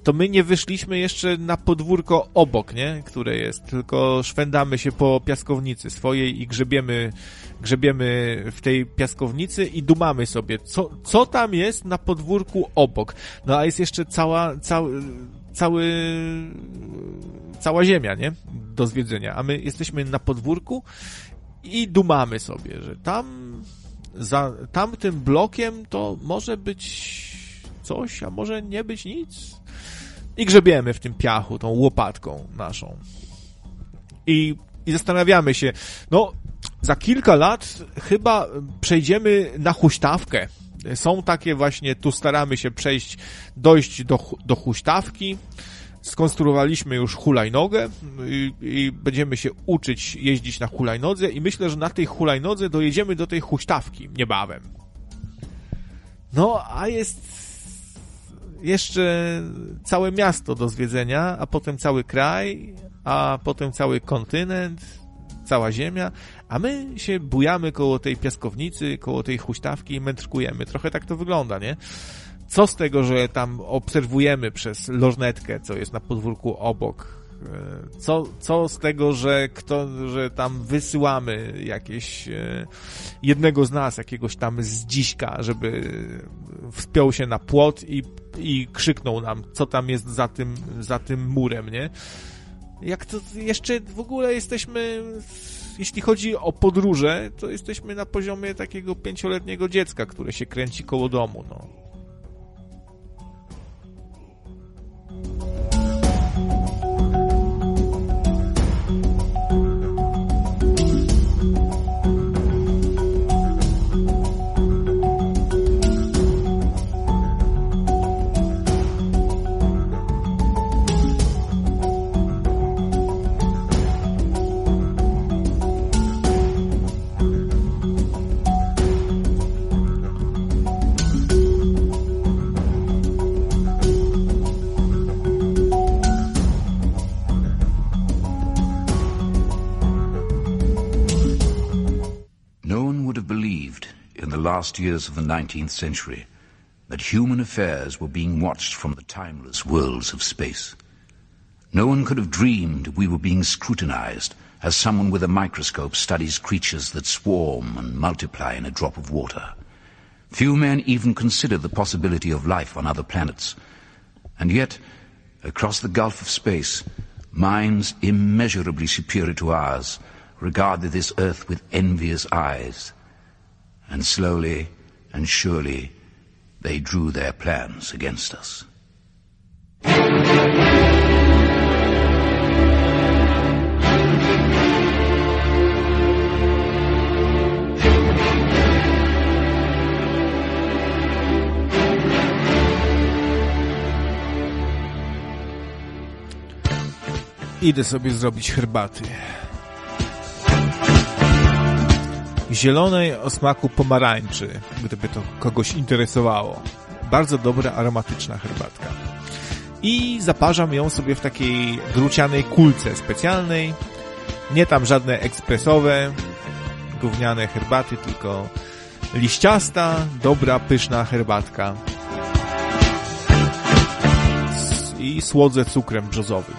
to my nie wyszliśmy jeszcze na podwórko obok, nie? Które jest, tylko szwendamy się po piaskownicy swojej i grzebiemy, grzebiemy w tej piaskownicy i dumamy sobie, co, co tam jest na podwórku obok. No a jest jeszcze cała, cały, cały, cała ziemia, nie? Do zwiedzenia. A my jesteśmy na podwórku i dumamy sobie, że tam za tamtym blokiem to może być coś, a może nie być nic i grzebiemy w tym piachu tą łopatką naszą. I, i zastanawiamy się, no, za kilka lat chyba przejdziemy na huśtawkę. Są takie właśnie, tu staramy się przejść, dojść do, do huśtawki. Skonstruowaliśmy już hulajnogę i, i będziemy się uczyć jeździć na hulajnodze i myślę, że na tej hulajnodze dojedziemy do tej huśtawki niebawem. No, a jest jeszcze całe miasto do zwiedzenia, a potem cały kraj, a potem cały kontynent, cała ziemia, a my się bujamy koło tej piaskownicy, koło tej huśtawki i mędrkujemy. Trochę tak to wygląda, nie? Co z tego, że tam obserwujemy przez lornetkę, co jest na podwórku obok, E, co, co z tego, że, kto, że tam wysyłamy jakieś e, jednego z nas, jakiegoś tam zdziśka, żeby wspiął się na płot i, i krzyknął nam, co tam jest za tym, za tym murem, nie? Jak to jeszcze w ogóle jesteśmy, jeśli chodzi o podróże, to jesteśmy na poziomie takiego pięcioletniego dziecka, które się kręci koło domu, no. The last years of the 19th century that human affairs were being watched from the timeless worlds of space. No one could have dreamed we were being scrutinized as someone with a microscope studies creatures that swarm and multiply in a drop of water. Few men even considered the possibility of life on other planets. And yet, across the gulf of space, minds immeasurably superior to ours regarded this earth with envious eyes. And slowly and surely, they drew their plans against us. Idę sobie zrobić herbaty. Zielonej o smaku pomarańczy, gdyby to kogoś interesowało. Bardzo dobra, aromatyczna herbatka. I zaparzam ją sobie w takiej drucianej kulce specjalnej. Nie tam żadne ekspresowe, gówniane herbaty, tylko liściasta, dobra, pyszna herbatka. I słodzę cukrem brzozowym.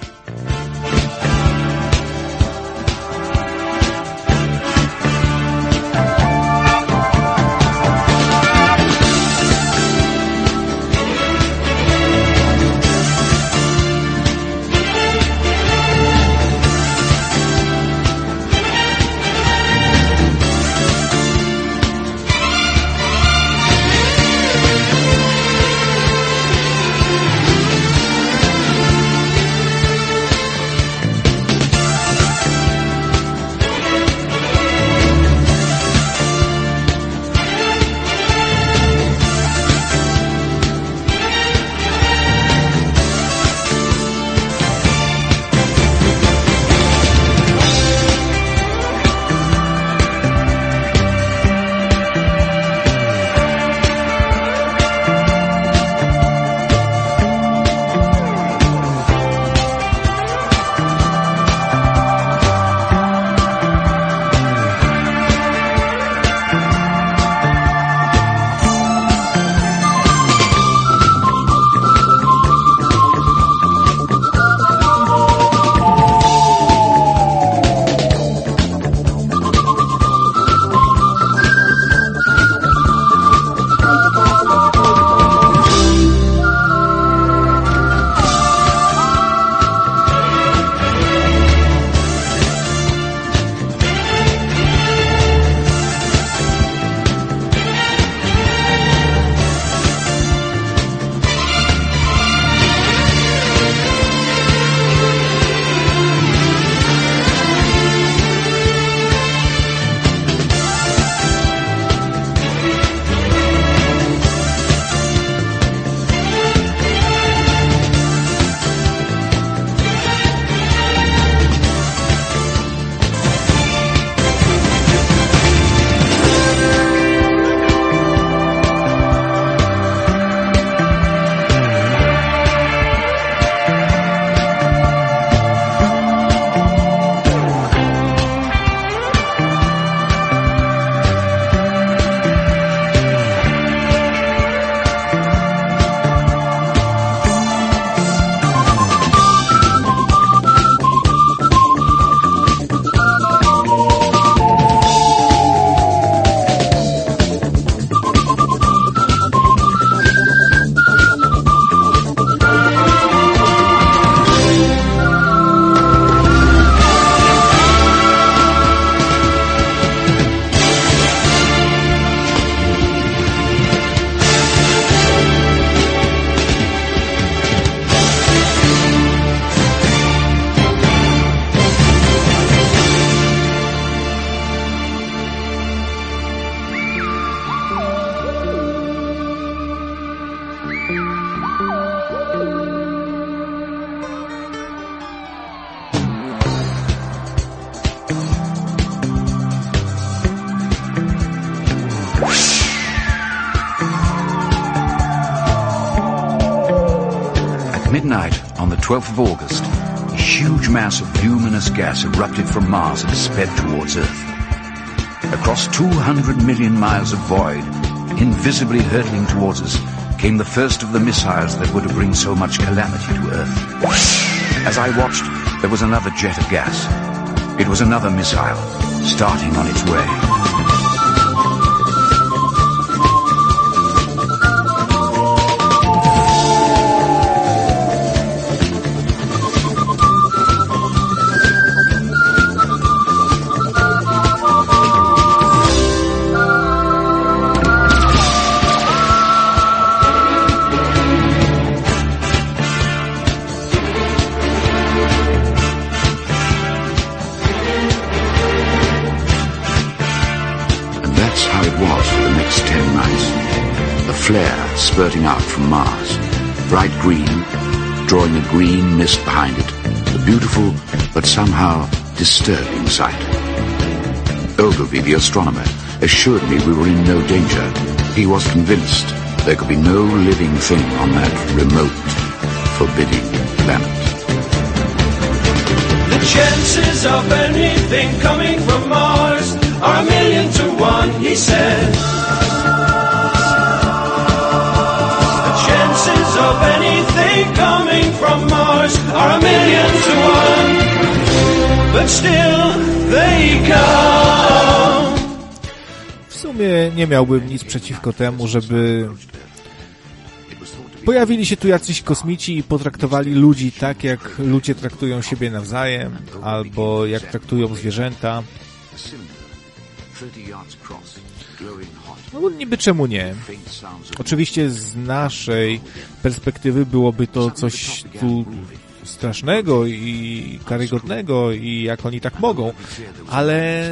12th of August, a huge mass of luminous gas erupted from Mars and sped towards Earth. across 200 million miles of void, invisibly hurtling towards us, came the first of the missiles that were to bring so much calamity to Earth. As I watched, there was another jet of gas. It was another missile, starting on its way. Spurting out from Mars, bright green, drawing a green mist behind it, a beautiful but somehow disturbing sight. Ogilvy, the astronomer, assured me we were in no danger. He was convinced there could be no living thing on that remote, forbidding planet. The chances of anything coming from Mars are a million to one, he said. Of anything coming from Mars are a million to one, but still they come. W sumie nie miałbym nic przeciwko temu, żeby pojawili się tu jacyś kosmici i potraktowali ludzi tak, jak ludzie traktują siebie nawzajem, albo jak traktują zwierzęta. No niby czemu nie? Oczywiście z naszej perspektywy byłoby to coś tu strasznego i karygodnego i jak oni tak mogą, ale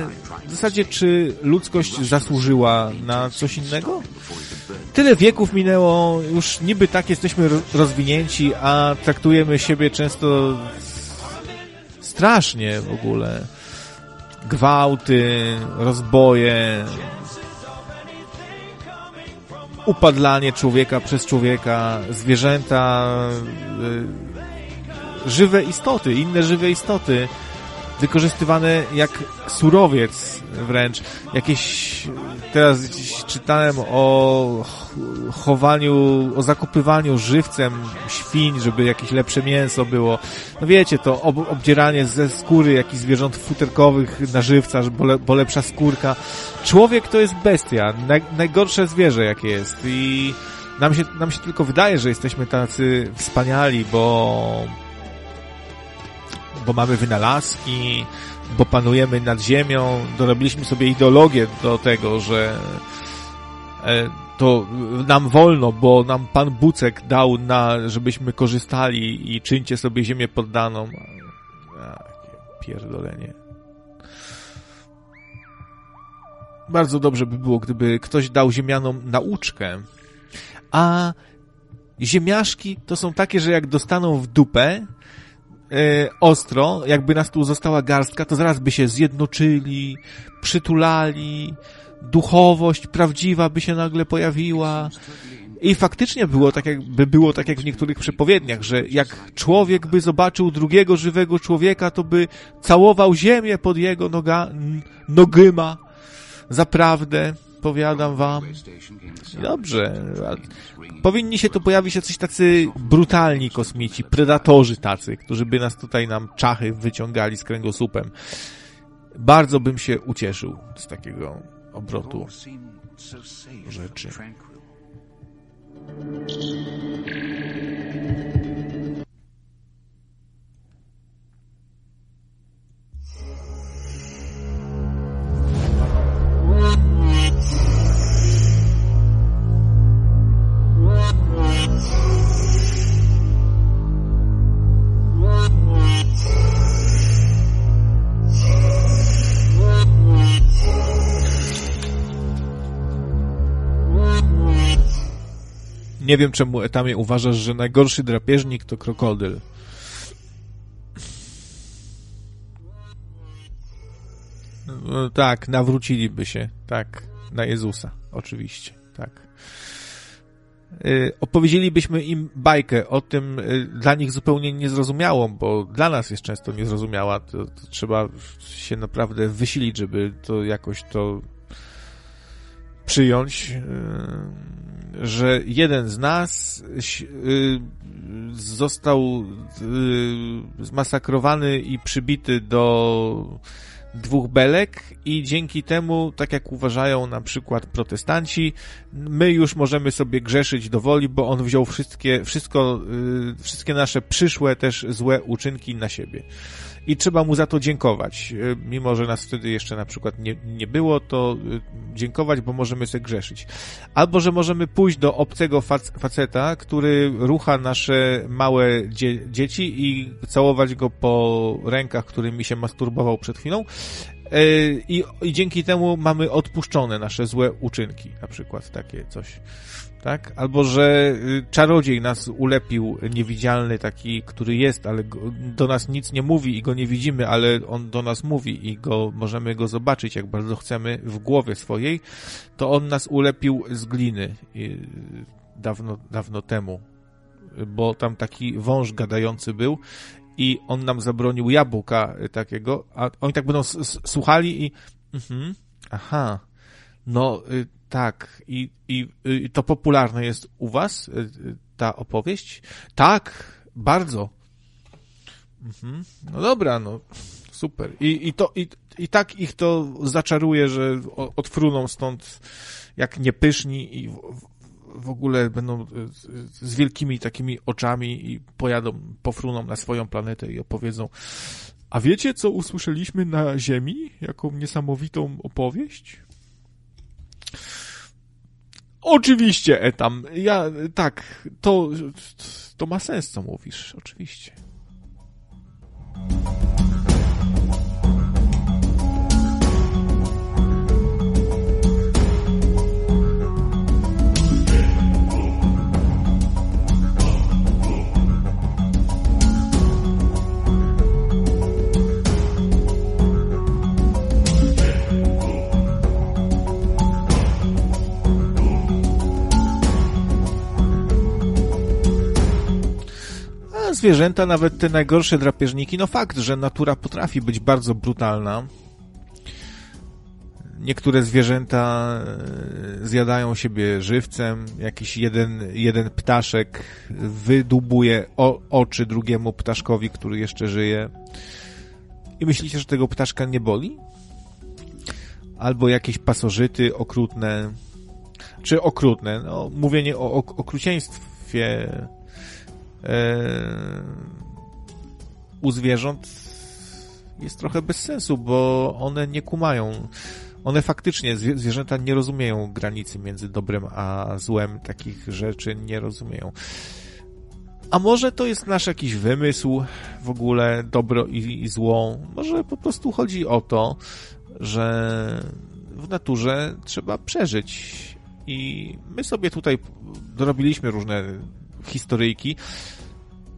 w zasadzie czy ludzkość zasłużyła na coś innego? Tyle wieków minęło, już niby tak jesteśmy rozwinięci, a traktujemy siebie często strasznie w ogóle. Gwałty, rozboje, upadlanie człowieka przez człowieka, zwierzęta, y, żywe istoty, inne żywe istoty, wykorzystywane jak surowiec wręcz. Jakieś, teraz czytałem o chowaniu, o zakupywaniu żywcem świń, żeby jakieś lepsze mięso było. No wiecie, to ob obdzieranie ze skóry jakichś zwierząt futerkowych na żywca, bo, le bo lepsza skórka. Człowiek to jest bestia, naj najgorsze zwierzę jakie jest i nam się, nam się tylko wydaje, że jesteśmy tacy wspaniali, bo bo mamy wynalazki, bo panujemy nad ziemią, dorobiliśmy sobie ideologię do tego, że to nam wolno, bo nam pan Bucek dał na, żebyśmy korzystali i czyńcie sobie ziemię poddaną. Pierdolenie. Bardzo dobrze by było, gdyby ktoś dał ziemianom nauczkę, a ziemiaszki to są takie, że jak dostaną w dupę, e, ostro, jakby nas tu została garstka, to zaraz by się zjednoczyli, przytulali, duchowość prawdziwa by się nagle pojawiła. I faktycznie było tak, jakby było tak jak w niektórych przepowiedniach, że jak człowiek by zobaczył drugiego żywego człowieka, to by całował ziemię pod jego noga, nogyma. Zaprawdę, powiadam wam. Dobrze. Powinni się tu pojawić jacyś tacy brutalni kosmici, predatorzy tacy, którzy by nas tutaj nam czachy wyciągali z kręgosłupem. Bardzo bym się ucieszył z takiego obrotu rzeczy. Nie wiem, czemu Etamie uważasz, że najgorszy drapieżnik to krokodyl. No, tak, nawróciliby się, tak, na Jezusa, oczywiście, tak. Y, opowiedzielibyśmy im bajkę o tym y, dla nich zupełnie niezrozumiałą, bo dla nas jest często niezrozumiała, to, to trzeba się naprawdę wysilić, żeby to jakoś to przyjąć, y, że jeden z nas y, został y, zmasakrowany i przybity do dwóch belek i dzięki temu, tak jak uważają na przykład protestanci, my już możemy sobie grzeszyć do woli, bo on wziął wszystkie, wszystko, wszystkie nasze przyszłe też złe uczynki na siebie i trzeba mu za to dziękować. E, mimo, że nas wtedy jeszcze na przykład nie, nie było, to e, dziękować, bo możemy sobie grzeszyć. Albo, że możemy pójść do obcego faceta, który rucha nasze małe dzie dzieci i całować go po rękach, którymi się masturbował przed chwilą. E, I, I dzięki temu mamy odpuszczone nasze złe uczynki, na przykład takie coś tak? Albo, że y, czarodziej nas ulepił, niewidzialny taki, który jest, ale do nas nic nie mówi i go nie widzimy, ale on do nas mówi i go, możemy go zobaczyć, jak bardzo chcemy, w głowie swojej, to on nas ulepił z gliny y, dawno, dawno temu, bo tam taki wąż gadający był i on nam zabronił jabłka takiego, a oni tak będą słuchali i mhm, aha, no y, tak, i, i, i to popularne jest u was, y, y, ta opowieść? Tak, bardzo. Mhm. No dobra, no super. I, i, to, i, I tak ich to zaczaruje, że odfruną stąd jak niepyszni i w, w ogóle będą y, z wielkimi takimi oczami i pojadą, pofruną na swoją planetę i opowiedzą a wiecie, co usłyszeliśmy na Ziemi? Jaką niesamowitą opowieść? Oczywiście, Etam. Ja, tak, to, to ma sens, co mówisz. Oczywiście. Zwierzęta, nawet te najgorsze drapieżniki, no fakt, że natura potrafi być bardzo brutalna. Niektóre zwierzęta e, zjadają siebie żywcem, jakiś jeden, jeden ptaszek wydubuje o, oczy drugiemu ptaszkowi, który jeszcze żyje. I myślicie, że tego ptaszka nie boli? Albo jakieś pasożyty okrutne, czy okrutne, no, mówienie o okrucieństwie u zwierząt jest trochę bez sensu, bo one nie kumają. One faktycznie, zwierzęta nie rozumieją granicy między dobrem a złem, takich rzeczy nie rozumieją. A może to jest nasz jakiś wymysł w ogóle, dobro i, i zło? Może po prostu chodzi o to, że w naturze trzeba przeżyć. I my sobie tutaj dorobiliśmy różne historyjki,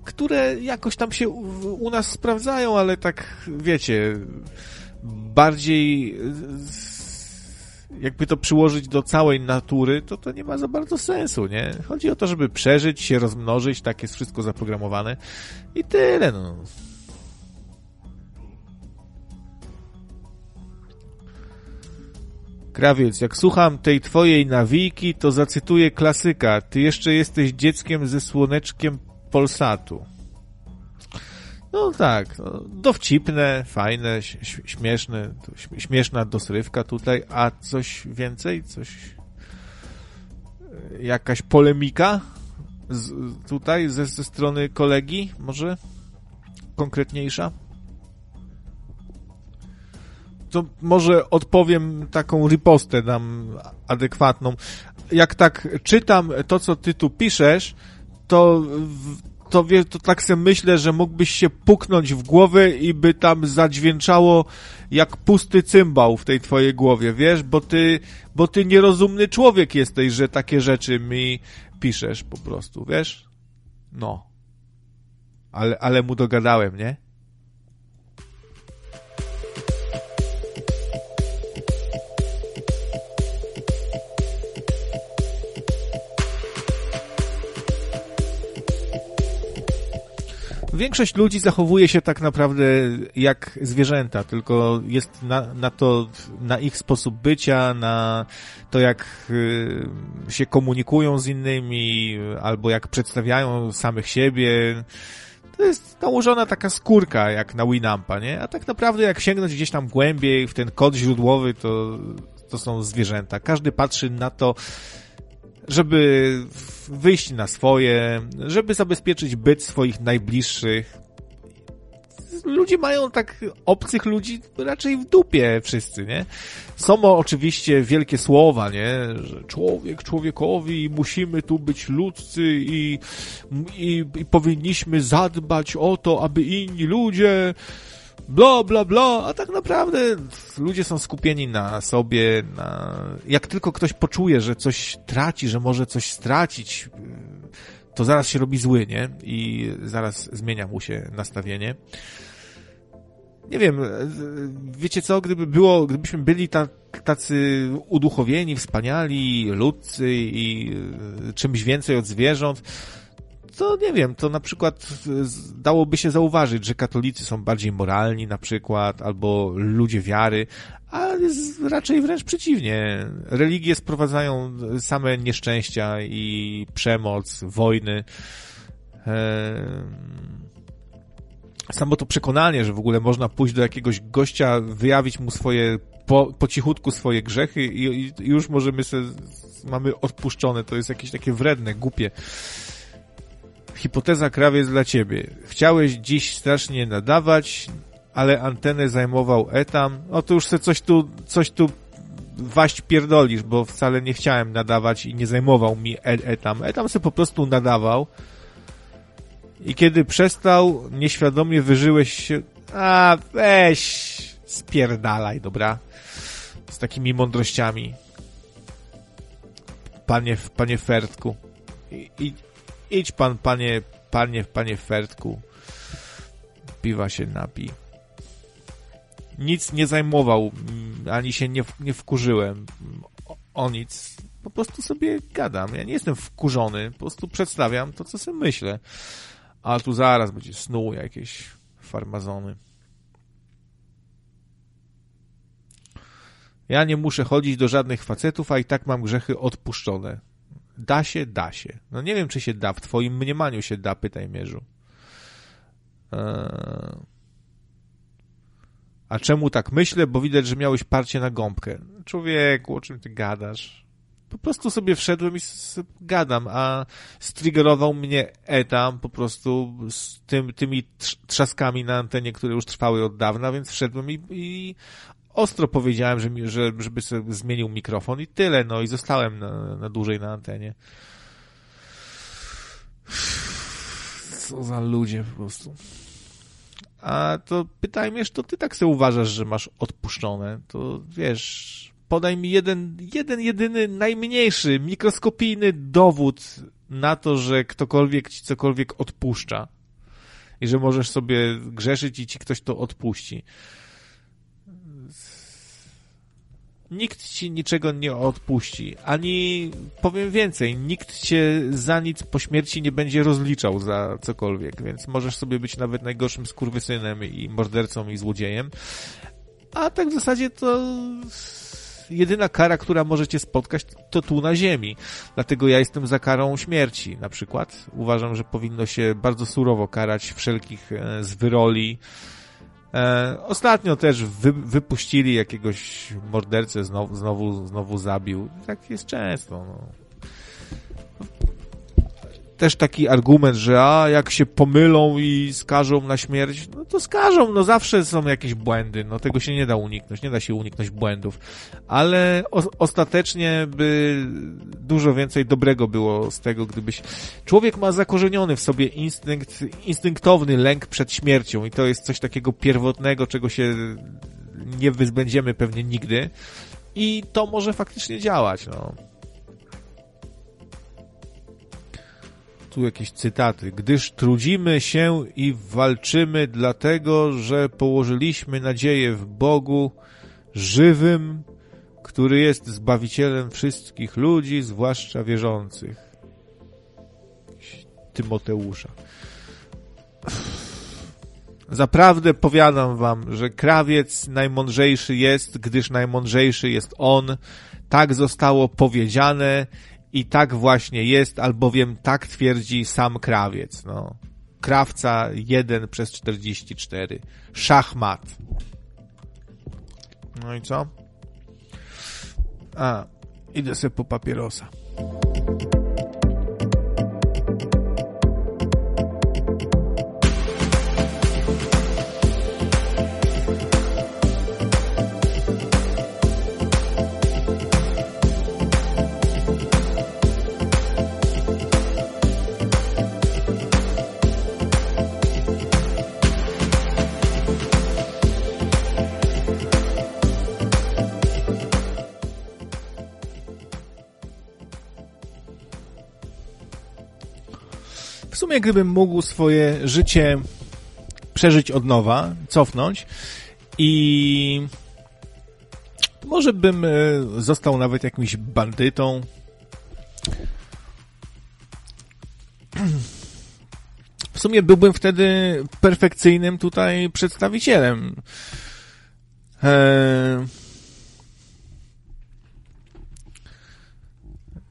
które jakoś tam się u, nas sprawdzają, ale tak, wiecie, bardziej jakby to przyłożyć do całej natury, to to nie ma za bardzo sensu, nie? Chodzi o to, żeby przeżyć, się rozmnożyć, tak jest wszystko zaprogramowane i tyle, no. Krawiec, jak słucham tej twojej nawijki, to zacytuję klasyka. Ty jeszcze jesteś dzieckiem ze słoneczkiem Polsatu. No tak, no, dowcipne, fajne, śmieszne, śmieszna dosrywka tutaj, a coś więcej, coś, e, jakaś polemika z, tutaj ze, ze strony kolegi, może konkretniejsza? To może odpowiem taką ripostę dam adekwatną. Jak tak czytam to, co ty tu piszesz, to to, wie, to tak sobie myślę, że mógłbyś się puknąć w głowę i by tam zadźwięczało jak pusty cymbał w tej twojej głowie, wiesz, bo ty, bo ty nierozumny człowiek jesteś, że takie rzeczy mi piszesz po prostu, wiesz? No. Ale, ale mu dogadałem, nie? Większość ludzi zachowuje się tak naprawdę jak zwierzęta, tylko jest na, na to, na ich sposób bycia, na to jak y, się komunikują z innymi, albo jak przedstawiają samych siebie. To jest nałożona taka skórka, jak na Winampa, nie? A tak naprawdę jak sięgnąć gdzieś tam głębiej w ten kod źródłowy, to, to są zwierzęta. Każdy patrzy na to, żeby wyjść na swoje, żeby zabezpieczyć byt swoich najbliższych. Ludzie mają tak obcych ludzi raczej w dupie wszyscy, nie? Są oczywiście wielkie słowa, nie? Że człowiek człowiekowi musimy tu być ludzcy i, i, i powinniśmy zadbać o to, aby inni ludzie bla, bla, bla, a tak naprawdę ludzie są skupieni na sobie, na... jak tylko ktoś poczuje, że coś traci, że może coś stracić, to zaraz się robi zły, nie? I zaraz zmienia mu się nastawienie. Nie wiem, wiecie co, gdyby było, gdybyśmy byli ta, tacy uduchowieni, wspaniali, ludcy i czymś więcej od zwierząt, to nie wiem, to na przykład dałoby się zauważyć, że katolicy są bardziej moralni na przykład, albo ludzie wiary, a raczej wręcz przeciwnie. Religie sprowadzają same nieszczęścia i przemoc, wojny. Samo to przekonanie, że w ogóle można pójść do jakiegoś gościa, wyjawić mu swoje po, po cichutku swoje grzechy i, i już możemy sobie, mamy odpuszczone, to jest jakieś takie wredne, głupie. Hipoteza krawy dla ciebie. Chciałeś dziś strasznie nadawać, ale antenę zajmował etam. O to już se coś tu, coś tu waść pierdolisz, bo wcale nie chciałem nadawać i nie zajmował mi e etam. Etam se po prostu nadawał. I kiedy przestał, nieświadomie wyżyłeś się. A, weź, spierdalaj, dobra? Z takimi mądrościami. Panie, panie Fertku. I, i, Idź pan, panie, panie, panie Fertku. Piwa się napi. Nic nie zajmował, ani się nie, nie wkurzyłem o, o nic. Po prostu sobie gadam. Ja nie jestem wkurzony, po prostu przedstawiam to, co sobie myślę. A tu zaraz będzie snuł jakieś farmazony. Ja nie muszę chodzić do żadnych facetów, a i tak mam grzechy odpuszczone. Da się, da się. No nie wiem, czy się da. W twoim mniemaniu się da, pytaj mierzu. Eee... A czemu tak myślę? Bo widać, że miałeś parcie na gąbkę. Człowieku, o czym ty gadasz? Po prostu sobie wszedłem i gadam, a striggerował mnie etam po prostu z tym, tymi trzaskami na antenie, które już trwały od dawna, więc wszedłem i, i ostro powiedziałem, że, mi, że żeby sobie zmienił mikrofon i tyle, no i zostałem na, na dłużej na antenie. Co za ludzie po prostu. A to pytaj że to ty tak sobie uważasz, że masz odpuszczone. To wiesz, podaj mi jeden, jeden, jedyny, najmniejszy, mikroskopijny dowód na to, że ktokolwiek ci cokolwiek odpuszcza. I że możesz sobie grzeszyć i ci ktoś to odpuści. Nikt ci niczego nie odpuści, ani powiem więcej, nikt cię za nic po śmierci nie będzie rozliczał za cokolwiek, więc możesz sobie być nawet najgorszym skurwysynem i mordercą i złodziejem, a tak w zasadzie to jedyna kara, która może cię spotkać, to tu na ziemi. Dlatego ja jestem za karą śmierci, na przykład. Uważam, że powinno się bardzo surowo karać wszelkich e, zwyroli, E, ostatnio też wy, wypuścili jakiegoś mordercę, znowu, znowu, znowu zabił. Tak jest często. No też taki argument, że a, jak się pomylą i skażą na śmierć, no to skażą, no zawsze są jakieś błędy, no tego się nie da uniknąć, nie da się uniknąć błędów, ale o, ostatecznie by dużo więcej dobrego było z tego, gdybyś... Człowiek ma zakorzeniony w sobie instynkt, instynktowny lęk przed śmiercią i to jest coś takiego pierwotnego, czego się nie wyzbędziemy pewnie nigdy i to może faktycznie działać, no. Tu jakieś cytaty. Gdyż trudzimy się i walczymy dlatego, że położyliśmy nadzieję w Bogu żywym, który jest Zbawicielem wszystkich ludzi, zwłaszcza wierzących. Tymoteusza. Zaprawdę powiadam wam, że krawiec najmądrzejszy jest, gdyż najmądrzejszy jest on. Tak zostało powiedziane i tak właśnie jest, albowiem tak twierdzi sam krawiec. No. Krawca 1 przez 44. Szachmat. No i co? A, idę sobie po papierosa. Gdybym mógł swoje życie przeżyć od nowa, cofnąć i może bym e, został nawet jakimś bandytą. W sumie byłbym wtedy perfekcyjnym tutaj przedstawicielem. Eee,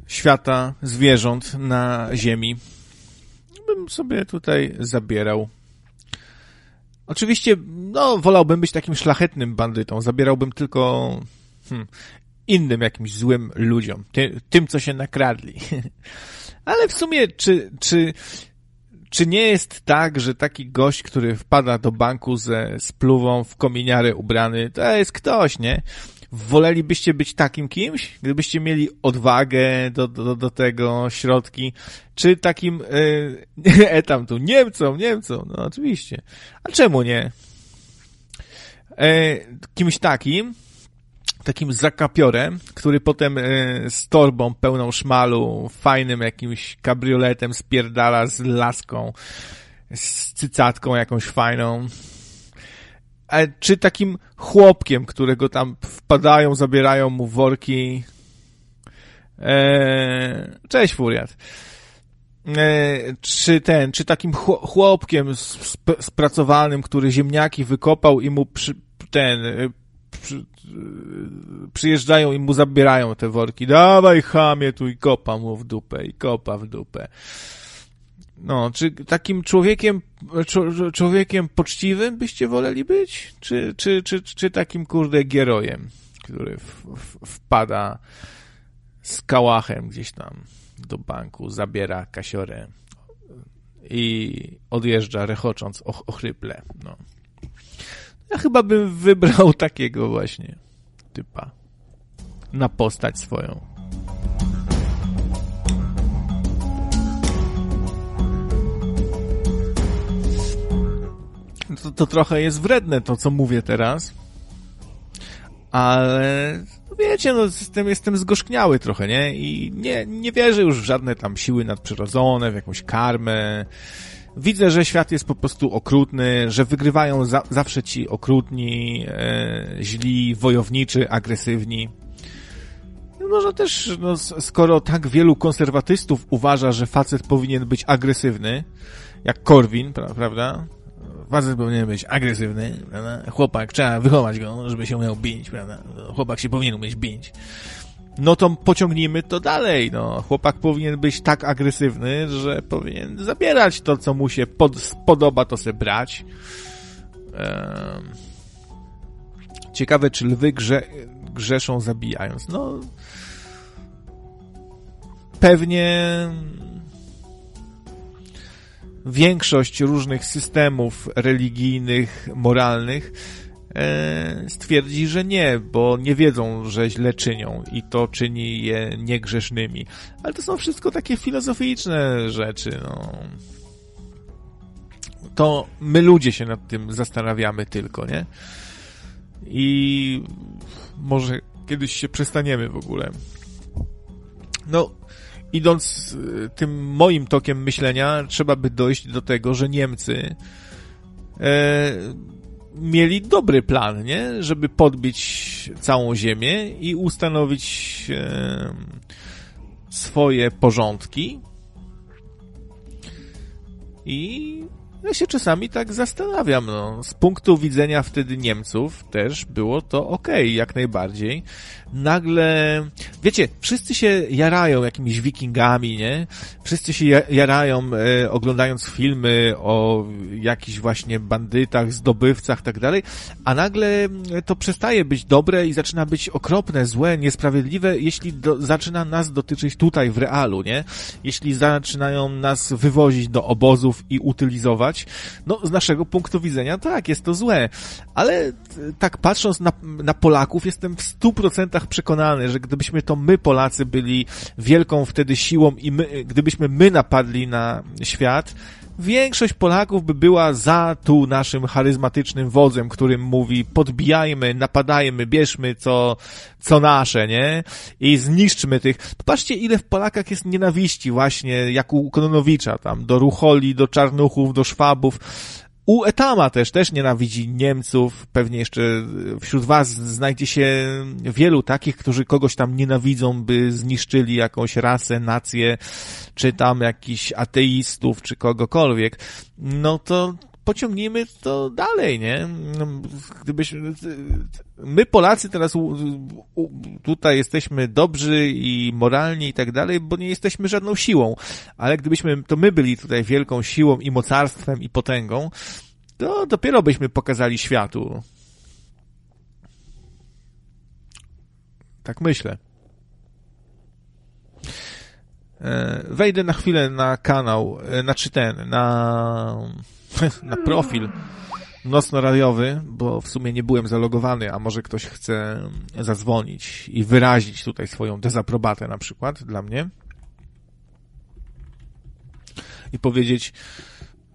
świata zwierząt na Ziemi bym sobie tutaj zabierał. Oczywiście, no, wolałbym być takim szlachetnym bandytą. Zabierałbym tylko hmm, innym jakimś złym ludziom. Ty, tym, co się nakradli. <laughs> Ale w sumie, czy, czy, czy nie jest tak, że taki gość, który wpada do banku ze spluwą w kominiarę ubrany, to jest ktoś, nie? Wolelibyście być takim kimś? Gdybyście mieli odwagę do, do, do tego, środki, czy takim <laughs> yy, etam tu, Niemcom, Niemcom, no oczywiście. A czemu nie? E, kimś takim, takim zakapiorem, który potem e, z torbą pełną szmalu, fajnym jakimś kabrioletem spierdala z laską, z cycatką jakąś fajną, E, czy takim chłopkiem, którego tam wpadają, zabierają mu worki. Eee, cześć, Furiat. Eee, czy ten, czy takim chłopkiem sp spracowanym, który ziemniaki wykopał i mu przy, ten, e, przy, przyjeżdżają i mu zabierają te worki. Dawaj chamie tu i kopa mu w dupę, i kopa w dupę. No, czy takim człowiekiem, człowiekiem poczciwym byście woleli być? Czy, czy, czy, czy takim, kurde, gierojem, który w, w, wpada z kałachem gdzieś tam do banku, zabiera kasiorę i odjeżdża rechocząc och, ochryple, no. Ja chyba bym wybrał <laughs> takiego właśnie typa na postać swoją. To, to trochę jest wredne to, co mówię teraz. Ale no wiecie, no jestem, jestem zgorzkniały trochę, nie? I nie, nie wierzę już w żadne tam siły nadprzyrodzone, w jakąś karmę. Widzę, że świat jest po prostu okrutny, że wygrywają za, zawsze ci okrutni, e, źli, wojowniczy, agresywni. Może też, no, skoro tak wielu konserwatystów uważa, że facet powinien być agresywny, jak Korwin, pra prawda? Facet powinien być agresywny, prawda? Chłopak, trzeba wychować go, żeby się umiał bić, prawda? Chłopak się powinien umieć bić. No to pociągnijmy to dalej, no. Chłopak powinien być tak agresywny, że powinien zabierać to, co mu się pod, spodoba, to sobie brać. Ciekawe, czy lwy grze, grzeszą zabijając. No, pewnie większość różnych systemów religijnych, moralnych e, stwierdzi, że nie, bo nie wiedzą, że źle czynią i to czyni je niegrzesznymi. Ale to są wszystko takie filozoficzne rzeczy, no. To my ludzie się nad tym zastanawiamy tylko, nie? I może kiedyś się przestaniemy w ogóle. No, idąc y, tym moim tokiem myślenia, trzeba by dojść do tego, że Niemcy e, mieli dobry plan, nie? Żeby podbić całą ziemię i ustanowić e, swoje porządki. I Ja się czasami tak zastanawiam, no. Z punktu widzenia wtedy Niemców też było to ok, jak najbardziej. Nagle, wiecie, wszyscy się jarają jakimiś wikingami, nie? Wszyscy się jarają e, oglądając filmy o jakichś właśnie bandytach, zdobywcach, tak dalej, a nagle to przestaje być dobre i zaczyna być okropne, złe, niesprawiedliwe, jeśli do, zaczyna nas dotyczyć tutaj w realu, nie? Jeśli zaczynają nas wywozić do obozów i utylizować, no z naszego punktu widzenia tak, jest to złe, ale tak patrząc na, na Polaków jestem w stu procentach przekonany, że gdybyśmy to my Polacy byli wielką wtedy siłą i my, gdybyśmy my napadli na świat, większość Polaków by była za tu naszym charyzmatycznym wodzem, którym mówi podbijajmy, napadajmy, bierzmy co, co nasze, nie? I zniszczmy tych. Popatrzcie, ile w Polakach jest nienawiści właśnie, jak u Kononowicza tam, do Rucholi, do Czarnuchów, do Szwabów. U Etama też, też nienawidzi Niemców. Pewnie jeszcze wśród was znajdzie się wielu takich, którzy kogoś tam nienawidzą, by zniszczyli jakąś rasę, nację, czy tam jakichś ateistów, czy kogokolwiek. No to pociągnijmy to dalej, nie? Gdybyśmy, my Polacy teraz tutaj jesteśmy dobrzy i moralni i tak dalej, bo nie jesteśmy żadną siłą, ale gdybyśmy, to my byli tutaj wielką siłą i mocarstwem i potęgą, to dopiero byśmy pokazali światu. Tak myślę. E, wejdę na chwilę na kanał, e, znaczy ten, na <laughs> na profil nocno-radiowy, bo w sumie nie byłem zalogowany, a może ktoś chce zadzwonić i wyrazić tutaj swoją dezaprobatę na przykład dla mnie i powiedzieć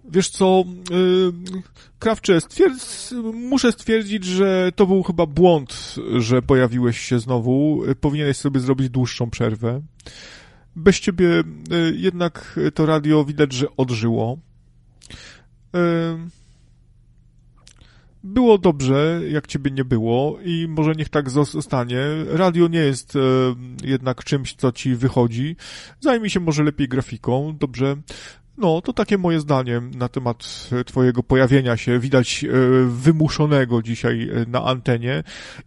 wiesz co, yy, Krawcze, stwierdz, muszę stwierdzić, że to był chyba błąd, że pojawiłeś się znowu. Powinieneś sobie zrobić dłuższą przerwę. Bez ciebie yy, jednak to radio widać, że odżyło. Było dobrze, jak ciebie nie było i może niech tak zostanie. Radio nie jest jednak czymś, co ci wychodzi. Zajmij się może lepiej grafiką, dobrze? No, to takie moje zdanie na temat e, twojego pojawienia się, widać e, wymuszonego dzisiaj e, na antenie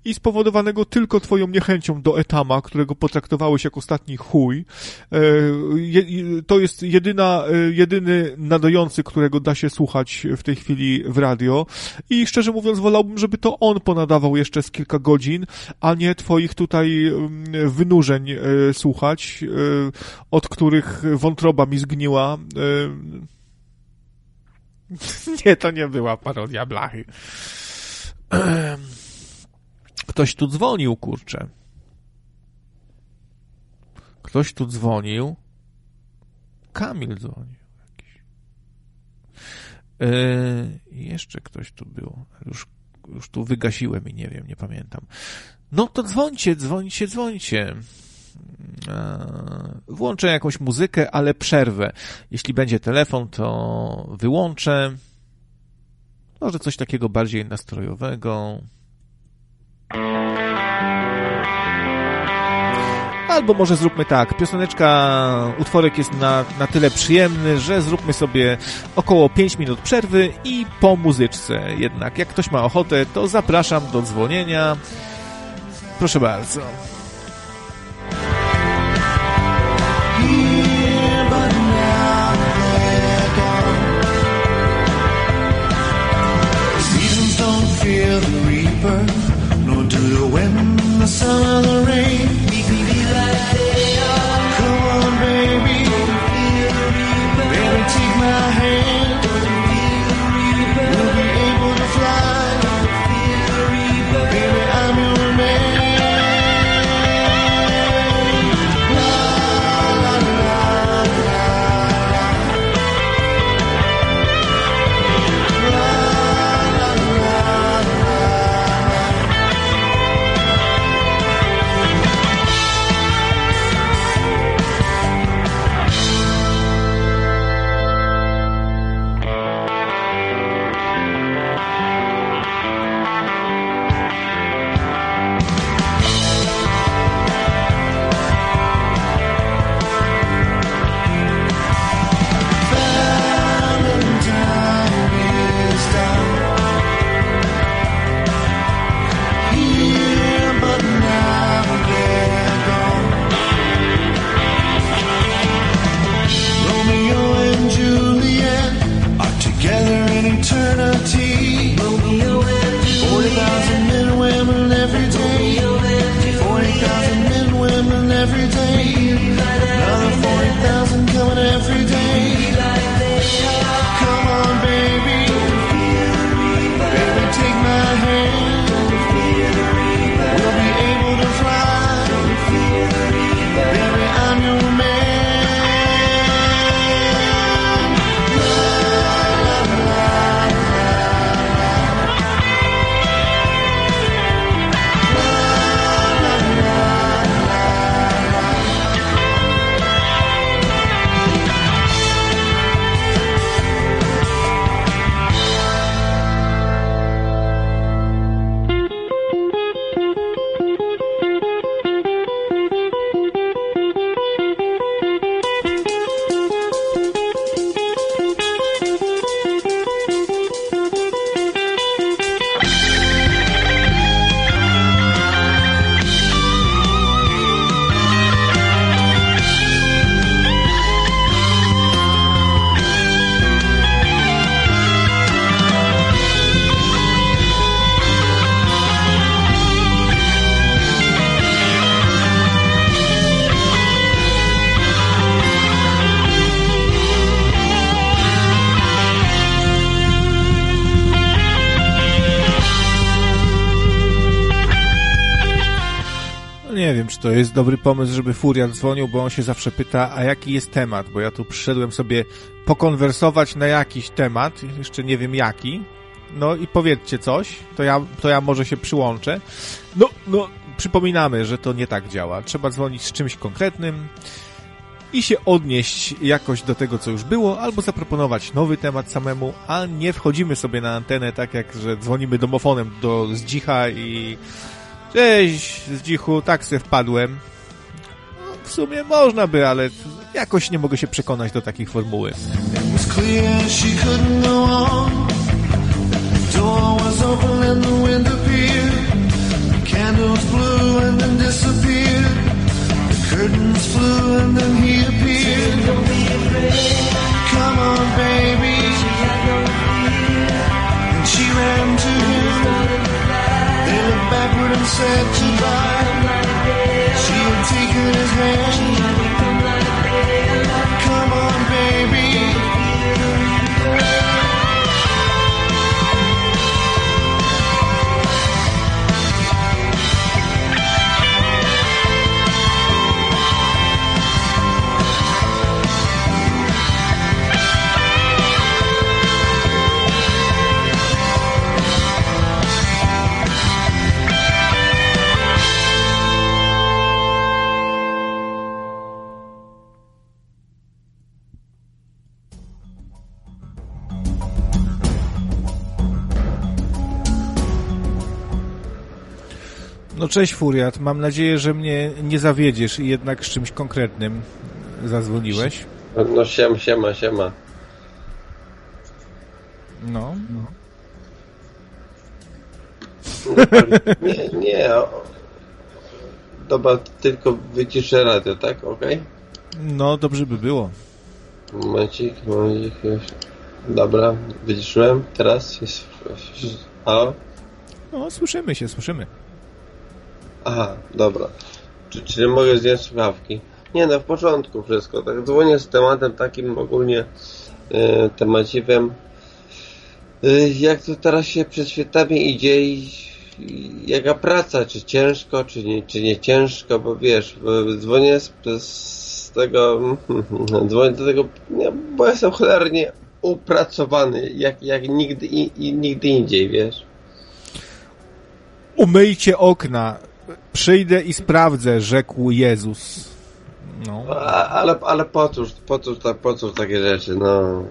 i spowodowanego tylko twoją niechęcią do Etama, którego potraktowałeś jak ostatni chuj. To jest jedyna, jedyny nadający, którego da się słuchać w tej chwili w radio i szczerze mówiąc wolałbym, żeby to on ponadawał jeszcze z kilka godzin, a nie twoich tutaj mm, wynurzeń słuchać, od których wątroba mi zgniła <laughs> nie, to nie była parodia blachy. <clears throat> Ktoś tu dzwonił, kurczę. Ktoś tu dzwonił. Kamil dzwonił. Jakiś. Yy, jeszcze ktoś tu był. Już, już tu wygasiłem i nie wiem, nie pamiętam. No to dzwońcie, dzwońcie, dzwońcie. E, włączę jakąś muzykę, ale przerwę. Jeśli będzie telefon, to wyłączę. Może coś takiego bardziej nastrojowego. Albo może zróbmy tak, pioseneczka, utworek jest na, na tyle przyjemny, że zróbmy sobie około 5 minut przerwy i po muzyczce jednak. Jak ktoś ma ochotę, to zapraszam do dzwonienia. Proszę bardzo. The sun or the rain. Jest dobry pomysł, żeby Furiat dzwonił, bo on się zawsze pyta, a jaki jest temat, bo ja tu przyszedłem sobie pokonwersować na jakiś temat, jeszcze nie wiem jaki, no i powiedzcie coś, to ja, to ja może się przyłączę. No, no, przypominamy, że to nie tak działa. Trzeba dzwonić z czymś konkretnym i się odnieść jakoś do tego, co już było, albo zaproponować nowy temat samemu, a nie wchodzimy sobie na antenę tak jak, że dzwonimy domofonem do Zdzicha i cześć Zdzichu, tak se wpadłem. No, w sumie można by, ale jakoś nie mogę się przekonać do takiej formuły. She ran to backward and said goodbye. No cześć Furiat, mam nadzieję, że mnie nie zawiedziesz i jednak z czymś konkretnym zadzwoniłeś. No siema, siema, siema. No. Nie, nie. O... Dobra, tylko wyciszę radio, tak? Okej? No, dobrze by było. Momencik, momencik. Dobra, wyciszyłem. Teraz jest... Halo? No, słyszymy się, słyszymy. Aha, dobra. Czy, czy mogę zdjąć słuchawki? Nie no, w wszystko. Tak dzwonię z tematem takim ogólnie e, temaciwem. E, jak to teraz się przed świętami idzie i, i jaka praca, czy ciężko, czy nie, czy nie ciężko, bo wiesz, bo dzwonię z, z tego, <laughs> dzwonię do tego, nie, bo jestem cholernie upracowany, jak, jak nigdy, i, i nigdy indziej, wiesz. Umyjcie okna, przyjdę i sprawdzę, rzekł Jezus. No. A, ale, ale po cóż, po cóż, ta- po cóż takie rzeczy, no.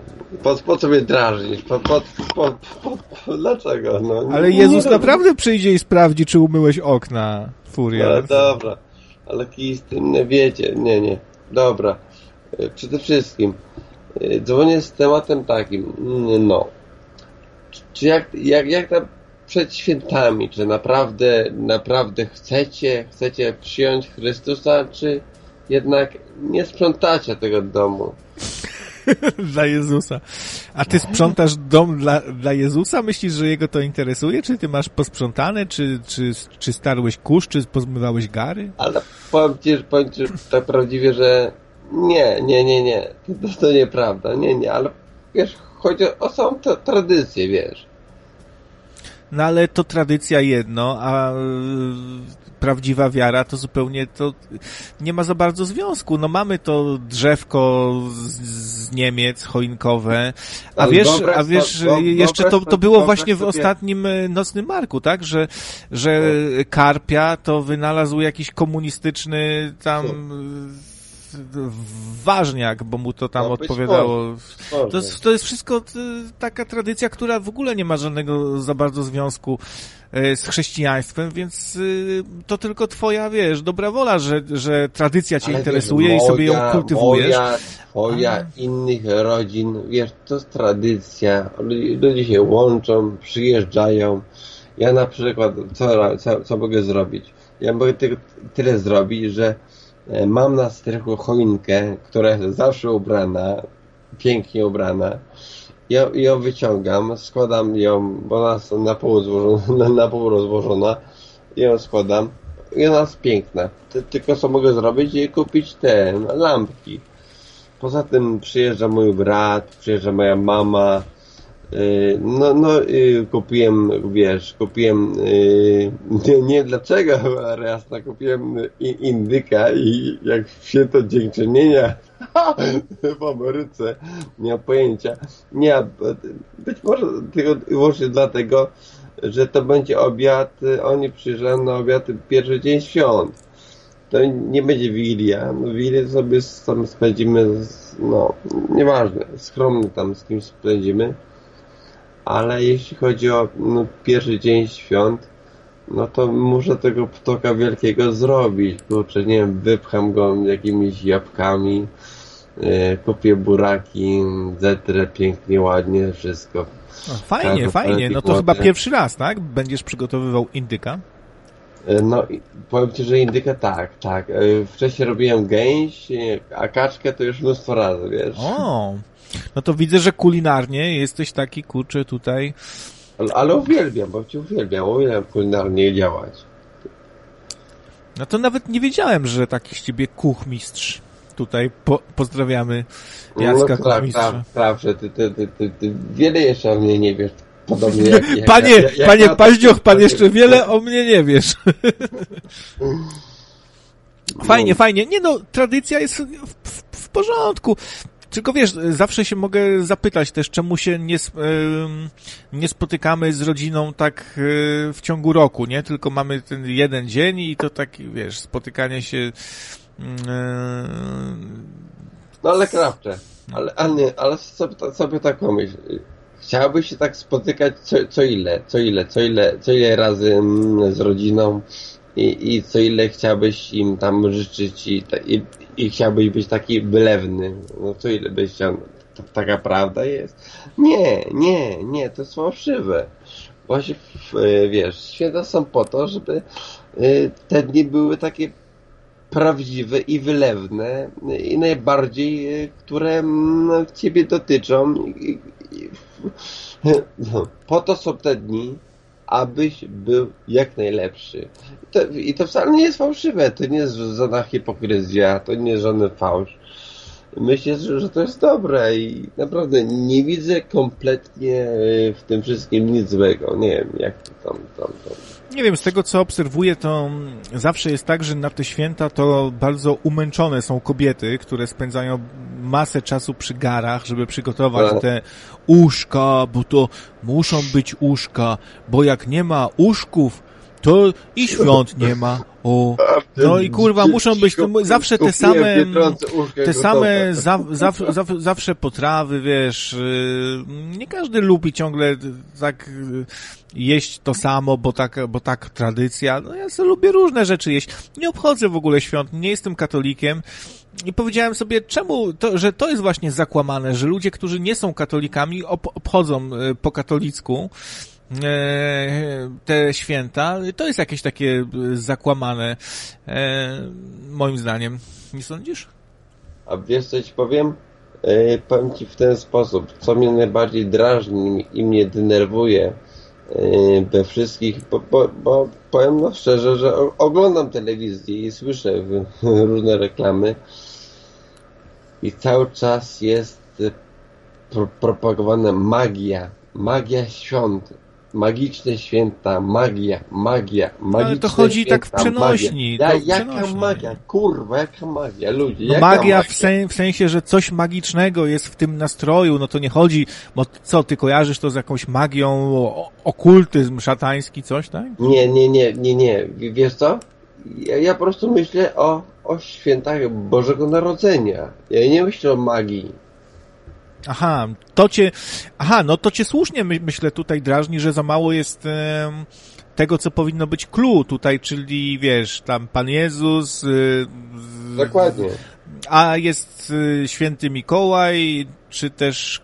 Po, po co mnie drażnisz? Po, po, po, po, dlaczego? No, Ale Jezus naprawdę przyjdzie i sprawdzi, czy umyłeś okna, No, Furiat. dobra, ale kij z tym, nie wiecie, nie, nie. Dobra, E, przede wszystkim e, dzwonię z tematem takim, mm, no. Czy- Czy jak, jak, jak tam przed świętami, czy naprawdę, naprawdę chcecie, chcecie przyjąć Chrystusa, czy jednak nie sprzątacie tego domu? <laughs> dla Jezusa. A ty sprzątasz dom dla, dla Jezusa? Myślisz, że jego to interesuje? Czy ty masz posprzątane? Czy, czy, czy starłeś kurz? Czy pozmywałeś gary? Ale powiem ci, że powiem ci tak prawdziwie, że nie, nie, nie, nie. To, to, nieprawda. Nie, nie, ale wiesz, chodzi o, o samą tra- tradycję, wiesz. No ale to tradycja jedno, a y, prawdziwa wiara to zupełnie to nie ma za bardzo związku. No mamy to drzewko z, z Niemiec, choinkowe, a wiesz, a wiesz, jeszcze to, to było właśnie w ostatnim y, Nocnym Marku, tak? Że, że Karpia to wynalazł jakiś komunistyczny tam ważniak, bo mu to tam No, odpowiadało. Może. To jest, to jest wszystko y, taka tradycja, która w ogóle nie ma żadnego za bardzo związku y, z chrześcijaństwem, więc y, to tylko twoja, wiesz, dobra wola, że, że tradycja cię Ale interesuje wiesz, i sobie ją moja- kultywujesz. Moja, twoja, innych rodzin, wiesz, to jest tradycja. Ludzie, się łączą, przyjeżdżają. Ja na przykład, co, co, co mogę zrobić? Ja mogę tylko tyle zrobić, że mam na strychu choinkę, która jest zawsze ubrana, pięknie ubrana. Ja ją wyciągam, składam ją, bo ona jest na pół, złożona, <laughs> na pół rozłożona. ją składam i ona jest piękna. Ty, tylko co mogę zrobić? I kupić te lampki. Poza tym przyjeżdża mój brat, przyjeżdża moja mama, No, no, y, kupiłem, wiesz, kupiłem, y, <laughs> nie, nie dlaczego, ale jasna, kupiłem indyka i jak w święto dziękczynienia <laughs> w Ameryce, nie mam pojęcia. Nie, być może tylko i wyłącznie dlatego, że to będzie obiad, y, oni przyjeżdżają na obiad pierwszy dzień świąt. To nie będzie Wigilia. No, Wigilię sobie tam spędzimy, z, no, nieważne, skromnie tam z kimś spędzimy. Ale jeśli chodzi o no, pierwszy dzień świąt, no to muszę tego ptoka wielkiego zrobić. Kurczę, nie wiem, wypcham go jakimiś jabłkami, e, kupię buraki, zetrę pięknie, ładnie, wszystko. O, fajnie, fajnie. No to ładnie. chyba pierwszy raz, tak? Będziesz przygotowywał indyka. E, No, powiem Ci, że indyka tak, tak. E, Wcześniej robiłem gęś, a kaczkę to już mnóstwo razy, wiesz. O, no to widzę, że kulinarnie jesteś taki, kurczę, tutaj. Ale, ale uwielbiam, bo Cię uwielbiam, uwielbiam kulinarnie działać. No to nawet nie wiedziałem, że taki z ciebie kuchmistrz. Tutaj po, pozdrawiamy Jacka no, tak, kuchmistrza. tak, tak, że ty, ty, ty, ty, ty wiele jeszcze o mnie nie wiesz. Podobnie jak, jak Panie, jak, jak panie ja, Paździoch, pan tak- jeszcze wiele o mnie nie wiesz. <laughs> Fajnie, fajnie. Nie no, tradycja jest w, w, w porządku. Tylko wiesz, zawsze się mogę zapytać też, czemu się nie, nie spotykamy z rodziną tak e, w ciągu roku, nie? Tylko mamy ten jeden dzień i to tak, wiesz, spotykanie się mm, e, No ale krawcze. Ale, ale, nie, ale sobie, sobie tak pomyśl. Chciałbyś się tak spotykać co, co ile, co ile, co ile, co ile razy mm, z rodziną i, i co ile chciałbyś im tam życzyć i, i, i chciałbyś być taki wylewny. No co ile byś chciał. Ta, taka prawda jest? Nie, nie, nie, to jest fałszywe. Właśnie, e, wiesz, święta są po to, żeby e, te dni były takie prawdziwe i wylewne i najbardziej, e, które mm, Ciebie dotyczą. No, po to są te dni, abyś był jak najlepszy. I to, I to wcale nie jest fałszywe, to nie jest żadna hipokryzja, to nie jest żaden fałsz. Myślę, że, to jest dobre i naprawdę nie widzę kompletnie e, w tym wszystkim nic złego. Nie wiem, jak to tam, tam, tam. Nie wiem, z tego co obserwuję, to zawsze jest tak, że na te święta to bardzo umęczone są kobiety, które spędzają masę czasu przy garach, żeby przygotować te łóżka, bo to muszą być łóżka, bo jak nie ma łóżków, to i świąt nie ma. O, no i kurwa, muszą być to, zawsze te same, te same za, za, za, zawsze potrawy, wiesz, yy, nie każdy lubi ciągle tak jeść to samo, bo tak, bo tak tradycja. No ja sobie lubię różne rzeczy jeść. Nie obchodzę w ogóle świąt, nie jestem katolikiem. I powiedziałem sobie, czemu, to, że to jest właśnie zakłamane, że ludzie, którzy nie są katolikami, ob, obchodzą yy, po katolicku e, te święta. To jest jakieś takie yy, zakłamane, e, moim zdaniem. Nie sądzisz? A wiesz co ci powiem? E, powiem ci w ten sposób, co mnie najbardziej drażni i mnie denerwuje e, we wszystkich, bo, bo, bo powiem no szczerze, że oglądam telewizję i słyszę <laughs> różne reklamy i cały czas jest e, pro, propagowana magia, magia świąt, magiczne święta, magia, magia, magiczne ale to chodzi tak w święta, przenośni, Magia. Ja, jaka przenośni. magia? Kurwa, jaka magia, ludzie, No jaka magia w, sen, w sensie, że coś magicznego jest w tym nastroju, no to nie chodzi, bo co, ty kojarzysz to z jakąś magią, okultyzm szatański, coś, tak? Nie, nie, nie, nie, nie. Wiesz co? Ja, ja po prostu myślę o, o świętach Bożego Narodzenia. Ja nie myślę o magii. Aha, to cię, aha, no to cię słusznie my, myślę tutaj drażni, że za mało jest em, tego, co powinno być clue tutaj, czyli wiesz, tam Pan Jezus, z- Dokładnie. a jest y, święty Mikołaj, czy też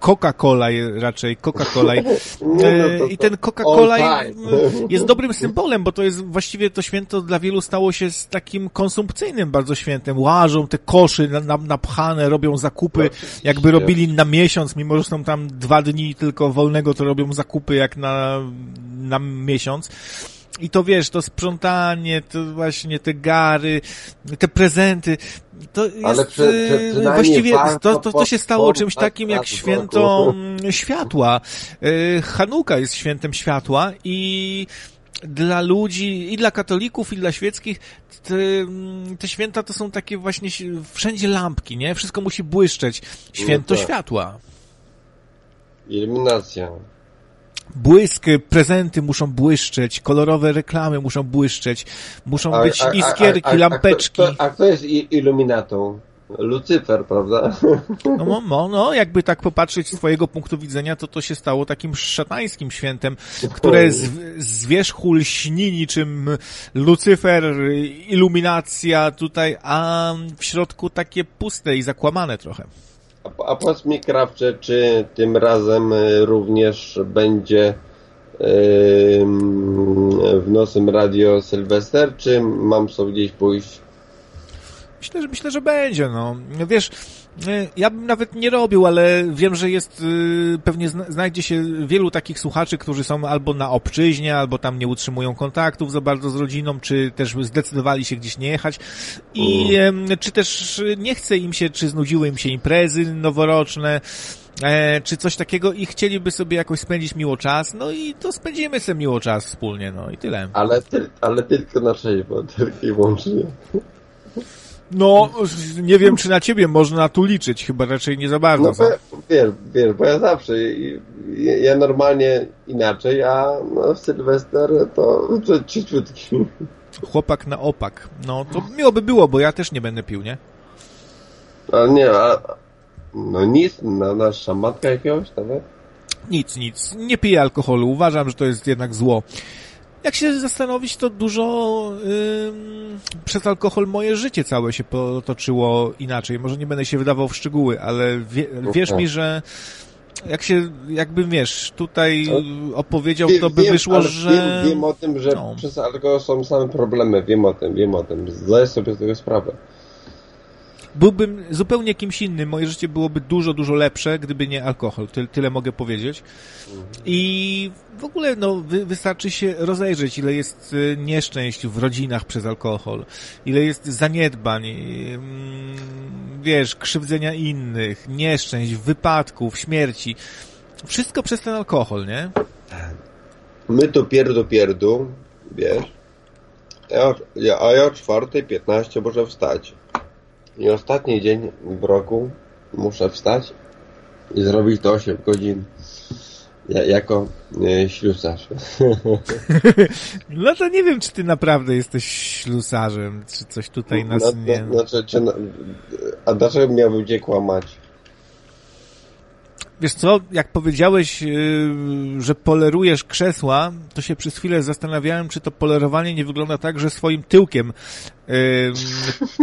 Coca-Cola raczej, Coca-Cola. <laughs> No E, to- I ten Coca-Cola <laughs> jest dobrym symbolem, bo to jest właściwie to święto dla wielu stało się z takim konsumpcyjnym bardzo świętem. Łażą te koszy na- na- napchane, robią zakupy, jakby robili na miesiąc, mimo że są tam dwa dni tylko wolnego, to robią zakupy jak na, na miesiąc. I to wiesz, to sprzątanie, to właśnie te gary, te prezenty, to jest Ale e, przynajmniej właściwie to, to, to się stało czymś takim jak święto mm, światła. E, Hanuka jest świętem światła i dla ludzi, i dla katolików, i dla świeckich, te, mm, te święta to są takie właśnie wszędzie lampki, nie? Wszystko musi błyszczeć. Święto tak. światła. Iluminacja. Błysk, prezenty muszą błyszczeć, kolorowe reklamy muszą błyszczeć, muszą A- być a- iskierki, a- lampeczki. A kto, a kto jest iluminatą? Lucyfer, prawda? No, no, no, no, jakby tak popatrzeć z twojego punktu widzenia, to to się stało takim szatańskim świętem, które z, z wierzchu lśni niczym Lucyfer, iluminacja tutaj, a w środku takie puste i zakłamane trochę. A, a powiedz mi, Krawcze, czy tym razem y, również będzie w Nosym Radio Sylwester, czy mam sobie gdzieś pójść? Myślę, że myślę, że będzie, no. Wiesz, y, ja bym nawet nie robił, ale wiem, że jest, y, pewnie zna- znajdzie się wielu takich słuchaczy, którzy są albo na obczyźnie, albo tam nie utrzymują kontaktów za bardzo z rodziną, czy też zdecydowali się gdzieś nie jechać i em, czy też nie chce im się, czy znudziły im się imprezy noworoczne, e, czy coś takiego i chcieliby sobie jakoś spędzić miło czas, no i to spędzimy sobie miło czas wspólnie, no i tyle. Ale, ty, ale tylko na trzeźwo, tylko i wyłącznie. No, nie wiem, czy na ciebie można tu liczyć, chyba raczej nie za bardzo. No bo, wiesz, wiesz, bo ja zawsze, ja normalnie inaczej, a no, w Sylwester to, to czyściutki. Chłopak na opak. No, to miło by było, bo ja też nie będę pił, nie? Ale nie, a, no nic, na, na szambatka jakiegoś nawet? Nic, nic. Nie piję alkoholu. Uważam, że to jest jednak zło. Jak się zastanowić, to dużo ym, przez alkohol moje życie całe się potoczyło inaczej. Może nie będę się wydawał w szczegóły, ale wie, wierz mi, że jak się, jakbym wiesz, tutaj opowiedział, to by wiem, wyszło, że... Wiem, wiem o tym, że No. przez alkohol są same problemy, wiem o tym, wiem o tym, zdaję sobie z tego sprawę. Byłbym zupełnie kimś innym. Moje życie byłoby dużo, dużo lepsze, gdyby nie alkohol. Ty, tyle mogę powiedzieć. I w ogóle no, wy, wystarczy się rozejrzeć, ile jest y, nieszczęść w rodzinach przez alkohol, ile jest zaniedbań, mm, wiesz, krzywdzenia innych, nieszczęść, wypadków, śmierci. Wszystko przez ten alkohol, nie? My tu pierdu pierdu, wiesz, a ja o 4.15 muszę wstać. I ostatni dzień w roku muszę wstać i zrobić to 8 godzin ja, jako e, ślusarz. <laughs> No to nie wiem, czy ty naprawdę jesteś ślusarzem, czy coś tutaj nas No, nie... znaczy, czy, a dlaczego miałbym gdzie kłamać? Wiesz co, jak powiedziałeś, yy, że polerujesz krzesła, to się przez chwilę zastanawiałem, czy to polerowanie nie wygląda tak, że swoim tyłkiem yy,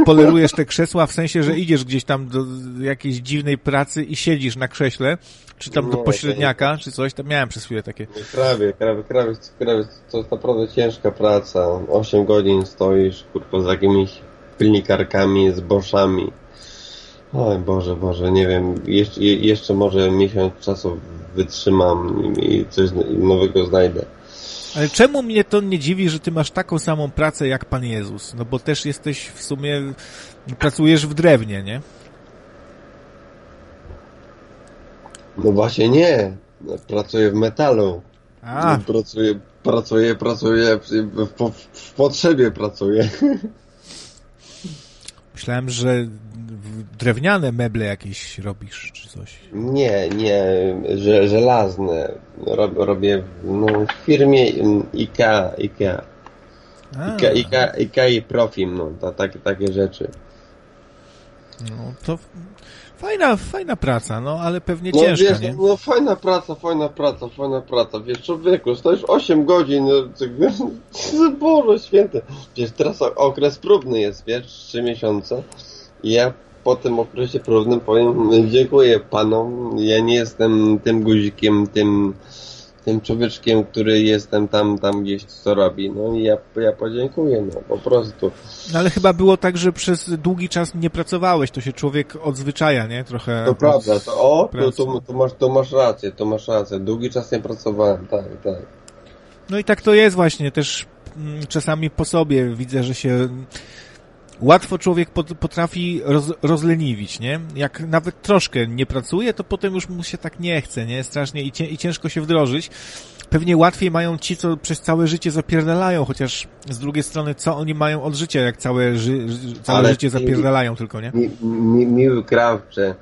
polerujesz te krzesła, w sensie, że idziesz gdzieś tam do jakiejś dziwnej pracy i siedzisz na krześle, czy tam do Nie, pośredniaka, czy coś, tam miałem przez chwilę takie. Krawie, krawie, krawie, krawie, to jest naprawdę ciężka praca. 8 godzin stoisz, kurwa, z jakimiś pilnikarkami, z boszami. Oj Boże, Boże, nie wiem, jeszcze, je- jeszcze może miesiąc czasu wytrzymam i, coś nowego znajdę. Ale czemu mnie to nie dziwi, że ty masz taką samą pracę jak Pan Jezus? No bo też jesteś w sumie, pracujesz w drewnie, nie? No właśnie nie, pracuję w metalu. A, Pracuję, pracuję, pracuję, w, w, w potrzebie pracuję. <laughs> myślałem, że drewniane meble jakieś robisz, czy coś. Nie, nie, że, żelazne. Rob, robię w, no, w firmie IKEA, IKEA. IKEA, IKEA, IKEA i Profim, no, to, takie, takie rzeczy. no to fajna, fajna praca, no ale pewnie No ciężka, wiesz, nie? no, fajna praca, fajna praca, fajna praca. Wiesz, człowieku, stoisz 8 godzin, no, <laughs> Boże święte. Wiesz, teraz okres próbny jest, wiesz, 3 miesiące. Ja po tym okresie próbnym powiem, dziękuję panom. Ja nie jestem tym guzikiem, tym, tym człowieczkiem, który jestem tam, tam gdzieś co robi. No i ja, ja podziękuję, no po prostu. No ale chyba było tak, że przez długi czas nie pracowałeś, to się człowiek odzwyczaja, nie? Trochę. To prawda, to o, pracy. tu, tu, masz, tu masz rację, tu masz rację. Długi czas nie pracowałem, tak, tak. No i tak to jest właśnie, też mm, czasami po sobie widzę, że się łatwo człowiek potrafi roz, rozleniwić, nie? Jak nawet troszkę nie pracuje, to potem już mu się tak nie chce, nie? Strasznie i, i ciężko się wdrożyć. Pewnie łatwiej mają ci, co przez całe życie zapierdalają, chociaż z drugiej strony, co oni mają od życia, jak całe, ży, całe Ale życie zapierdalają mi, tylko, nie? Mi, mi, miły krawcze.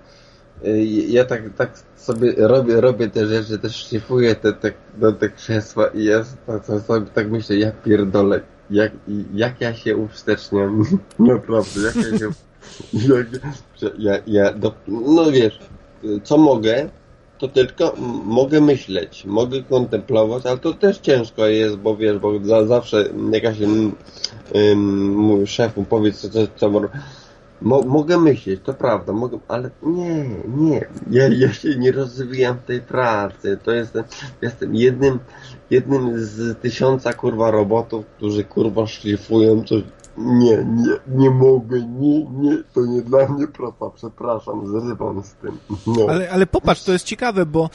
Y, ja tak, tak sobie robię, robię te rzeczy, też szlifuję te, te, no, te krzesła i ja tak, sobie tak myślę, ja pierdolę, jak, jak ja się uwsteczniam, <laughs> naprawdę, jak ja się, jak, ja, ja do, no wiesz, co mogę, to tylko mogę myśleć, mogę kontemplować, ale to też ciężko jest, bo wiesz, bo za, zawsze jakaś um, szef mu powie, co, co, co Mo mogę myśleć, to prawda, mogę, ale nie, nie, ja, ja się nie rozwijam w tej pracy, to jestem, jestem jednym, jednym z tysiąca kurwa robotów, którzy kurwa szlifują coś, nie, nie, nie mogę, nie, nie, to nie dla mnie praca, przepraszam, zrywam z tym. No. Ale, ale popatrz, to jest ciekawe, bo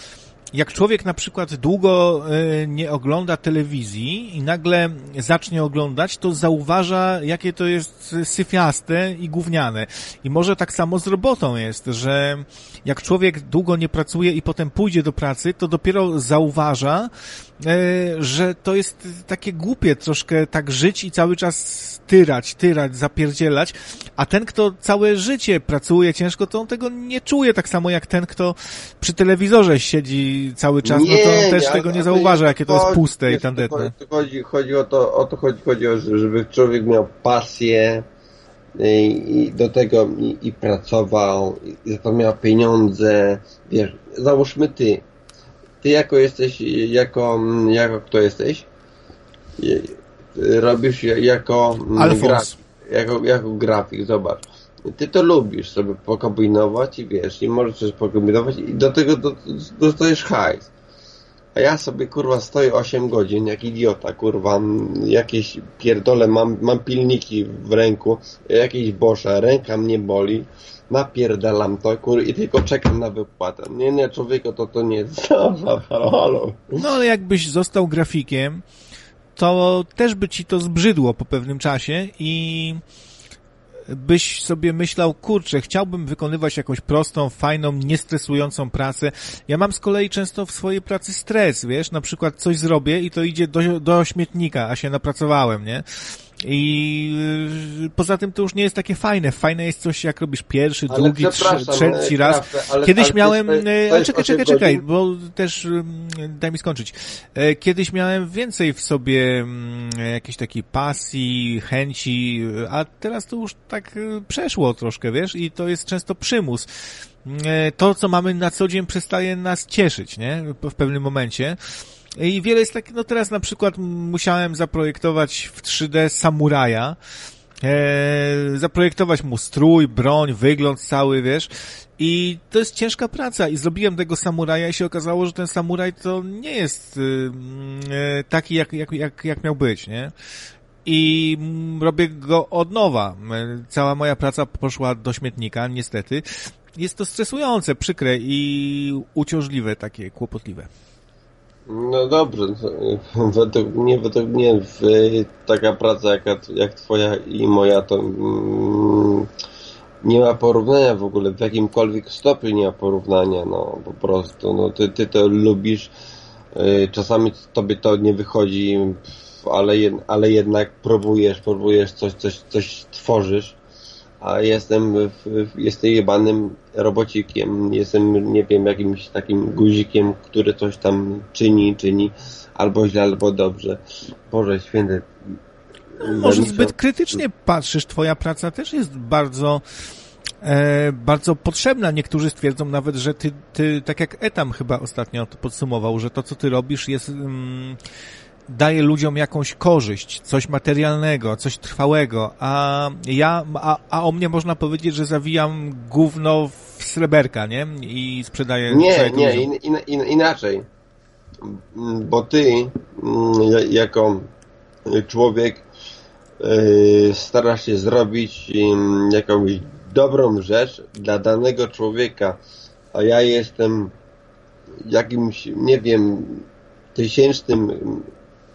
jak człowiek na przykład długo e, nie ogląda telewizji i nagle zacznie oglądać, to zauważa, jakie to jest syfiaste i gówniane. I może tak samo z robotą jest, że jak człowiek długo nie pracuje i potem pójdzie do pracy, to dopiero zauważa, e, że to jest takie głupie troszkę tak żyć i cały czas tyrać, tyrać, zapierdzielać, a ten, kto całe życie pracuje ciężko, to on tego nie czuje tak samo jak ten, kto przy telewizorze siedzi cały czas, nie, no to on też nie, tego nie zauważa, jakie to jest puste i tandetne. Chodzi, chodzi o to, o to chodzi, chodzi o, żeby człowiek miał pasję, i, i do tego i, i pracował, i za to miał pieniądze, wiesz, załóżmy ty, ty jako jesteś, jako, jako kto jesteś? robisz jako mm, grafik, jako, jako grafik, zobacz. Ty to lubisz sobie pokombinować i wiesz, i możesz coś pokombinować i do tego do, dostajesz hajs. A ja sobie kurwa stoję 8 godzin jak idiota, kurwa, jakieś pierdole, mam, mam pilniki w ręku, jakieś bosze, ręka mnie boli, napierdalam to, kur, i tylko czekam na wypłatę. Nie, nie, człowieku, to to nie jest halo. No ale jakbyś został grafikiem, to też by ci to zbrzydło po pewnym czasie i byś sobie myślał, kurczę, chciałbym wykonywać jakąś prostą, fajną, niestresującą pracę. Ja mam z kolei często w swojej pracy stres, wiesz, na przykład coś zrobię i to idzie do, do śmietnika, a się napracowałem, nie? I y, poza tym to już nie jest takie fajne. Fajne jest coś, jak robisz pierwszy, ale drugi, trzeci raz. ale, Kiedyś ale miałem... To jest, to jest czekaj, czekaj, czekaj, bo też daj mi skończyć. E, kiedyś miałem więcej w sobie jakiejś takiej pasji, chęci, a teraz to już tak y, przeszło troszkę, wiesz? I to jest często przymus. E, to, co mamy na co dzień przestaje nas cieszyć, nie? W pewnym momencie. I wiele jest takich, no teraz na przykład musiałem zaprojektować w 3D samuraja, e, zaprojektować mu strój, broń, wygląd cały, wiesz, i to jest ciężka praca i zrobiłem tego samuraja i się okazało, że ten samuraj to nie jest y, y, taki, jak, jak, jak, jak miał być, nie? I robię go od nowa. Cała moja praca poszła do śmietnika, niestety. Jest to stresujące, przykre i uciążliwe, takie kłopotliwe. No dobrze, <laughs> według mnie, według mnie taka praca jak, jak twoja i moja to mm, nie ma porównania w ogóle, w jakimkolwiek stopniu nie ma porównania, no po prostu, no ty, ty to lubisz, y, czasami tobie to nie wychodzi, ale, ale jednak próbujesz, próbujesz coś, coś, coś tworzysz a jestem, jestem jebanym robocikiem, jestem, nie wiem, jakimś takim guzikiem, który coś tam czyni, czyni, albo źle, albo dobrze. Boże święty. Może zbyt krytycznie patrzysz, twoja praca też jest bardzo e, bardzo potrzebna. Niektórzy stwierdzą nawet, że ty, ty, tak jak Etam chyba ostatnio to podsumował, że to, co ty robisz jest... Mm, daje ludziom jakąś korzyść, coś materialnego, coś trwałego, a ja, a, a o mnie można powiedzieć, że zawijam gówno w sreberka, nie? I sprzedaję Nie, nie, in, in, in, inaczej. Bo ty, mm, jako człowiek, y, starasz się zrobić jakąś dobrą rzecz dla danego człowieka, a ja jestem jakimś, nie wiem, tysięcznym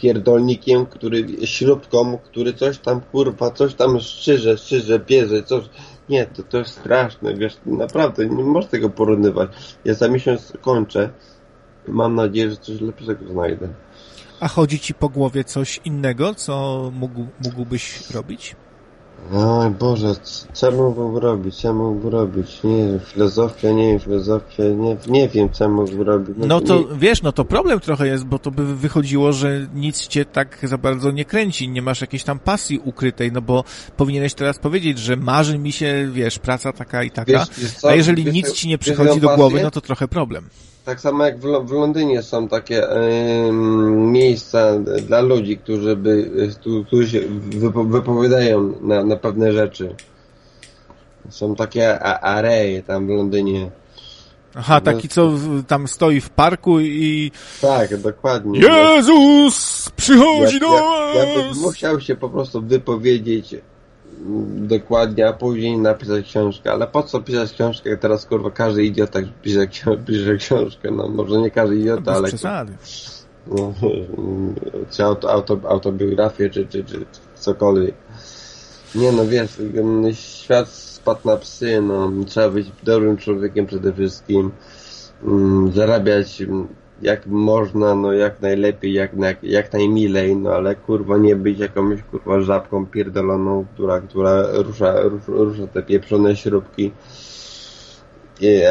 pierdolnikiem, który śrubką, który coś tam kurwa, coś tam szczyże, szczyże, bierze, coś. Nie, to, to jest straszne, wiesz, naprawdę, nie możesz tego porównywać. Ja za miesiąc kończę. Mam nadzieję, że coś lepszego znajdę. A chodzi ci po głowie coś innego, co mógł, mógłbyś robić? Oj Boże, co mógłbym robić, co mógłbym robić? Nie wiem, filozofia, nie wiem, filozofia, nie, nie wiem, co mógłbym robić. No to nie, wiesz, no to problem trochę jest, bo to by wychodziło, że nic cię tak za bardzo nie kręci, nie masz jakiejś tam pasji ukrytej, no bo powinieneś teraz powiedzieć, że marzy mi się, wiesz, praca taka i taka, Wiesz- wiesz co? a jeżeli Wiesz, nic ci nie przychodzi do głowy, no to trochę problem. Tak samo jak w, Lo- w Londynie są takie miejsca dla ludzi, którzy by, którzy się wypo, wypowiadają na, na pewne rzeczy. Są takie areje tam w Londynie. Aha, taki co tam stoi w parku i Tak, dokładnie. Jezus przychodzi do ja, ja, ja bym musiał się po prostu wypowiedzieć dokładnie, a później napisać książkę. Ale po co pisać książkę? jak Teraz kurwa każdy idiota pisze, pisze książkę. No może nie każdy idiota, ale przesady. no, czy auto, auto, autobiografię, czy, czy, czy cokolwiek. Nie no wiesz, świat spadł na psy, no trzeba być dobrym człowiekiem przede wszystkim, zarabiać jak można, no jak najlepiej, jak, jak, jak najmilej, no ale kurwa nie być jakąś kurwa żabką pierdoloną, która, która rusza, rusza, rusza te pieprzone śrubki.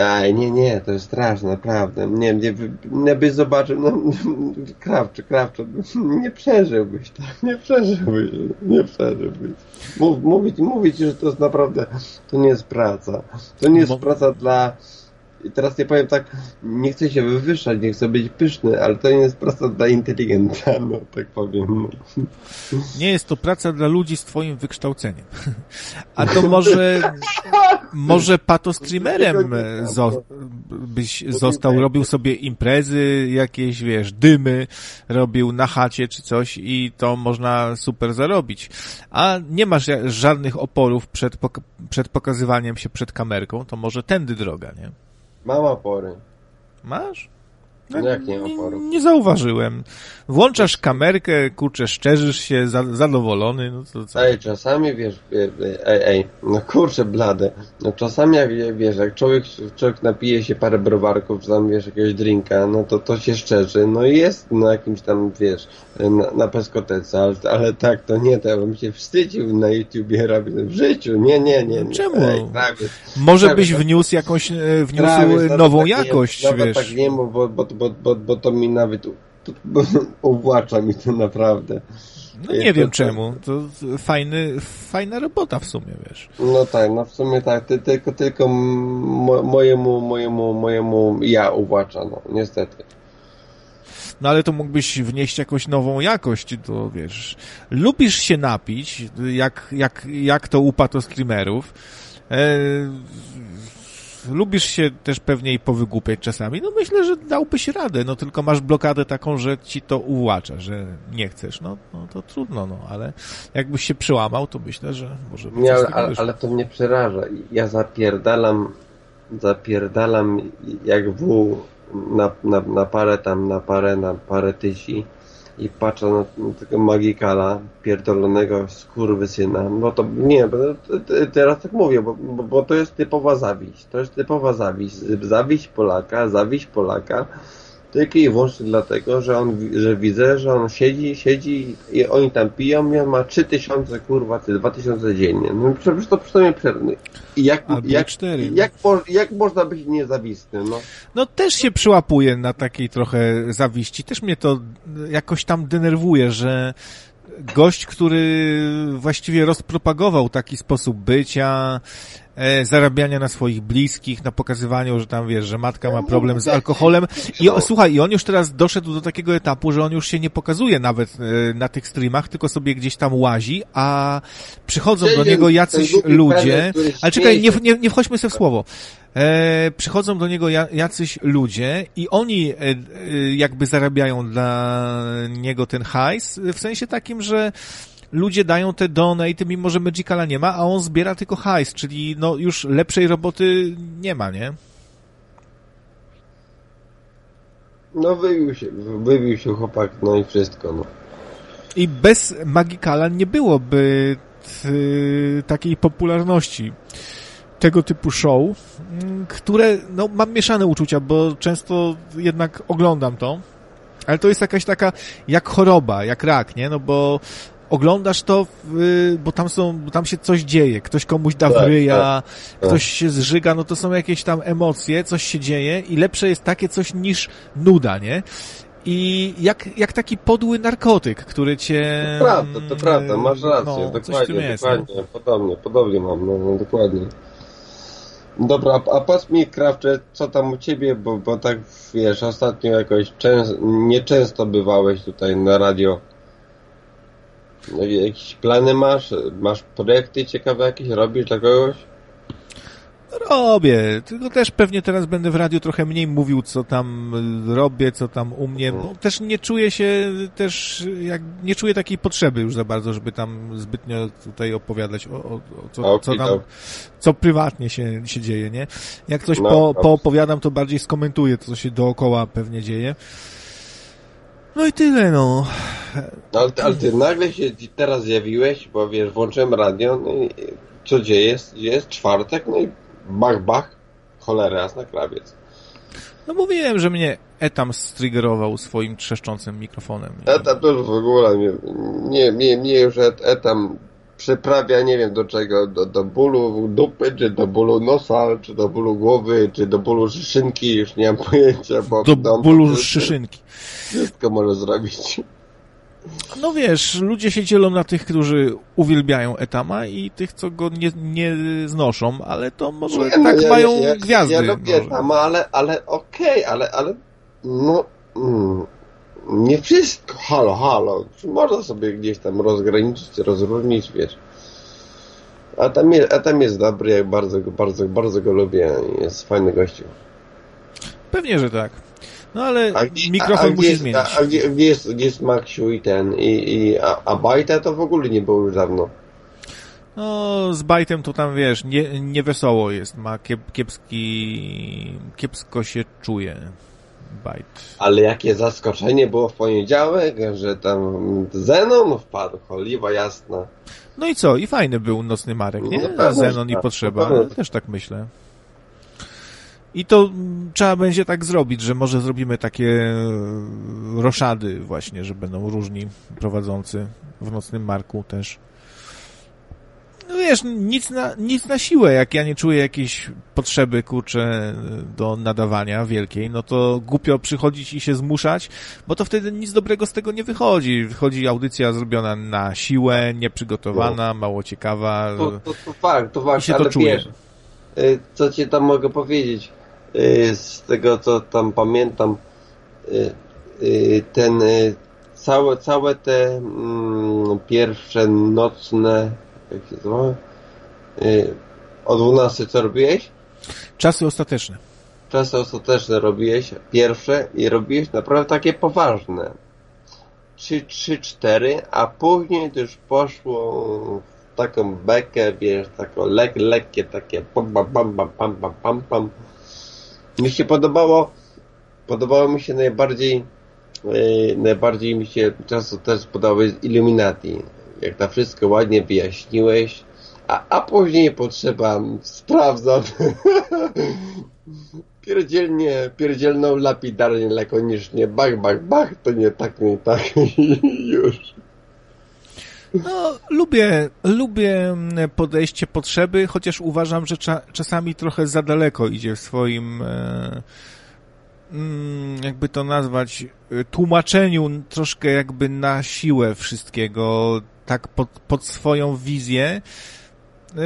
Aj, nie, nie, to jest straszne, naprawdę. Nie, nie, nie byś zobaczył, no, <laughs> krawczy, krawczy, nie przeżyłbyś, tak, nie przeżyłbyś, nie przeżyłbyś. Mów, mówić, mówić, że to jest naprawdę, to nie jest praca. To nie jest praca dla, teraz nie powiem tak, nie chcę się wywyższać, nie chcę być pyszny, ale to nie jest praca dla inteligenta, <laughs> no, tak powiem. Nie jest to praca dla ludzi z twoim wykształceniem. <laughs> A to może, <laughs> może patostreamerem e, zo, byś został, robił sobie imprezy jakieś, wiesz, dymy, robił na chacie czy coś i to można super zarobić. A nie masz żadnych oporów przed, pok- przed pokazywaniem się przed kamerką, to może tędy droga, nie? Mam opory. Masz? No jak nie oporów? nie zauważyłem. Włączasz kamerkę, kurczę, szczerzysz się, za, zadowolony, no to co? Ej, czasami wiesz, e, e, ej, ej, no kurczę blade, no czasami jak wiesz, jak człowiek, człowiek napije się parę browarków, czy tam wiesz, jakiegoś drinka, no to to się szczerzy, no i jest na jakimś tam, wiesz, na, na peskotece, ale, ale tak, to nie, to ja bym się wstydził na YouTubie robić w życiu, nie, nie, nie. nie. Czemu? Ej, Może prawie, byś to- wniósł jakąś, e, wniósł prawie, nawet nową tak nie- jakość, nawet wiesz. tak nie, bo, bo, bo, bo, bo, bo to mi nawet to, <laughs> uwłacza mi to naprawdę. No nie wiem czemu, to fajny, fajna robota w sumie, wiesz. No tak, no w sumie tak, ty, tylko, tylko mo, mojemu, mojemu, mojemu ja uwłacza, no, niestety. No ale to mógłbyś wnieść jakąś nową jakość, to wiesz. Lubisz się napić, jak, jak, jak to u patostreamerów. E, lubisz się też pewnie i powygłupiać czasami. No myślę, że dałbyś radę, no tylko masz blokadę taką, że ci to uwłacza, że nie chcesz. No, no to trudno, no ale jakbyś się przełamał, to myślę, że może Nie, ale, ale, ale to mnie przeraża. Ja zapierdalam, zapierdalam jak wół na, na, na parę tam, na parę, na parę tysi i patrzę na, tego magikala pierdolonego skurwysyna, bo to nie, teraz tak mówię, bo, bo, bo to jest typowa zawiść, to jest typowa zawiść, zawiść Polaka, zawiść Polaka, tylko i wyłącznie dlatego, że on, że widzę, że on siedzi, siedzi i oni tam piją i on ma 3000 kurwa, czy 2000 dziennie. No przecież to przynajmniej przerwny. I jak, Albo jak, cztery. jak, mo- jak można być niezawistny, no? No też się przyłapuję na takiej trochę zawiści. Też mnie to jakoś tam denerwuje, że gość, który właściwie rozpropagował taki sposób bycia, zarabiania na swoich bliskich, na pokazywaniu, że tam wiesz, że matka ma problem z alkoholem. I o, słuchaj, i on już teraz doszedł do takiego etapu, że on już się nie pokazuje nawet e, na tych streamach, tylko sobie gdzieś tam łazi, a przychodzą do niego jacyś ludzie, ale czekaj, nie, nie, nie wchodźmy sobie w słowo. E, przychodzą do niego ja, jacyś ludzie i oni e, e, jakby zarabiają dla niego ten hajs, w sensie takim, że ludzie dają te donate, mimo że Magicala nie ma, a on zbiera tylko hajs, czyli no już lepszej roboty nie ma, nie? No wybił się, wybił się chłopak, no i wszystko, no. I bez Magikala nie byłoby y, takiej popularności tego typu show, mm, które, no, mam mieszane uczucia, bo często jednak oglądam to, ale to jest jakaś taka, jak choroba, jak rak, nie? No bo oglądasz to, y, bo tam są, bo tam się coś dzieje, ktoś komuś da Tak, wryja, tak. ktoś się zżyga, no to są jakieś tam emocje, coś się dzieje i lepsze jest takie coś niż nuda, nie? I jak, jak taki podły narkotyk, który cię... To prawda, to prawda, masz rację, no, dokładnie, jest, no. dokładnie, podobnie, podobnie mam, no, no dokładnie. Dobra, a, powiedz mi, Krawcze, co tam u ciebie, bo, bo tak, wiesz, ostatnio jakoś często, nieczęsto bywałeś tutaj na radio. No, jakieś plany masz? Masz projekty ciekawe jakieś? Robisz dla kogoś? Robię, tylko też pewnie teraz będę w radiu trochę mniej mówił, co tam robię, co tam u mnie, bo też nie czuję się też, jak nie czuję takiej potrzeby już za bardzo, żeby tam zbytnio tutaj opowiadać o, o, o co, co tam, co prywatnie się, się dzieje, nie? Jak coś No, po, poopowiadam, to bardziej skomentuję to, co się dookoła pewnie dzieje. No i tyle, no. No, ale, ty- ale ty nagle się teraz zjawiłeś, bo wiesz, włączyłem radio, no i co dzieje? Jest, jest czwartek, no i bach, bach, cholera jasna, krawiec. No mówiłem, że mnie Etam striggerował swoim trzeszczącym mikrofonem. Etam to już w ogóle nie, mnie, mnie już et, etam przyprawia, nie wiem do czego, do, do bólu dupy, czy do bólu nosa, czy do bólu głowy, czy do bólu szyszynki, już nie mam pojęcia, bo Do no, bólu to szyszynki. Wszystko może zrobić. No wiesz, ludzie się dzielą na tych, którzy uwielbiają Etama i tych, co go nie, nie znoszą, ale to może Nie, tak no, ja- mają ja, gwiazdy. Ja lubię tam, ale, ale okej, ale, ale no mm, nie wszystko, halo, halo. Można sobie gdzieś tam rozgraniczyć, rozróżnić, wiesz. A tam jest, a tam jest dobry, jak bardzo, bardzo, bardzo go lubię. Jest fajny gościu. Pewnie, że tak. No ale A gdzie- mikrofon a, a musi gdzie, zmienić. A, a gdzie, gdzie, jest, gdzie jest Maksiu i ten, i, i, a, a Bajta to w ogóle nie było już dawno. No, z Bajtem to tam, wiesz, nie, nie wesoło jest, ma kiep, kiepski, kiepsko się czuje Bajt. Ale jakie zaskoczenie było w poniedziałek, że tam Zenon wpadł, choliwa jasna. No i co? I fajny był Nocny Marek, nie? No Zenon i tak, potrzeba. Też tak myślę. I to mm, trzeba będzie tak zrobić, że może zrobimy takie e, roszady właśnie, że będą różni prowadzący w Nocnym Marku też. No wiesz, nic na, nic na siłę, jak ja nie czuję jakiejś potrzeby, kurczę, do nadawania wielkiej, no to głupio przychodzić i się zmuszać, bo to wtedy nic dobrego z tego nie wychodzi. Wychodzi audycja zrobiona na siłę, nieprzygotowana, mało ciekawa. To, to, to fakt, to fakt, się to ale czuje. wiesz, y, co ci tam mogę powiedzieć, y, z tego co tam pamiętam, y, ten, całe, całe te mm, pierwsze nocne, jak się nazywa, y, o 12 co robiłeś? Czasy ostateczne. Czasy ostateczne robiłeś, pierwsze i robiłeś naprawdę takie poważne. 3, 3, 4, a później to już poszło w taką bekę, wiesz, taką lek, lekkie takie pam, pam, pam, pam, pam, pam, pam, pam. Mi się podobało, podobało mi się najbardziej, yy, najbardziej mi się czasem też podobało jest Illuminati. Jak to wszystko ładnie wyjaśniłeś, a, a później potrzeba sprawdzam. <laughs> Pierdzielnie, pierdzielną lapidarnie, lakonicznie, bach, bach, bach, to nie tak, nie tak, <laughs> już. No, lubię, lubię podejście potrzeby, chociaż uważam, że cza, czasami trochę za daleko idzie w swoim, e, mm, jakby to nazwać, e, tłumaczeniu troszkę jakby na siłę wszystkiego, tak pod, pod swoją wizję. E,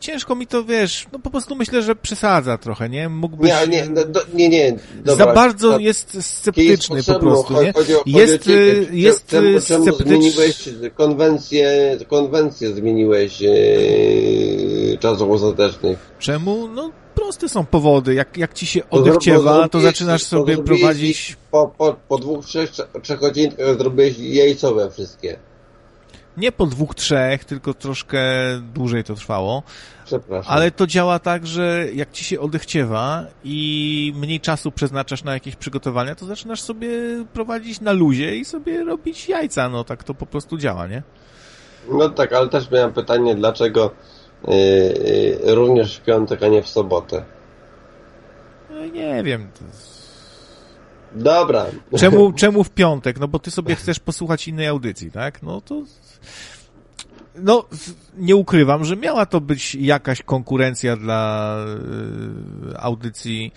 ciężko mi to, wiesz, no po prostu myślę, że przesadza trochę, nie? Mógłbyś... Nie, nie, no, do, nie, nie, dobra. za bardzo to- jest sceptyczny po prostu, nie? Chodzi, o- chodzi Jest, ciebie. y, jest czemu, czemu sceptycz- zmieniłeś konwencję, konwencję zmieniłeś yy, czasów ostatecznych. Czemu? No proste są powody. Jak, jak ci się odechciewa, to zaczynasz sobie prowadzić... Po, po, po dwóch, trzech, trzech godzinkach zrobiłeś jajcowe wszystkie. Nie po dwóch, trzech, tylko troszkę dłużej to trwało. Przepraszam. Ale to działa tak, że jak ci się odechciewa i mniej czasu przeznaczasz na jakieś przygotowania, to zaczynasz sobie prowadzić na luzie i sobie robić jajca. No tak to po prostu działa, nie? No tak, ale też miałem pytanie, dlaczego również w piątek, a nie w sobotę? No nie wiem. Dobra. Czemu, <laughs> czemu w piątek? No bo ty sobie chcesz posłuchać innej audycji, tak? No to... No, nie ukrywam, że miała to być jakaś konkurencja dla y, audycji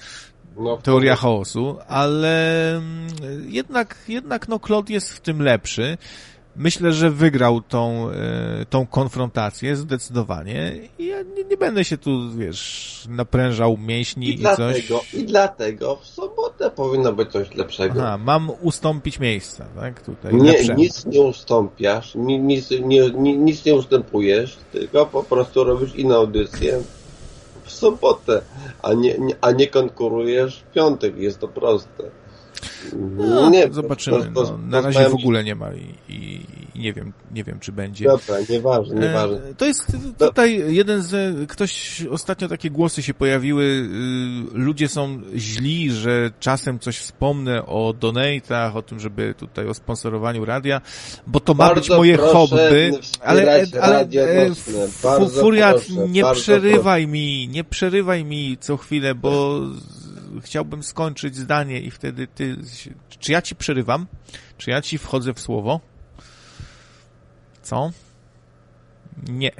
No, Teoria chaosu, ale mm, jednak, jednak no Claude jest w tym lepszy. Myślę, że wygrał tą, e, tą konfrontację zdecydowanie i ja nie, nie będę się tu, wiesz, naprężał mięśni I i, dlatego, coś. I dlatego w sobotę powinno być coś lepszego. Aha, mam ustąpić miejsca, tak? Tutaj Nie, nic nie ustąpiasz, ni- nic nie, ni- nic nie ustępujesz, tylko po prostu robisz inną audycję w sobotę, a nie, a nie konkurujesz w piątek, jest to proste. No, nie, zobaczymy. No, na razie w ogóle nie ma i, i, nie wiem, nie wiem, czy będzie. Dobra, nieważne, nieważne. E, To jest tutaj jeden z, ktoś, ostatnio takie głosy się pojawiły, y, ludzie są źli, że czasem coś wspomnę o donatach, o tym, żeby tutaj o sponsorowaniu radia, bo to ma Bardzo być moje proszę hobby, ale, wspierać ale e, Furiat, proszę, nie przerywaj mi, nie przerywaj mi co chwilę, bo chciałbym skończyć zdanie i wtedy ty, czy ja ci przerywam? Czy ja ci wchodzę w słowo? Co? Nie.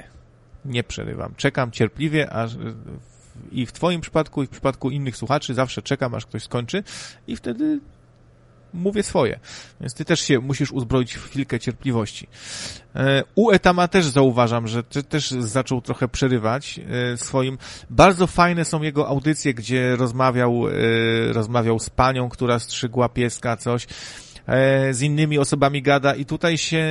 Nie przerywam. Czekam cierpliwie, aż i w twoim przypadku, i w przypadku innych słuchaczy zawsze czekam, aż ktoś skończy i wtedy mówię swoje. Więc ty też się musisz uzbroić w chwilkę cierpliwości. E, U Etama też zauważam, że te, też zaczął trochę przerywać e, swoim. Bardzo fajne są jego audycje, gdzie rozmawiał, e, rozmawiał z panią, która strzygła pieska, coś z innymi osobami gada i tutaj się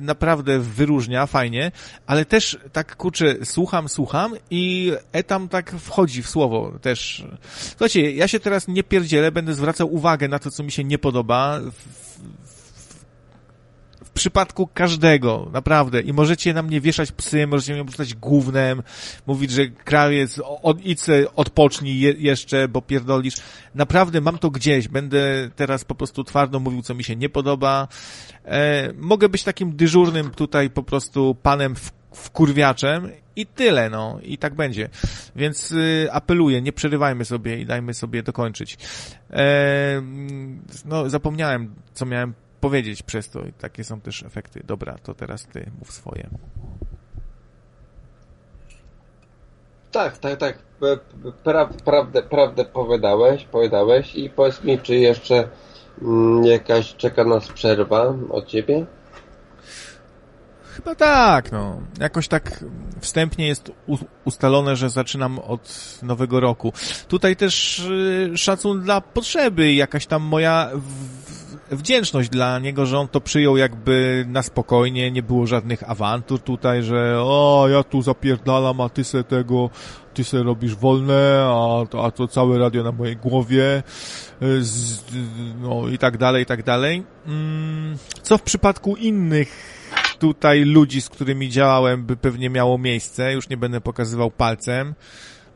naprawdę wyróżnia, fajnie, ale też tak, kurczę, słucham, słucham i etam tak wchodzi w słowo też. Słuchajcie, ja się teraz nie pierdzielę, będę zwracał uwagę na to, co mi się nie podoba w przypadku każdego, naprawdę. I możecie na mnie wieszać psy, możecie mnie rzucać gównem, mówić, że krawiec, od, idź odpocznij je, jeszcze, bo pierdolisz. Naprawdę mam to gdzieś. Będę teraz po prostu twardo mówił, co mi się nie podoba. E, mogę być takim dyżurnym tutaj po prostu panem w, wkurwiaczem i tyle, no. I tak będzie. Więc y, apeluję, nie przerywajmy sobie i dajmy sobie dokończyć. E, no, zapomniałem, co miałem powiedzieć przez to i takie są też efekty. Dobra, to teraz ty mów swoje. Tak, tak, tak. Pra, prawdę, prawdę powiedziałeś, powiedziałeś i powiedz mi, czy jeszcze mm, jakaś czeka nas przerwa od ciebie? Chyba tak, no. Jakoś tak wstępnie jest ustalone, że zaczynam od nowego roku. Tutaj też y, szacun dla potrzeby, jakaś tam moja wdzięczność dla niego, że on to przyjął jakby na spokojnie, nie było żadnych awantur tutaj, że o, ja tu zapierdalam, a ty se tego, ty se robisz wolne, a, to- a to całe radio na mojej głowie, y, z, no i tak dalej, i tak dalej. Mm, Co w przypadku innych tutaj ludzi, z którymi działałem, by pewnie miało miejsce. Już nie będę pokazywał palcem,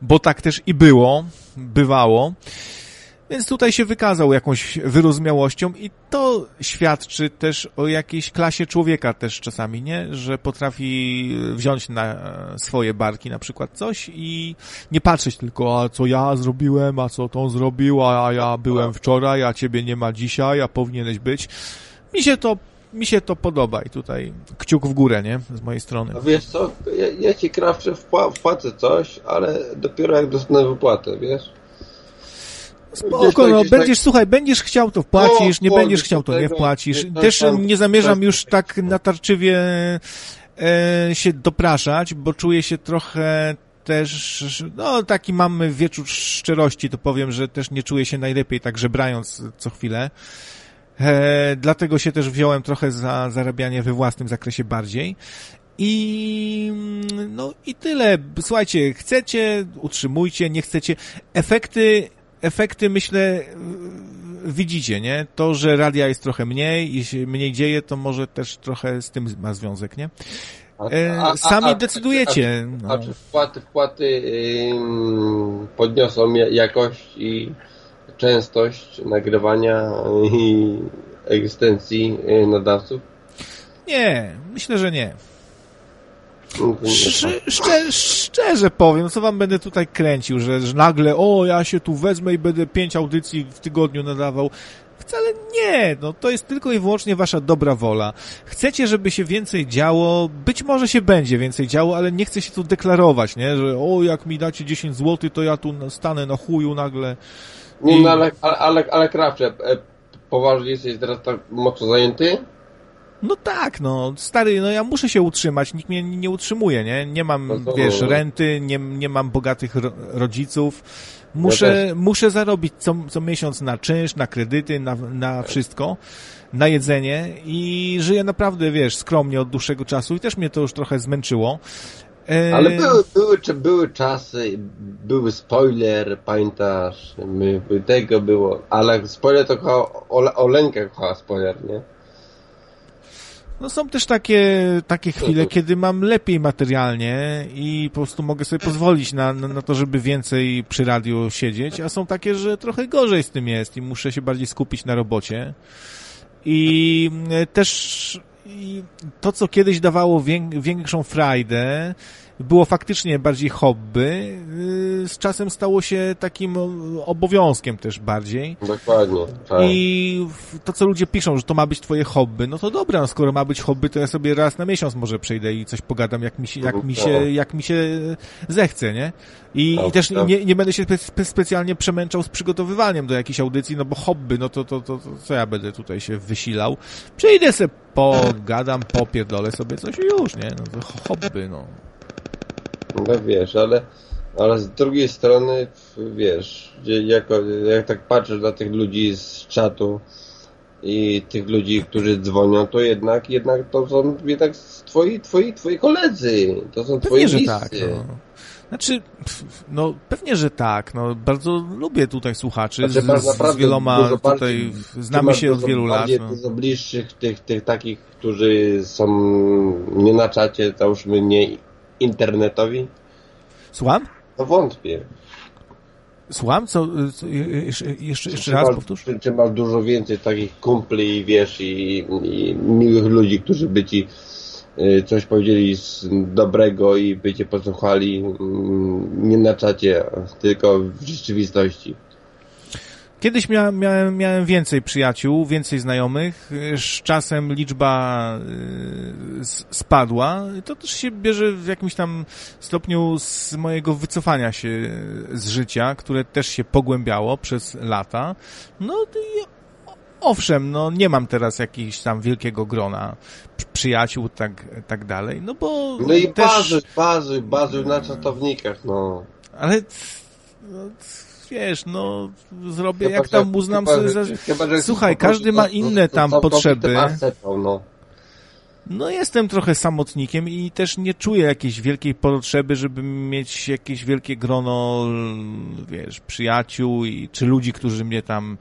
bo tak też i było, bywało. Więc tutaj się wykazał jakąś wyrozumiałością i to świadczy też o jakiejś klasie człowieka też czasami, nie? Że potrafi wziąć na swoje barki na przykład coś i nie patrzeć tylko, a co ja zrobiłem, a co tą zrobił, a ja byłem wczoraj, a ciebie nie ma dzisiaj, a powinieneś być. Mi się to mi się to podoba i tutaj kciuk w górę, nie? Z mojej strony. A wiesz co, ja, ja ci krawcze wpła, wpłacę coś, ale dopiero jak dostanę wypłatę, wiesz? Spoko, no, gdzieś tak- będziesz, słuchaj, będziesz chciał, to wpłacisz, nie No, będziesz do chciał, to nie wpłacisz. nie, to Też nie zamierzam już tak natarczywie e, się dopraszać, bo czuję się trochę też, no taki mamy wieczór szczerości, to powiem, że też nie czuję się najlepiej tak żebrając co chwilę. E, dlatego się też wziąłem trochę za zarabianie we własnym zakresie bardziej. I no i tyle. Słuchajcie, chcecie, utrzymujcie, nie chcecie. Efekty, efekty myślę widzicie, nie? To, że radia jest trochę mniej i się mniej dzieje, to może też trochę z tym ma związek, nie? E, sami decydujecie. A, a, a, czy wpłaty, wpłaty ym, podniosą jakość i częstość nagrywania i egzystencji y, nadawców? Nie, myślę, że nie. Szczerze, szczerze powiem, co wam będę tutaj kręcił, że, że nagle, o, ja się tu wezmę i będę pięć audycji w tygodniu nadawał. Wcale nie, no to jest tylko i wyłącznie wasza dobra wola. Chcecie, żeby się więcej działo, być może się będzie więcej działo, ale nie chcę się tu deklarować, nie, że o, jak mi dacie 10 zł, to ja tu stanę na chuju nagle. I... No, ale, ale, ale, ale Krawcze, e, poważnie jesteś teraz tak mocno zajęty? No tak, no, stary, no ja muszę się utrzymać, nikt mnie nie utrzymuje, nie? Nie mam, no to, wiesz, renty, nie, nie mam bogatych ro rodziców. Muszę, ja muszę zarobić co, co miesiąc na czynsz, na kredyty, na, na wszystko, na jedzenie i żyję naprawdę, wiesz, skromnie od dłuższego czasu i też mnie to już trochę zmęczyło. E, Ale były, były, czy były czasy, były spoiler, pamiętasz, my, tego było, ale spoiler to kocha, Olenka kochała spoiler, nie? No są też takie, takie chwile, kiedy mam lepiej materialnie i po prostu mogę sobie pozwolić na, na, na, to, żeby więcej przy radiu siedzieć, a są takie, że trochę gorzej z tym jest i muszę się bardziej skupić na robocie. I e, też i to, co kiedyś dawało większą frajdę, było faktycznie bardziej hobby, y, z czasem stało się takim obowiązkiem też bardziej. Dokładnie. Tak. I to, co ludzie piszą, że to ma być twoje hobby, no to dobra, no skoro ma być hobby, to ja sobie raz na miesiąc może przejdę i coś pogadam, jak mi się, jak mi się, no. jak mi się zechce, nie? I, i też nie, nie będę się spe specjalnie przemęczał z przygotowywaniem do jakiejś audycji, no bo hobby, no to, to, to, to co ja będę tutaj się wysilał? Przyjdę sobie, pogadam, popierdolę sobie coś i już, nie? No to hobby, no. No wiesz, ale, ale z drugiej strony, wiesz, jako, jak tak patrzysz na tych ludzi z czatu i tych ludzi, którzy dzwonią, to jednak, jednak to są jednak twoi, twoi, twoi koledzy, to są twoi Pewnie, że tak, no. Znaczy, no pewnie, że tak. No, bardzo lubię tutaj słuchaczy. Znaczy, z, z wieloma tutaj bardziej, znamy się od wielu lat. No. Dużo bliższych tych, tych takich, którzy są nie na czacie, załóżmy nie internetowi? Słucham? No wątpię. Słucham? Co, co jeszcze, jeszcze, jeszcze raz powtórz? Czy, czy, masz dużo więcej takich kumpli, wiesz, i, i miłych ludzi, którzy by ci y, coś powiedzieli z dobrego i by cię posłuchali mm, nie na czacie, tylko w rzeczywistości. Kiedyś miałem, miałem, miałem więcej przyjaciół, więcej znajomych. Z czasem liczba y, spadła. To też się bierze w jakimś tam stopniu z mojego wycofania się z życia, które też się pogłębiało przez lata. No i owszem, no nie mam teraz jakiegoś tam wielkiego grona przyjaciół, tak, tak dalej, no bo No i też... bazy, bazy, bazy na czatownikach, no. Ale... No, wiesz, no zrobię chyba, jak tam uznam chyba, sobie, chyba, że Słuchaj, każdy ma inne tam potrzeby. no. No jestem trochę samotnikiem i też nie czuję jakiejś wielkiej potrzeby, żeby mieć jakieś wielkie grono, wiesz, przyjaciół i, czy ludzi, którzy mnie tam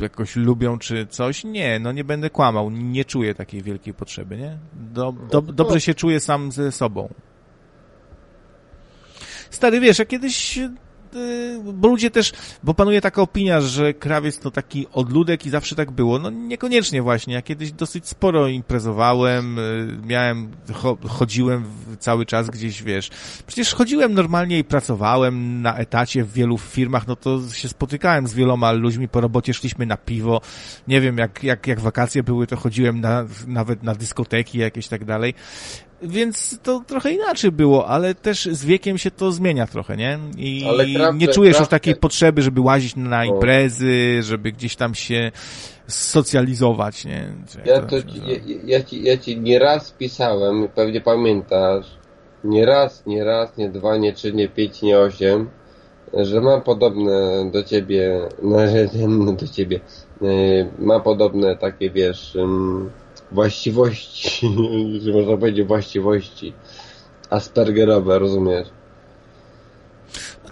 jakoś lubią, czy coś. Nie, no nie będę kłamał, nie czuję takiej wielkiej potrzeby, nie? Do, do, dobrze się czuję sam ze sobą. Stary, wiesz, ja kiedyś bo ludzie też, bo panuje taka opinia, że krawiec to taki odludek i zawsze tak było. No niekoniecznie właśnie. Ja kiedyś dosyć sporo imprezowałem, y, miałem, chodziłem cały czas gdzieś, wiesz. Przecież chodziłem normalnie i pracowałem na etacie w wielu firmach, no to się spotykałem z wieloma ludźmi po robocie, szliśmy na piwo. Nie wiem, jak, jak, jak wakacje były, to chodziłem na, nawet na dyskoteki jakieś tak dalej. Więc to trochę inaczej było, ale też z wiekiem się to zmienia trochę, nie? I nie czujesz już takiej potrzeby, żeby łazić na imprezy, żeby gdzieś tam się socjalizować, nie? Ja, to, ci, ja, ja, ci, ja ci nie raz pisałem, pewnie pamiętasz, nie raz, nie raz, nie dwa, nie trzy, nie pięć, nie osiem, że mam podobne do ciebie, no, <laughs> do ciebie, e, mam podobne takie, wiesz, właściwości, <laughs> że można powiedzieć właściwości Aspergerowe, rozumiesz?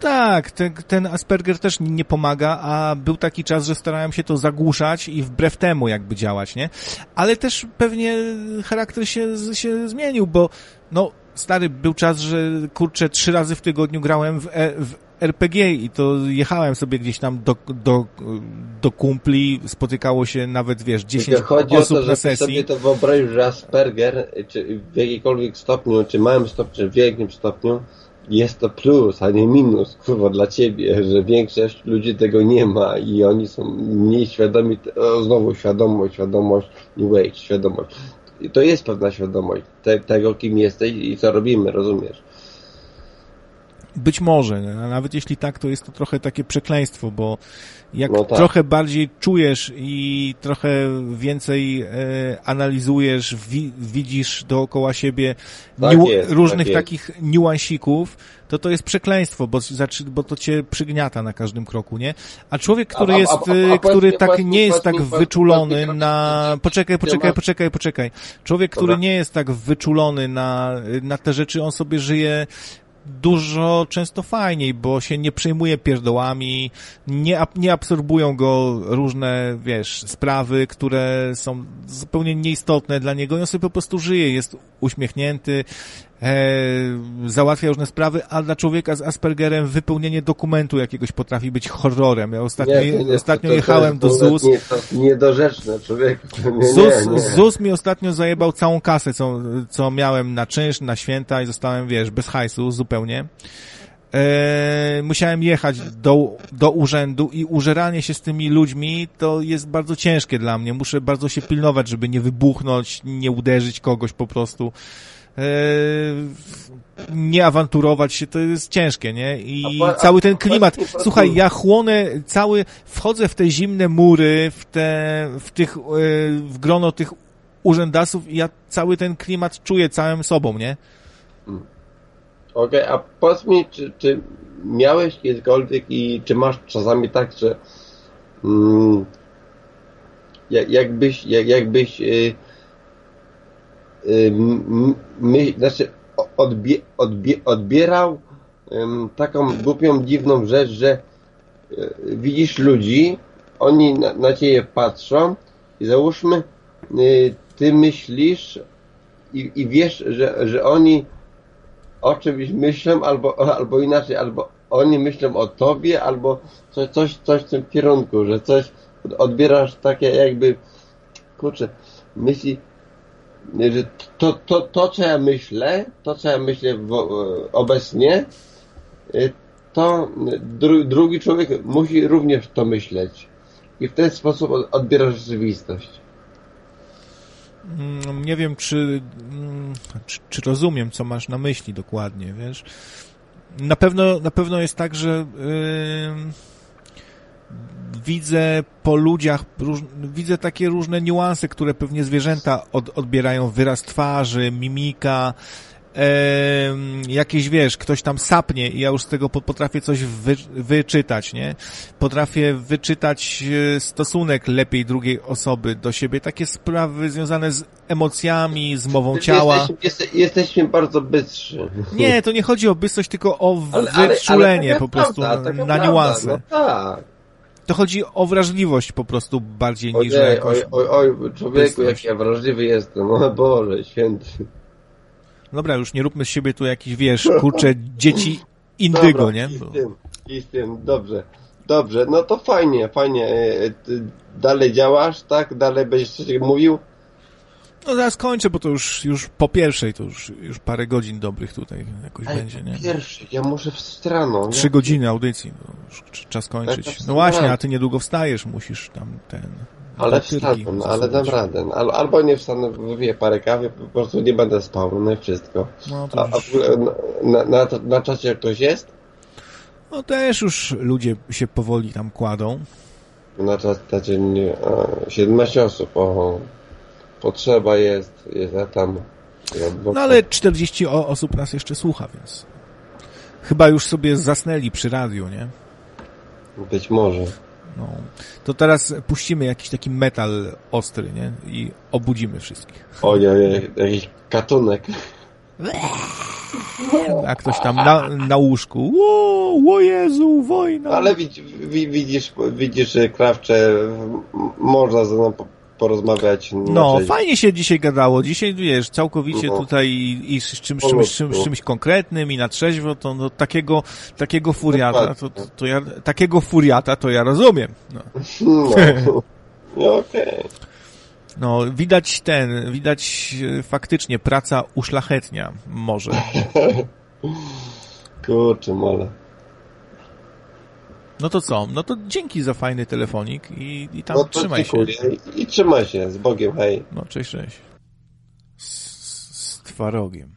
tak, ten, ten Asperger też nie pomaga, a był taki czas, że starałem się to zagłuszać i wbrew temu jakby działać, nie? Ale też pewnie charakter się, się zmienił, bo no, stary, był czas, że kurczę, trzy razy w tygodniu grałem w, e, w RPG i to jechałem sobie gdzieś tam do, do, do kumpli, spotykało się nawet, wiesz, 10 Tylko chodzi osób o to, na że sesji. sobie to wyobrazić, że Asperger, czy w jakikolwiek stopniu, czy małym stopniu, czy w wielkim stopniu, jest to plus, a nie minus, kurwa, dla ciebie, że większość ludzi tego nie ma i oni są mniej świadomi, o, znowu świadomość, świadomość, New Age, świadomość. I to jest pewna świadomość te, tego, kim jesteś i co robimy, rozumiesz? Być może, a nawet jeśli tak, to jest to trochę takie przekleństwo, bo jak No tak. trochę bardziej czujesz i trochę więcej e, analizujesz, wi widzisz dookoła siebie Tak niu- jest, różnych tak takich niuansików, to to jest przekleństwo, bo, bo to cię przygniata na każdym kroku, nie? A człowiek, który jest, a- a- a który powiedz mi- tak nie jest tak wyczulony na... Poczekaj, poczekaj, poczekaj, poczekaj. Człowiek, który nie jest tak wyczulony na, na te rzeczy, on sobie żyje dużo często fajniej, bo się nie przejmuje pierdołami, nie, nie absorbują go różne, wiesz, sprawy, które są zupełnie nieistotne dla niego i on sobie po prostu żyje, jest uśmiechnięty, załatwia różne sprawy, a dla człowieka z Aspergerem wypełnienie dokumentu jakiegoś potrafi być horrorem. Ja ostatnio, to nie- ostatnio to- to jechałem jest do ZUS, Nie, to niedorzeczne, człowieku. Nie, nie, ZUS, nie. ZUS mi ostatnio zajebał całą kasę, co, co miałem na czynsz, na święta i zostałem, wiesz, bez hajsu zupełnie. E, musiałem jechać do, do urzędu i użeranie się z tymi ludźmi to jest bardzo ciężkie dla mnie. Muszę bardzo się pilnować, żeby nie wybuchnąć, nie uderzyć kogoś po prostu. E, nie awanturować się, to jest ciężkie, nie? I cały ten klimat. Słuchaj, ja chłonę cały, wchodzę w te zimne mury, w te, w tych, e, w grono tych urzędasów i ja cały ten klimat czuję całym sobą, nie? Okej, a powiedz mi, czy, czy miałeś kiedykolwiek i czy masz czasami tak, że mm, jak, jakbyś, jak, jakbyś y, y, m- my, znaczy odbie, odbie, odbierał taką głupią, dziwną rzecz, że y, widzisz ludzi, oni na, na ciebie patrzą i załóżmy, y, ty myślisz i, i wiesz, że, że oni o czymś myślą, albo, albo inaczej, albo oni myślą o tobie, albo coś, coś, coś w tym kierunku, że coś odbierasz takie jakby, kurczę, myśli, to, to, to co ja myślę, to co ja myślę w, obecnie, y, to dru, drugi człowiek musi również to myśleć. I w ten sposób od- odbierasz rzeczywistość. Mm, Nie wiem, czy, mm, czy, czy rozumiem, co masz na myśli dokładnie, wiesz? Na pewno, na pewno jest tak, że ym, widzę po ludziach, róż, widzę takie różne niuanse, które pewnie zwierzęta od, odbierają, wyraz twarzy, mimika, em, jakieś, wiesz, ktoś tam sapnie i ja już z tego po- potrafię coś wy, wyczytać, nie? Potrafię wyczytać e, stosunek lepiej drugiej osoby do siebie, takie sprawy związane z emocjami, z mową ciała. Jesteśmy, jeste, jesteśmy bardzo bystrzy. Nie, to nie chodzi o bystrość, tylko o Ale- ale- wyczulenie ale po taka prostu prawda, na prawda, niuanse. No tak. To chodzi o wrażliwość po prostu bardziej niż o jakąś... oj, oj, oj, człowieku, jak ja wrażliwy jestem, o Boże, święty. Dobra, już nie róbmy z siebie tu jakichś, wiesz, kurczę, dzieci <laughs> indygo, Dobra, nie? I z tym, i z tym, dobrze. Dobrze, no to fajnie, fajnie. E, e, ty dalej działasz, tak? Dalej będziesz coś mówił? No zaraz kończę, bo to już, już po pierwszej, to już, już parę godzin dobrych tutaj jakoś będzie, nie? Pierwszy, ja muszę wstać rano. nie? Trzy godziny audycji, no, już cz- czas kończyć. No właśnie, a ty niedługo wstajesz, musisz tam ten... Ale wstanę, no, ale dam radę. Al, albo nie wstanę, wypiję parę kawy, po prostu nie będę spał, no i wszystko. No A, a już, w ogóle na, na, na, czacie ktoś jest? no też już ludzie się powoli tam kładą. Na czacie nie, a, 17 osób, o, potrzeba jest, jest, ja tam... Ja, No ale 40 o- osób nas jeszcze słucha, więc chyba już sobie zasnęli przy radiu, nie? Być może. No. To teraz puścimy jakiś taki metal ostry, nie? I obudzimy wszystkich. Ojej, jakiś katunek. A ktoś tam na, na łóżku. O, o Jezu, wojna. Ale widz, wi- widzisz, widzisz, że Krawcze można ze mną porozmawiać. No, trzeźwo. fajnie się dzisiaj gadało. Dzisiaj, wiesz, całkowicie No. tutaj i, i z czymś, czymś, konkretnym i na trzeźwo, to no, takiego, takiego furiata, to, to, to ja, takiego furiata to ja rozumiem. No. No, no okej. No, widać ten, widać e, faktycznie praca uszlachetnia może. <laughs> Kurczę, mole. No to co? No to dzięki za fajny telefonik i, i tam No trzymaj się. dziękuję. I, I trzymaj się. Z Bogiem, hej. No, cześć, cześć. Z, z twarogiem.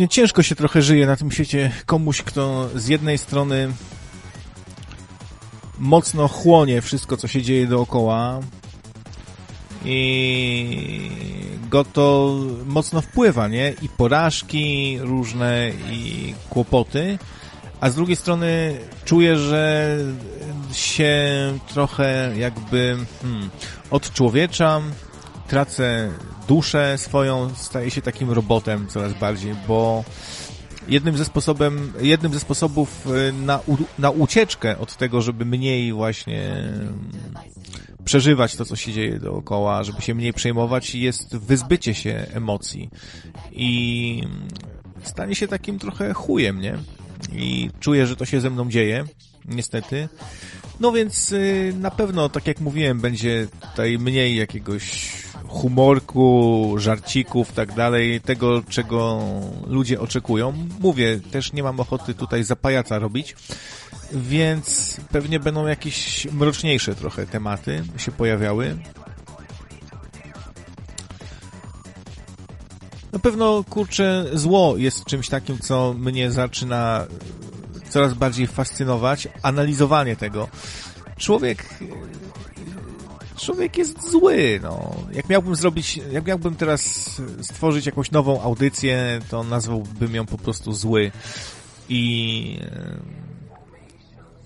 Właśnie, ciężko się trochę żyje na tym świecie komuś, kto z jednej strony mocno chłonie wszystko, co się dzieje dookoła i go to mocno wpływa, nie? I porażki różne, i kłopoty, a z drugiej strony czuje, że się trochę jakby hmm, odczłowieczam, tracę duszę swoją, staję się takim robotem coraz bardziej, bo jednym ze, sposobem, jednym ze sposobów y, na, u, na ucieczkę od tego, żeby mniej właśnie mm, przeżywać to, co się dzieje dookoła, żeby się mniej przejmować, jest wyzbycie się emocji i stanie się takim trochę chujem, nie? I czuję, że to się ze mną dzieje, niestety. No więc y, na pewno, tak jak mówiłem, będzie tutaj mniej jakiegoś humorku, żarcików, tak dalej, tego, czego ludzie oczekują. Mówię, też nie mam ochoty tutaj za pajaca robić, więc pewnie będą jakieś mroczniejsze trochę tematy się pojawiały. Na pewno, kurczę, zło jest czymś takim, co mnie zaczyna coraz bardziej fascynować. Analizowanie tego. Człowiek człowiek jest zły, no. Jak miałbym zrobić, jak miałbym teraz stworzyć jakąś nową audycję, to nazwałbym ją po prostu zły i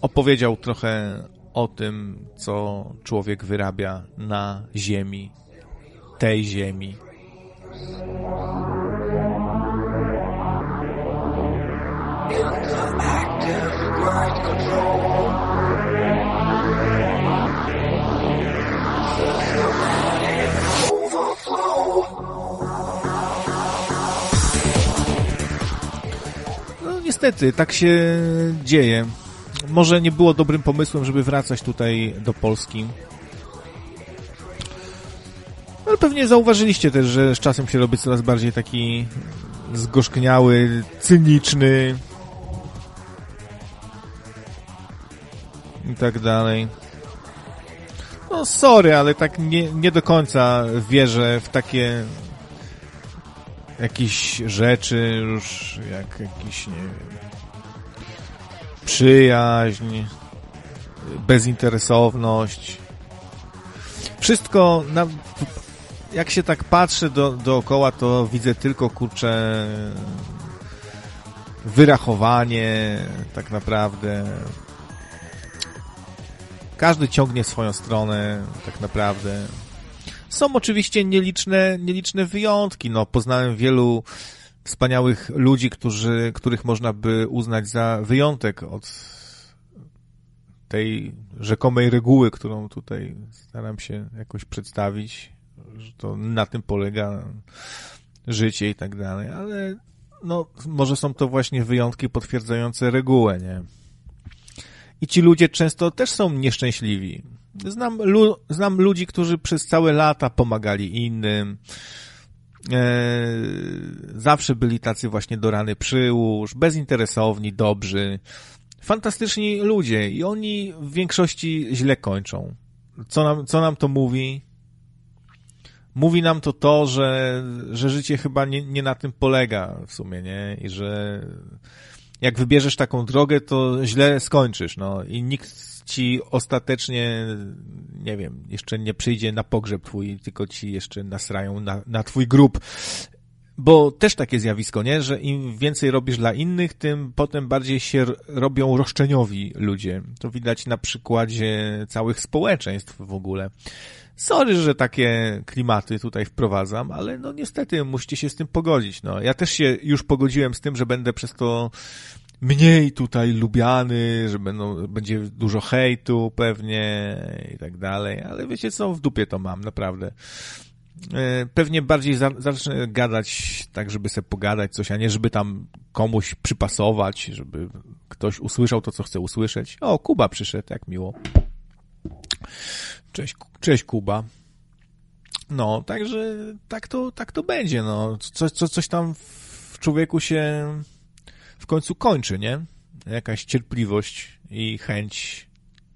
opowiedział trochę o tym, co człowiek wyrabia na ziemi, tej ziemi. Niestety, tak się dzieje. Może nie było dobrym pomysłem, żeby wracać tutaj do Polski. Ale pewnie zauważyliście też, że z czasem się robi coraz bardziej taki zgorzkniały, cyniczny i tak dalej. No sorry, ale tak nie, nie do końca wierzę w takie jakieś rzeczy już jak jakiś, nie wiem, przyjaźń, bezinteresowność. Wszystko, na, jak się tak patrzę do, dookoła, to widzę tylko, kurczę, wyrachowanie, tak naprawdę. Każdy ciągnie swoją stronę, tak naprawdę. Są oczywiście nieliczne, nieliczne wyjątki. No, poznałem wielu wspaniałych ludzi, którzy, których można by uznać za wyjątek od tej rzekomej reguły, którą tutaj staram się jakoś przedstawić, że to na tym polega życie i tak dalej, ale no, może są to właśnie wyjątki potwierdzające regułę, nie? I ci ludzie często też są nieszczęśliwi. Znam, lu znam ludzi, którzy przez całe lata pomagali innym, e, zawsze byli tacy właśnie do rany przyłóż, bezinteresowni, dobrzy, fantastyczni ludzie i oni w większości źle kończą. Co nam, co nam to mówi? Mówi nam to to, że, że życie chyba nie, nie na tym polega w sumie, nie? I że jak wybierzesz taką drogę, to źle skończysz, no. I nikt ci ostatecznie, nie wiem, jeszcze nie przyjdzie na pogrzeb twój, tylko ci jeszcze nasrają na, na twój grób. Bo też takie zjawisko, nie? Że im więcej robisz dla innych, tym potem bardziej się robią roszczeniowi ludzie. To widać na przykładzie całych społeczeństw w ogóle. Sorry, że takie klimaty tutaj wprowadzam, ale no niestety musicie się z tym pogodzić. No, ja też się już pogodziłem z tym, że będę przez to mniej tutaj lubiany, że będą, będzie dużo hejtu pewnie i tak dalej, ale wiecie co, w dupie to mam, naprawdę. E, pewnie bardziej za, zacznę gadać tak, żeby sobie pogadać coś, a nie żeby tam komuś przypasować, żeby ktoś usłyszał to, co chce usłyszeć. O, Kuba przyszedł, jak miło. Cześć, cześć Kuba. No, także tak to, tak to będzie, no. Co, co, coś tam w człowieku się w końcu kończy, nie? Jakaś cierpliwość i chęć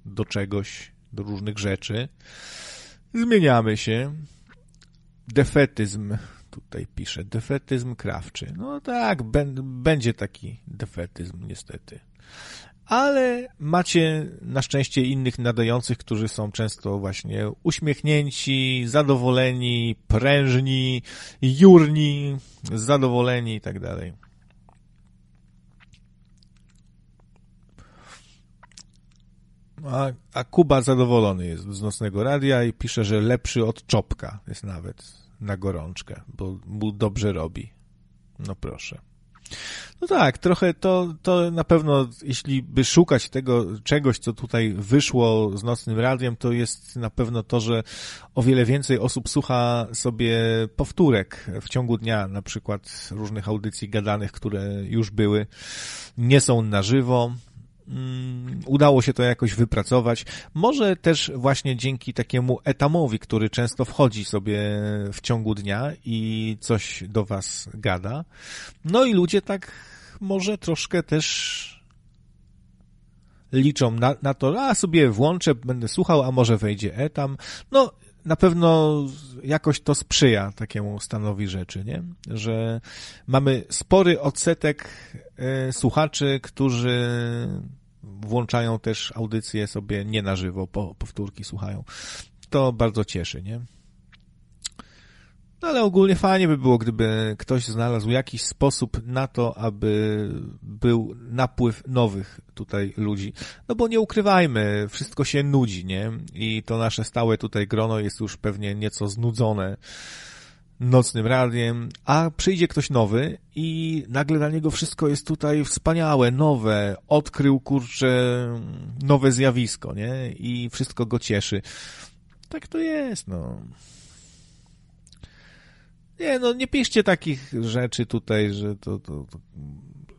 do czegoś, do różnych rzeczy. Zmieniamy się. Defetyzm, tutaj pisze, defetyzm krawczy. No tak, będzie taki defetyzm, niestety. Ale macie na szczęście innych nadających, którzy są często właśnie uśmiechnięci, zadowoleni, prężni, jurni, zadowoleni i tak dalej. A, a Kuba zadowolony jest z nocnego radia i pisze, że lepszy od Czopka jest nawet na gorączkę, bo mu dobrze robi. No proszę. No tak, trochę to, to na pewno, jeśli by szukać tego czegoś, co tutaj wyszło z nocnym radiem, to jest na pewno to, że o wiele więcej osób słucha sobie powtórek w ciągu dnia, na przykład różnych audycji gadanych, które już były, nie są na żywo, udało się to jakoś wypracować. Może też właśnie dzięki takiemu etamowi, który często wchodzi sobie w ciągu dnia i coś do was gada. No i ludzie tak może troszkę też liczą na, na to, a sobie włączę, będę słuchał, a może wejdzie etam. No, na pewno jakoś to sprzyja takiemu stanowi rzeczy, nie? Że mamy spory odsetek y, słuchaczy, którzy włączają też audycje sobie nie na żywo, po, powtórki słuchają. To bardzo cieszy, nie? No ale ogólnie fajnie by było, gdyby ktoś znalazł jakiś sposób na to, aby był napływ nowych tutaj ludzi. No bo nie ukrywajmy, wszystko się nudzi, nie? I to nasze stałe tutaj grono jest już pewnie nieco znudzone nocnym radiem, a przyjdzie ktoś nowy i nagle dla niego wszystko jest tutaj wspaniałe, nowe, odkrył, kurczę, nowe zjawisko, nie? I wszystko go cieszy. Tak to jest, no. Nie, no nie piszcie takich rzeczy tutaj, że to, to, to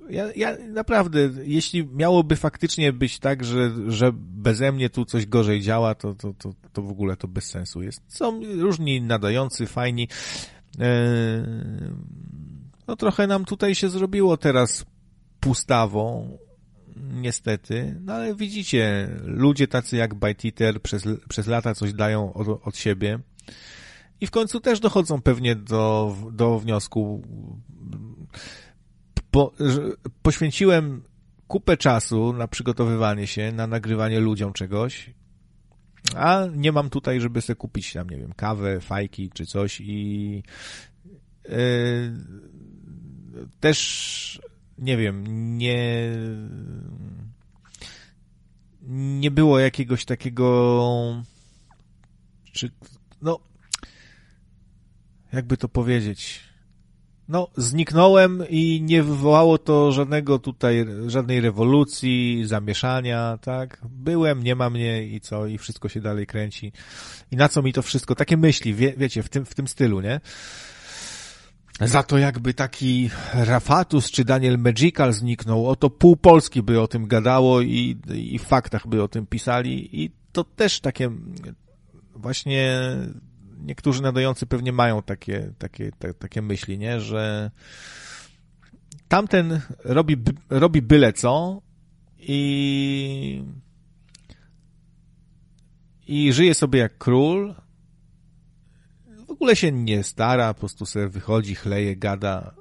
Ja, ja naprawdę, jeśli miałoby faktycznie być tak, że, że beze mnie tu coś gorzej działa, to, to, to, to w ogóle to bez sensu jest. Są różni nadający, fajni. Eee, no trochę nam tutaj się zrobiło teraz pustawą, niestety, no ale widzicie, ludzie tacy jak Byteater przez, przez lata coś dają od, od siebie i w końcu też dochodzą pewnie do, do wniosku, poświęciłem kupę czasu na przygotowywanie się, na nagrywanie ludziom czegoś, a nie mam tutaj, żeby sobie kupić tam, nie wiem, kawę, fajki czy coś i yy, też nie wiem, nie nie było jakiegoś takiego czy no jakby to powiedzieć no, zniknąłem i nie wywołało to żadnego tutaj, żadnej rewolucji, zamieszania, tak? Byłem, nie ma mnie i co, i wszystko się dalej kręci. I na co mi to wszystko? Takie myśli, wie, wiecie, w tym, w tym stylu, nie? Za to jakby taki Rafatus czy Daniel Magical zniknął, oto pół Polski by o tym gadało i, i w faktach by o tym pisali i to też takie właśnie niektórzy nadający pewnie mają takie, takie, te, takie myśli, nie, że tamten robi, robi byle co i i żyje sobie jak król, w ogóle się nie stara, po prostu sobie wychodzi, chleje, gada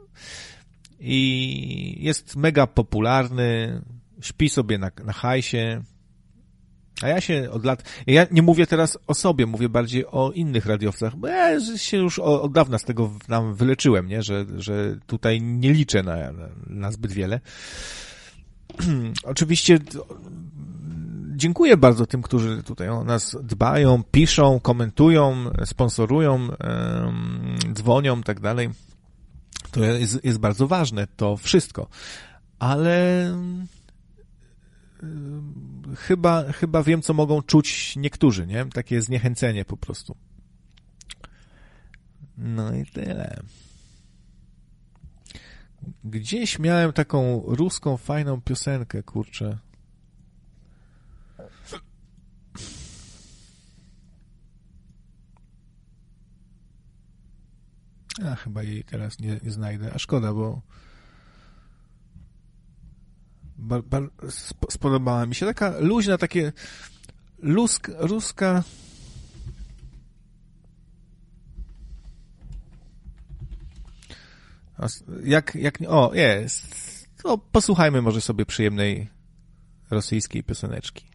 i jest mega popularny, śpi sobie na, na hajsie, a ja się od lat, ja nie mówię teraz o sobie, mówię bardziej o innych radiowcach, bo ja się już od dawna z tego nam wyleczyłem, nie? Że, że tutaj nie liczę na, na zbyt wiele. <clears throat> Oczywiście dziękuję bardzo tym, którzy tutaj o nas dbają, piszą, komentują, sponsorują, dzwonią, tak dalej. To jest, jest bardzo ważne, to wszystko. Ale chyba, chyba wiem, co mogą czuć niektórzy, nie? Takie zniechęcenie po prostu. No i tyle. Gdzieś miałem taką ruską, fajną piosenkę, kurczę. A chyba jej teraz nie, nie znajdę. A szkoda, bo bar, bar, spodobała mi się. Taka luźna, takie lusk, ruska jak, jak, o, jest. To posłuchajmy może sobie przyjemnej rosyjskiej pioseneczki.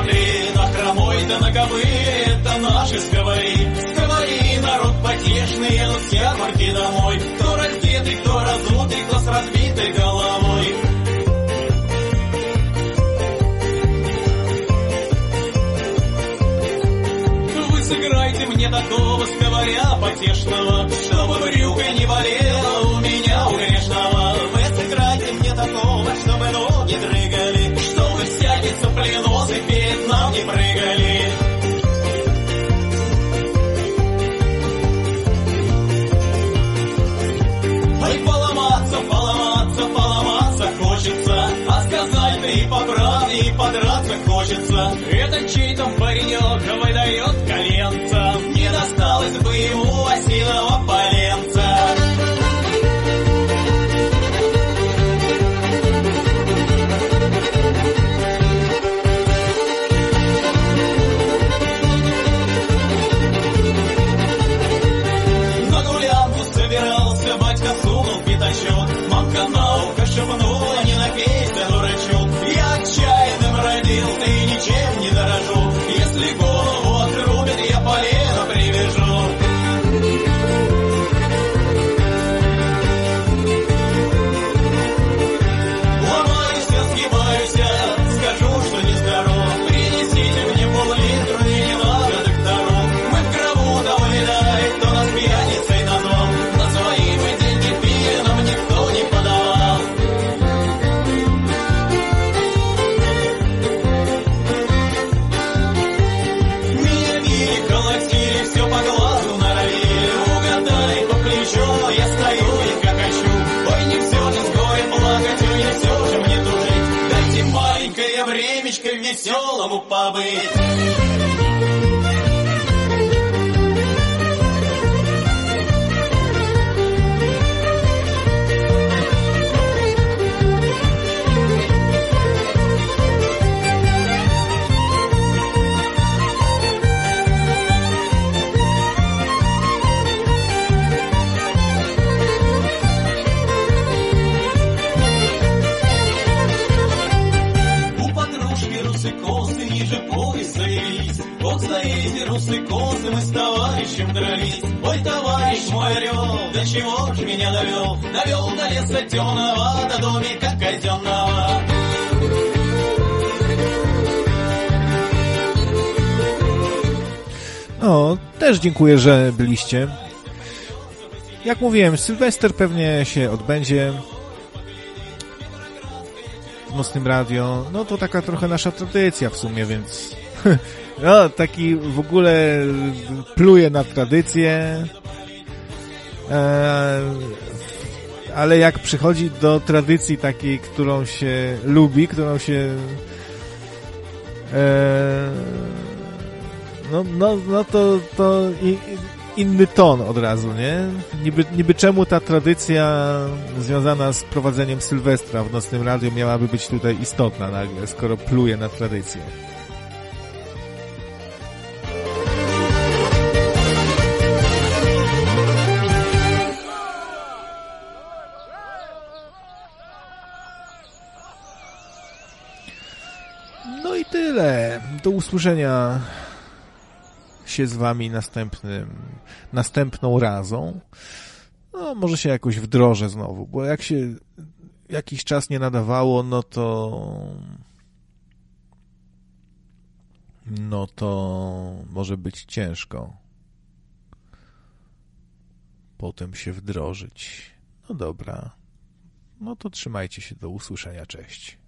смотри на хромой да на кобыле, это наши сговори. Сговори, народ потешный, едут все парки домой. Кто раздетый, кто разутый, кто с разбитой головой. Вы сыграйте мне такого сговоря потешного, чтобы брюка не болела у меня у грешного. Вы сыграйте мне такого, чтобы ночь подраться хочется. Это чей-то паренек выдает меня довел? Довел до леса темного, до домика казенного. No, też dziękuję, że byliście. Jak mówiłem, Sylwester pewnie się odbędzie w Nocnym Radio. No to taka trochę nasza tradycja w sumie, więc <laughs> no, taki w ogóle pluje na tradycję. Eee, ale jak przychodzi do tradycji takiej, którą się lubi, którą się eee, no, no, no to, to inny ton od razu, nie? Niby, niby czemu ta tradycja związana z prowadzeniem Sylwestra w Nocnym Radiu miałaby być tutaj istotna nagle, skoro pluje na tradycję. Do usłyszenia się z wami następnym, następną razą. No, może się jakoś wdrożę znowu, bo jak się jakiś czas nie nadawało, no to no to może być ciężko potem się wdrożyć. No dobra. No to trzymajcie się do usłyszenia. Cześć.